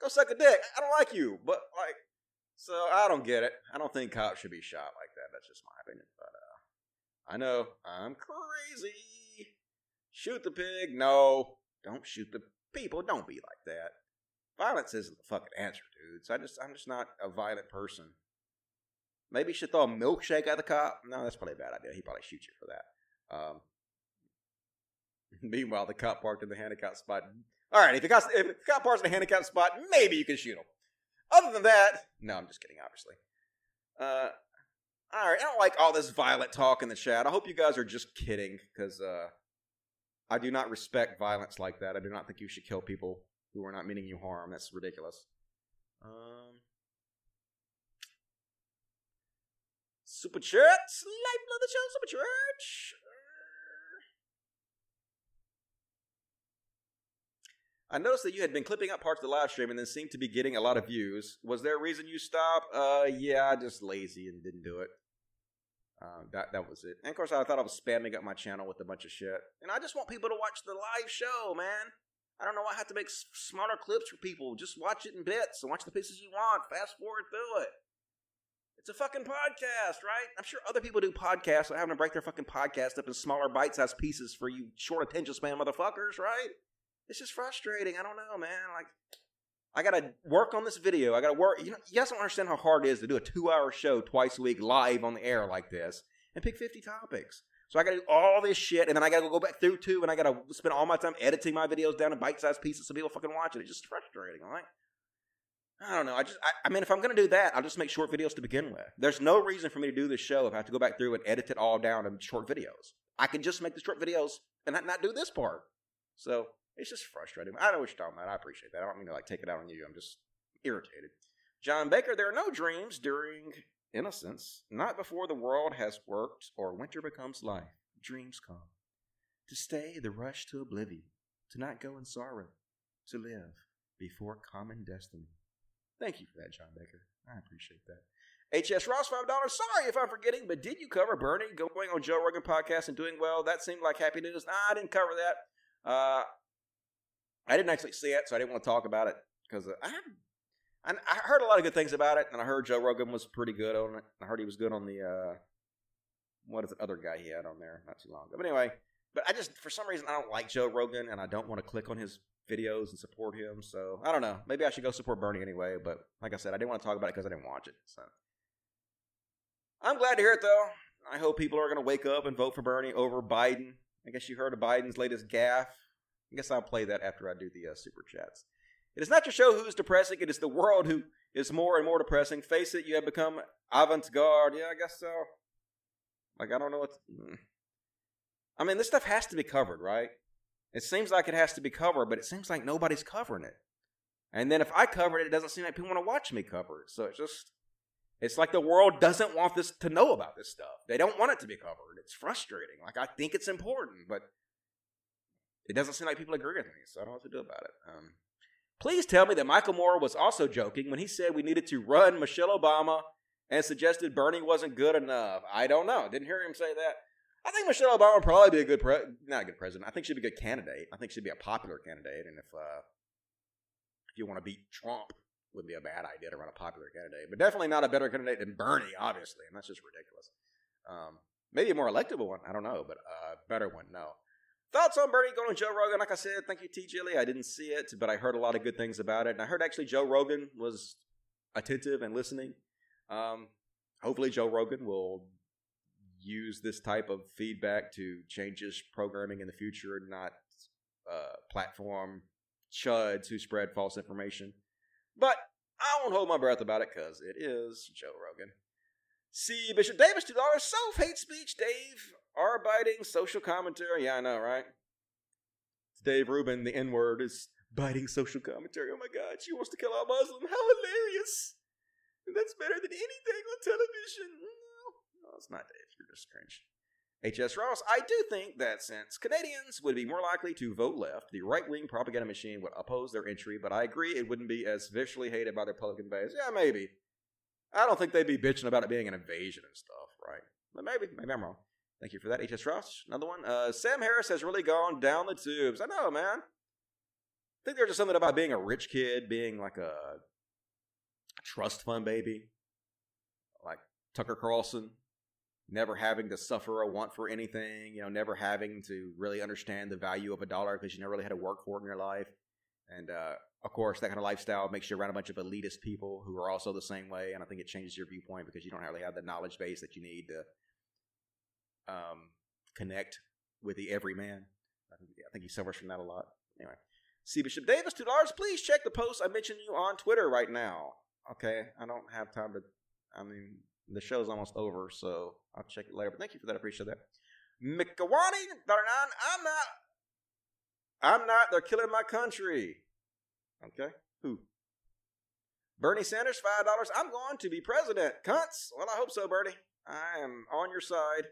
Go suck a dick. I don't like you." But like, so I don't get it. I don't think cops should be shot like that. That's just my opinion. But uh, I know I'm crazy. Shoot the pig? No. Don't shoot the people. Don't be like that. Violence isn't the fucking answer, dude. So I just I'm just not a violent person. Maybe you should throw a milkshake at the cop. No, that's probably a bad idea. He probably shoots you for that. Um, meanwhile, the cop parked in the handicap spot. All right, if the cop, if the cop parks in a handicap spot, maybe you can shoot him. Other than that, no, I'm just kidding. Obviously. Uh, all right, I don't like all this violent talk in the chat. I hope you guys are just kidding because uh, I do not respect violence like that. I do not think you should kill people who are not meaning you harm. That's ridiculous. Um, Super Church, Life of the show, super church. I noticed that you had been clipping up parts of the live stream and then seemed to be getting a lot of views. Was there a reason you stopped? Uh, yeah, just lazy and didn't do it. Uh, that that was it. And of course, I thought I was spamming up my channel with a bunch of shit. And I just want people to watch the live show, man. I don't know why I have to make smaller clips for people. Just watch it in bits and watch the pieces you want. Fast forward through it. It's a fucking podcast, right? I'm sure other people do podcasts without having to break their fucking podcast up in smaller bite-sized pieces for you short attention span motherfuckers, right? It's just frustrating. I don't know, man. Like, I gotta work on this video. I gotta work. You know, you guys don't understand how hard it is to do a two-hour show twice a week live on the air like this and pick 50 topics. So I gotta do all this shit, and then I gotta go back through too, and I gotta spend all my time editing my videos down to bite-sized pieces so people fucking watch it. It's just frustrating, all right? I don't know. I just, I, I mean, if I'm gonna do that, I'll just make short videos to begin with. There's no reason for me to do this show if I have to go back through and edit it all down in short videos. I can just make the short videos and not, not do this part. So it's just frustrating. I know what you're talking about. I appreciate that. I don't mean to like take it out on you. I'm just irritated. John Baker, there are no dreams during innocence, not before the world has worked or winter becomes life. Dreams come. To stay, the rush to oblivion, to not go in sorrow, to live before common destiny. Thank you for that, John Baker. I appreciate that. HS Ross, $5. Sorry if I'm forgetting, but did you cover Bernie going on Joe Rogan podcast and doing well? That seemed like happy news. Nah, I didn't cover that. Uh, I didn't actually see it, so I didn't want to talk about it because I I I heard a lot of good things about it, and I heard Joe Rogan was pretty good on it. I heard he was good on the uh, what is the other guy he had on there not too long ago. But anyway, but I just for some reason I don't like Joe Rogan, and I don't want to click on his videos and support him. So I don't know. Maybe I should go support Bernie anyway. But like I said, I didn't want to talk about it because I didn't watch it. So I'm glad to hear it though. I hope people are going to wake up and vote for Bernie over Biden. I guess you heard of Biden's latest gaffe. I guess I'll play that after I do the uh, super chats. It is not your show who's depressing, it is the world who is more and more depressing. Face it, you have become avant garde. Yeah, I guess so. Like, I don't know what. mm. I mean, this stuff has to be covered, right? It seems like it has to be covered, but it seems like nobody's covering it. And then if I cover it, it doesn't seem like people want to watch me cover it. So it's just. It's like the world doesn't want this to know about this stuff. They don't want it to be covered. It's frustrating. Like, I think it's important, but it doesn't seem like people agree with me, so I don't know what to do about it. Um, please tell me that Michael Moore was also joking when he said we needed to run Michelle Obama and suggested Bernie wasn't good enough. I don't know. Didn't hear him say that. I think Michelle Obama would probably be a good pre- not a good president. I think she'd be a good candidate. I think she'd be a popular candidate, and if uh, if you want to beat Trump, would be a bad idea to run a popular candidate, but definitely not a better candidate than Bernie, obviously, and that's just ridiculous. Um, maybe a more electable one, I don't know, but a better one, no. Thoughts on Bernie going to Joe Rogan? Like I said, thank you, T. Jilly. I didn't see it, but I heard a lot of good things about it, and I heard actually Joe Rogan was attentive and listening. Um, hopefully, Joe Rogan will use this type of feedback to change his programming in the future, not uh, platform chuds who spread false information. But I won't hold my breath about it because it is Joe Rogan. See Bishop Davis, two dollars. Self hate speech, Dave. R biting social commentary. Yeah, I know, right? It's Dave Rubin. The N word is biting social commentary. Oh my God, she wants to kill all Muslim. How hilarious! That's better than anything on television. It's not Dave. You're just cringe. H.S. Ross, I do think that since Canadians would be more likely to vote left, the right wing propaganda machine would oppose their entry, but I agree it wouldn't be as viciously hated by their Republican base. Yeah, maybe. I don't think they'd be bitching about it being an invasion and stuff, right? But maybe, maybe I'm wrong. Thank you for that, H.S. Ross. Another one. Uh, Sam Harris has really gone down the tubes. I know, man. I think there's just something about being a rich kid, being like a trust fund baby, like Tucker Carlson, never having to suffer or want for anything, you know, never having to really understand the value of a dollar because you never really had to work for it in your life. And uh, of course, that kind of lifestyle makes you around a bunch of elitist people who are also the same way. And I think it changes your viewpoint because you don't really have the knowledge base that you need to um, connect with the everyman. I think, I think he suffers from that a lot. Anyway, C. Bishop Davis, $2. Please check the post I mentioned you on Twitter right now. Okay, I don't have time to. I mean, the show's almost over, so I'll check it later. But thank you for that. I appreciate that. Mikawani, nine. I'm not. I'm not. They're killing my country. Okay. Who? Bernie Sanders, five dollars. I'm going to be president. Cunts. Well, I hope so, Bernie. I am on your side.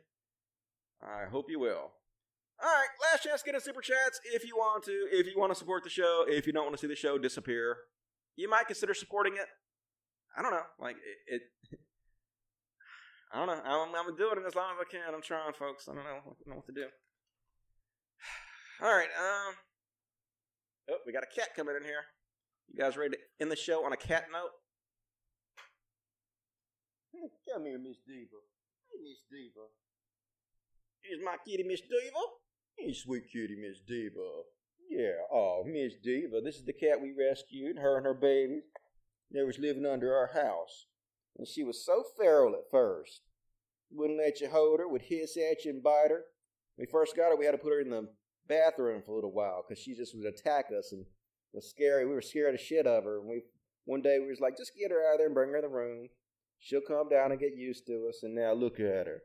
I hope you will. All right, last chance get in super chats if you want to. If you want to support the show, if you don't want to see the show disappear, you might consider supporting it. I don't know. Like it. it I don't know. I'm, I'm do it as long as I can. I'm trying, folks. I don't know. I don't know what to do. All right. Um. Oh, we got a cat coming in here. You guys ready to end the show on a cat note? Come here, Miss Diva. Hey, Miss Diva. Here's my kitty, Miss Diva. Hey, sweet kitty, Miss Diva. Yeah, oh, Miss Diva, this is the cat we rescued, her and her babies. They was living under our house. And she was so feral at first. Wouldn't let you hold her, would hiss at you and bite her. When we first got her, we had to put her in the bathroom for a little while because she just would attack us and was scary. We were scared of shit of her. And we one day we was like, just get her out of there and bring her in the room. She'll come down and get used to us. And now look at her.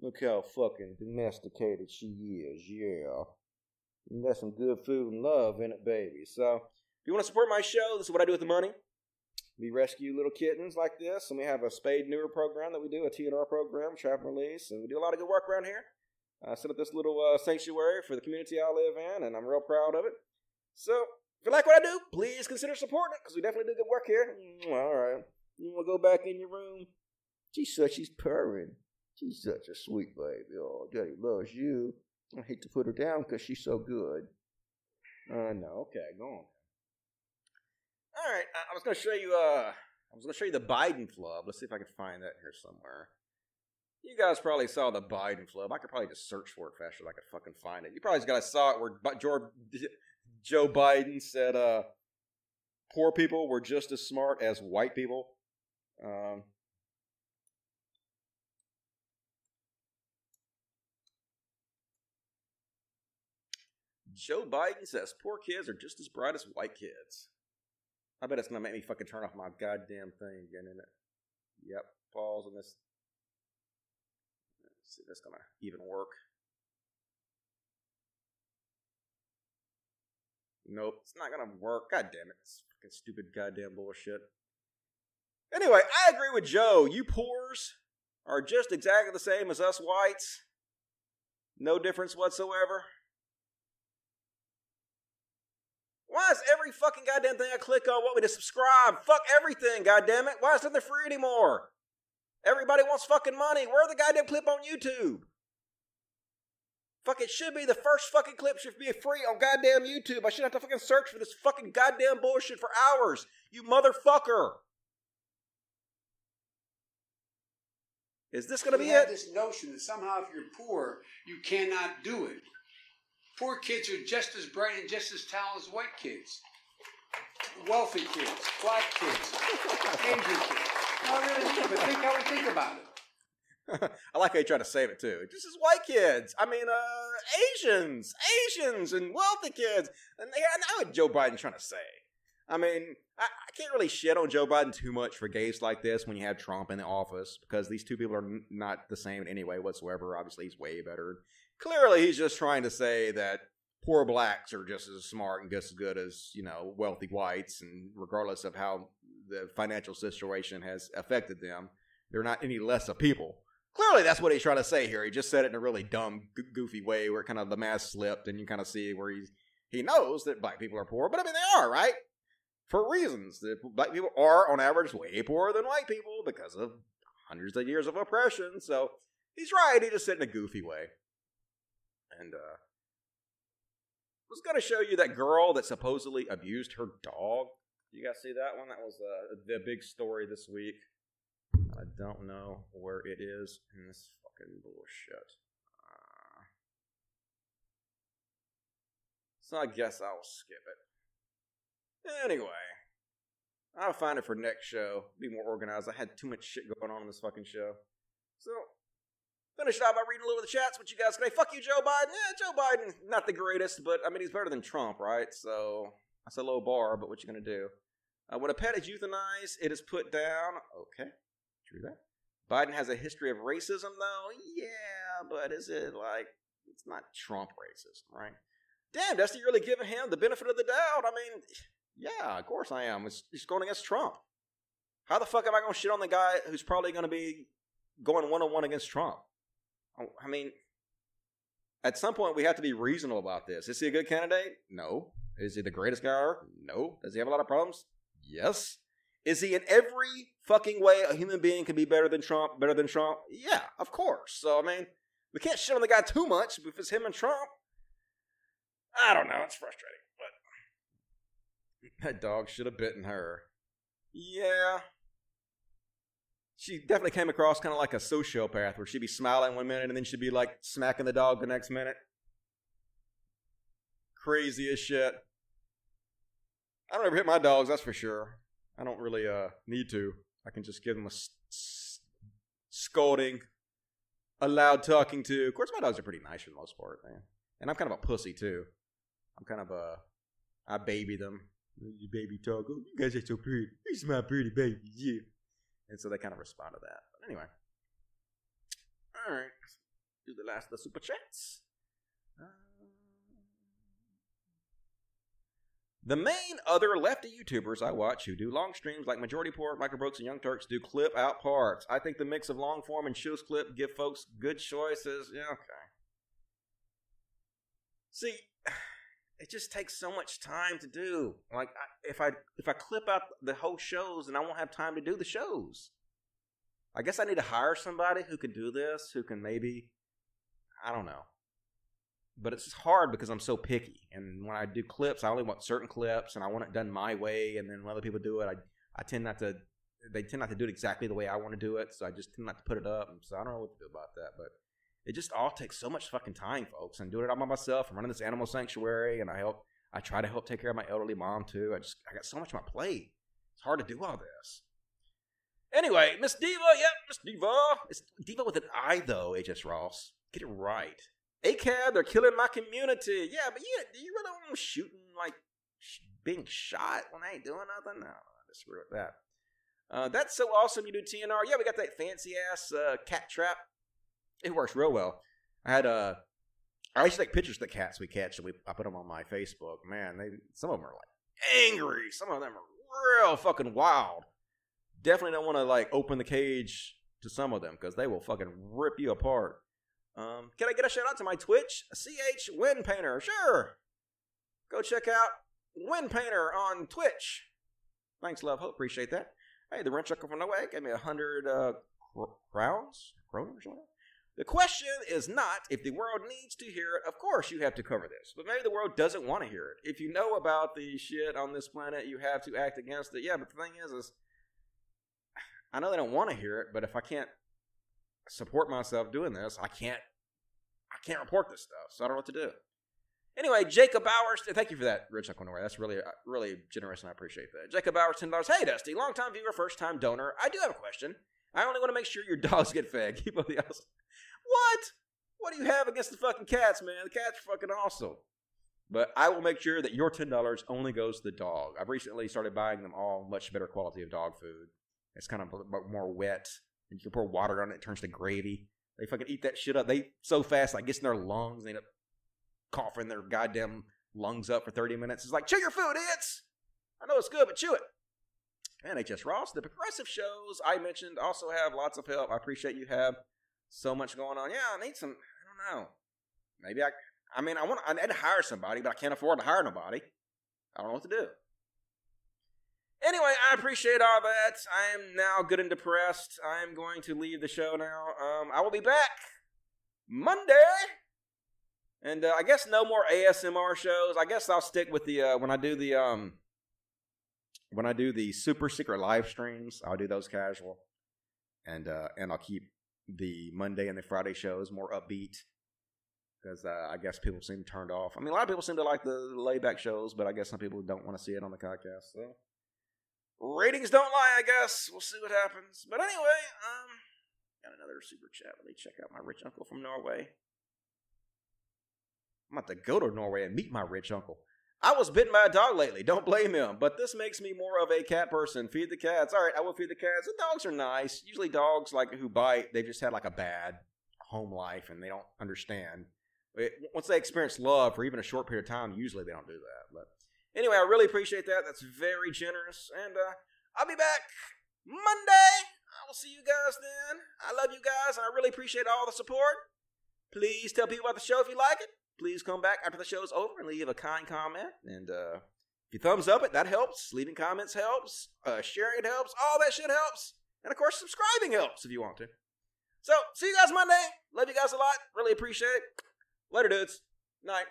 Look how fucking domesticated she is. Yeah. And that's some good food and love in it, baby. So, if you want to support my show, this is what I do with the money. We rescue little kittens like this, and we have a spade neuter program that we do, a TNR program, trap and release, and we do a lot of good work around here. I set up this little uh, sanctuary for the community I live in, and I'm real proud of it. So, if you like what I do, please consider supporting it, because we definitely do good work here. All right. You want to go back in your room? She's such, she's purring. She's such a sweet baby. Oh, Daddy loves you. I hate to put her down because she's so good. Uh, know. Okay, go on. All right, I was going to show you. Uh, I was going to show you the Biden flub. Let's see if I can find that here somewhere. You guys probably saw the Biden flub. I could probably just search for it faster. Than I could fucking find it. You probably guys saw it where George, Joe Biden said, uh, "Poor people were just as smart as white people." Um, Joe Biden says poor kids are just as bright as white kids. I bet it's gonna make me fucking turn off my goddamn thing again, isn't it? Yep. Pause on this. Let's see if that's gonna even work. Nope, it's not gonna work. God damn it. It's fucking stupid goddamn bullshit. Anyway, I agree with Joe. You poors are just exactly the same as us whites. No difference whatsoever. Why is every fucking goddamn thing I click on want me to subscribe? Fuck everything, goddamn it. Why is nothing free anymore? Everybody wants fucking money. Where are the goddamn clip on YouTube? Fuck, it should be the first fucking clip should be free on goddamn YouTube. I shouldn't have to fucking search for this fucking goddamn bullshit for hours. You motherfucker. Is this going to be have it? This notion that somehow if you're poor, you cannot do it. Poor kids are just as bright and just as talented as white kids. Wealthy kids, black kids, Asian kids. No, really, but think how we think about it. I like how you try to save it too. Just as white kids. I mean, uh, Asians, Asians, and wealthy kids. And they, I know what Joe Biden's trying to say. I mean, I, I, can't really shit on Joe Biden too much for gays like this when you have Trump in the office because these two people are n- not the same in any way whatsoever. Obviously, he's way better. Clearly, he's just trying to say that poor blacks are just as smart and just as good as you know wealthy whites, and regardless of how the financial situation has affected them, they're not any less of people. Clearly, that's what he's trying to say here. He just said it in a really dumb, goofy way, where kind of the mask slipped, and you kind of see where he's he knows that black people are poor, but I mean they are right for reasons that black people are on average way poorer than white people because of hundreds of years of oppression. So he's right. He just said in a goofy way. And uh was gonna show you that girl that supposedly abused her dog. You guys see that one? That was uh, the big story this week. I don't know where it is in this fucking bullshit. Uh, so I guess I'll skip it. Anyway, I'll find it for next show. Be more organized. I had too much shit going on in this fucking show. So, finish it out by reading a little of the chats. What you guys say? Fuck you, Joe Biden. Yeah, Joe Biden, not the greatest, but I mean, he's better than Trump, right? So, that's a low bar, but what you gonna do? Uh, when a pet is euthanized, it is put down. Okay, true that. Biden has a history of racism, though. Yeah, but is it like it's not Trump racism, right? Damn, Dusty, you're really giving him the benefit of the doubt. I mean, yeah, of course I am. It's, it's going against Trump. How the fuck am I going to shit on the guy who's probably going to be going one on one against Trump. I- I mean, at some point we have to be reasonable about this. Is he a good candidate? No. Is he the greatest guy ever? No. Does he have a lot of problems? Yes. Is he in every fucking way a human being can be better than Trump? Better than Trump? Yeah, of course. So I mean, we can't shit on the guy too much if it's him and Trump. I don't know. It's frustrating, but that dog should have bitten her. Yeah. She definitely came across kind of like a sociopath where she'd be smiling one minute and then she'd be like smacking the dog the next minute. Crazy as shit. I don't ever hit my dogs, that's for sure. I don't really uh need to. I can just give them a s- s- scolding, a loud talking to. Of course, my dogs are pretty nice for the most part, man. And I'm kind of a pussy too. I'm kind of a, I baby them. You baby dog, oh, you guys are so pretty. These my pretty babies, yeah. And so they kind of respond to that. But anyway, all right, do the last of the super chats. Uh, The main other lefty YouTubers I watch who do long streams like Majority Report, Michael Brooks, and Young Turks do clip out parts. I think the mix of long form and shows clip give folks good choices. Yeah, okay. See, it just takes so much time to do. Like, I, if I if I clip out the whole shows, and I won't have time to do the shows. I guess I need to hire somebody who can do this, who can maybe, I don't know but it's hard because I'm so picky. And when I do clips, I only want certain clips, and I want it done my way. And then when other people do it, I I tend not to. They tend not to do it exactly the way I want to do it, so I just tend not to put it up. So I don't know what to do about that, but it just all takes so much fucking time, folks. And doing it all by myself. I'm running this animal sanctuary, and I help. I try to help take care of my elderly mom too. I just I got so much on my plate. It's hard to do all this. Anyway, Miss Diva, yep, Miss Diva. It's Diva with an I though, HS Ross. Get it right. ACAB, they're killing my community. Yeah, but yeah, do you really them shooting, like, sh- being shot when they ain't doing nothing? No, I disagree with that. Uh, that's so awesome you do TNR. Yeah, we got that fancy ass uh, cat trap. It works real well. I had Uh, I used to take pictures of the cats we catch, and we I put them on my Facebook. Man, they some of them are like angry. Some of them are real fucking wild. Definitely don't want to like open the cage to some of them because they will fucking rip you apart. Um, can I get a shout out to my Twitch? CH Wind Painter. Sure. Go check out Wind Painter on Twitch. Thanks, love. Hope appreciate that. Hey, the rich uncle from Norway gave me a hundred uh, cr- crowns, kroners, whatever. The question is not if the world needs to hear it. Of course, you have to cover this, but maybe the world doesn't want to hear it. If you know about the shit on this planet, you have to act against it. Yeah, but the thing is, is I know they don't want to hear it, but if I can't support myself doing this, I can't I can't report this stuff, so I don't know what to do. Anyway, Jacob Bowers, thank you for that, Rich Equinor. That's really, uh, really generous, and I appreciate that. Jacob Bowers, ten dollars. Hey, Dusty, long time viewer, first time donor. I do have a question. I only want to make sure your dogs get fed. Keep up the awesome. What? What do you have against the fucking cats, man? The cats are fucking awesome. But I will make sure that your ten dollars only goes to the dog. I've recently started buying them all much better quality of dog food. It's kind of more wet, and you can pour water on it. It turns to gravy. They fucking eat that shit up. They so fast, like gets in their lungs. And they end up coughing their goddamn lungs up for thirty minutes. It's like chew your food, it's. I know it's good, but chew it. And HS Ross, the progressive shows I mentioned also have lots of help. I appreciate you have so much going on. Yeah, I need some. I don't know. Maybe I. I mean, I want. I need to hire somebody, but I can't afford to hire nobody. I don't know what to do. Anyway, I appreciate all that. I am now good and depressed. I am going to leave the show now. Um, I will be back Monday, and uh, I guess no more ASMR shows. I guess I'll stick with the uh, when I do the um when I do the super secret live streams. I'll do those casual, and uh, and I'll keep the Monday and the Friday shows more upbeat because uh, I guess people seem turned off. I mean, a lot of people seem to like the layback shows, but I guess some people don't want to see it on the podcast. So ratings don't lie. I guess we'll see what happens. But anyway, um, got another super chat. Let me check out my rich uncle from Norway. I'm about to go to Norway and meet my rich uncle. I was bitten by a dog lately. Don't blame him. But this makes me more of a cat person. Feed the cats. All right, I will feed the cats. The dogs are nice. Usually, dogs like who bite, they've just had like a bad home life and they don't understand. It, once they experience love for even a short period of time, usually they don't do that. But anyway, I really appreciate that. That's very generous. And uh, I'll be back Monday. I will see you guys then. I love you guys, and I really appreciate all the support. Please tell people about the show if you like it. Please come back after the show's over and leave a kind comment. And uh, if you thumbs up it, that helps. Leaving comments helps. Uh, sharing it helps. All that shit helps. And of course, subscribing helps if you want to. So, see you guys Monday. Love you guys a lot. Really appreciate it. Later, dudes. Night.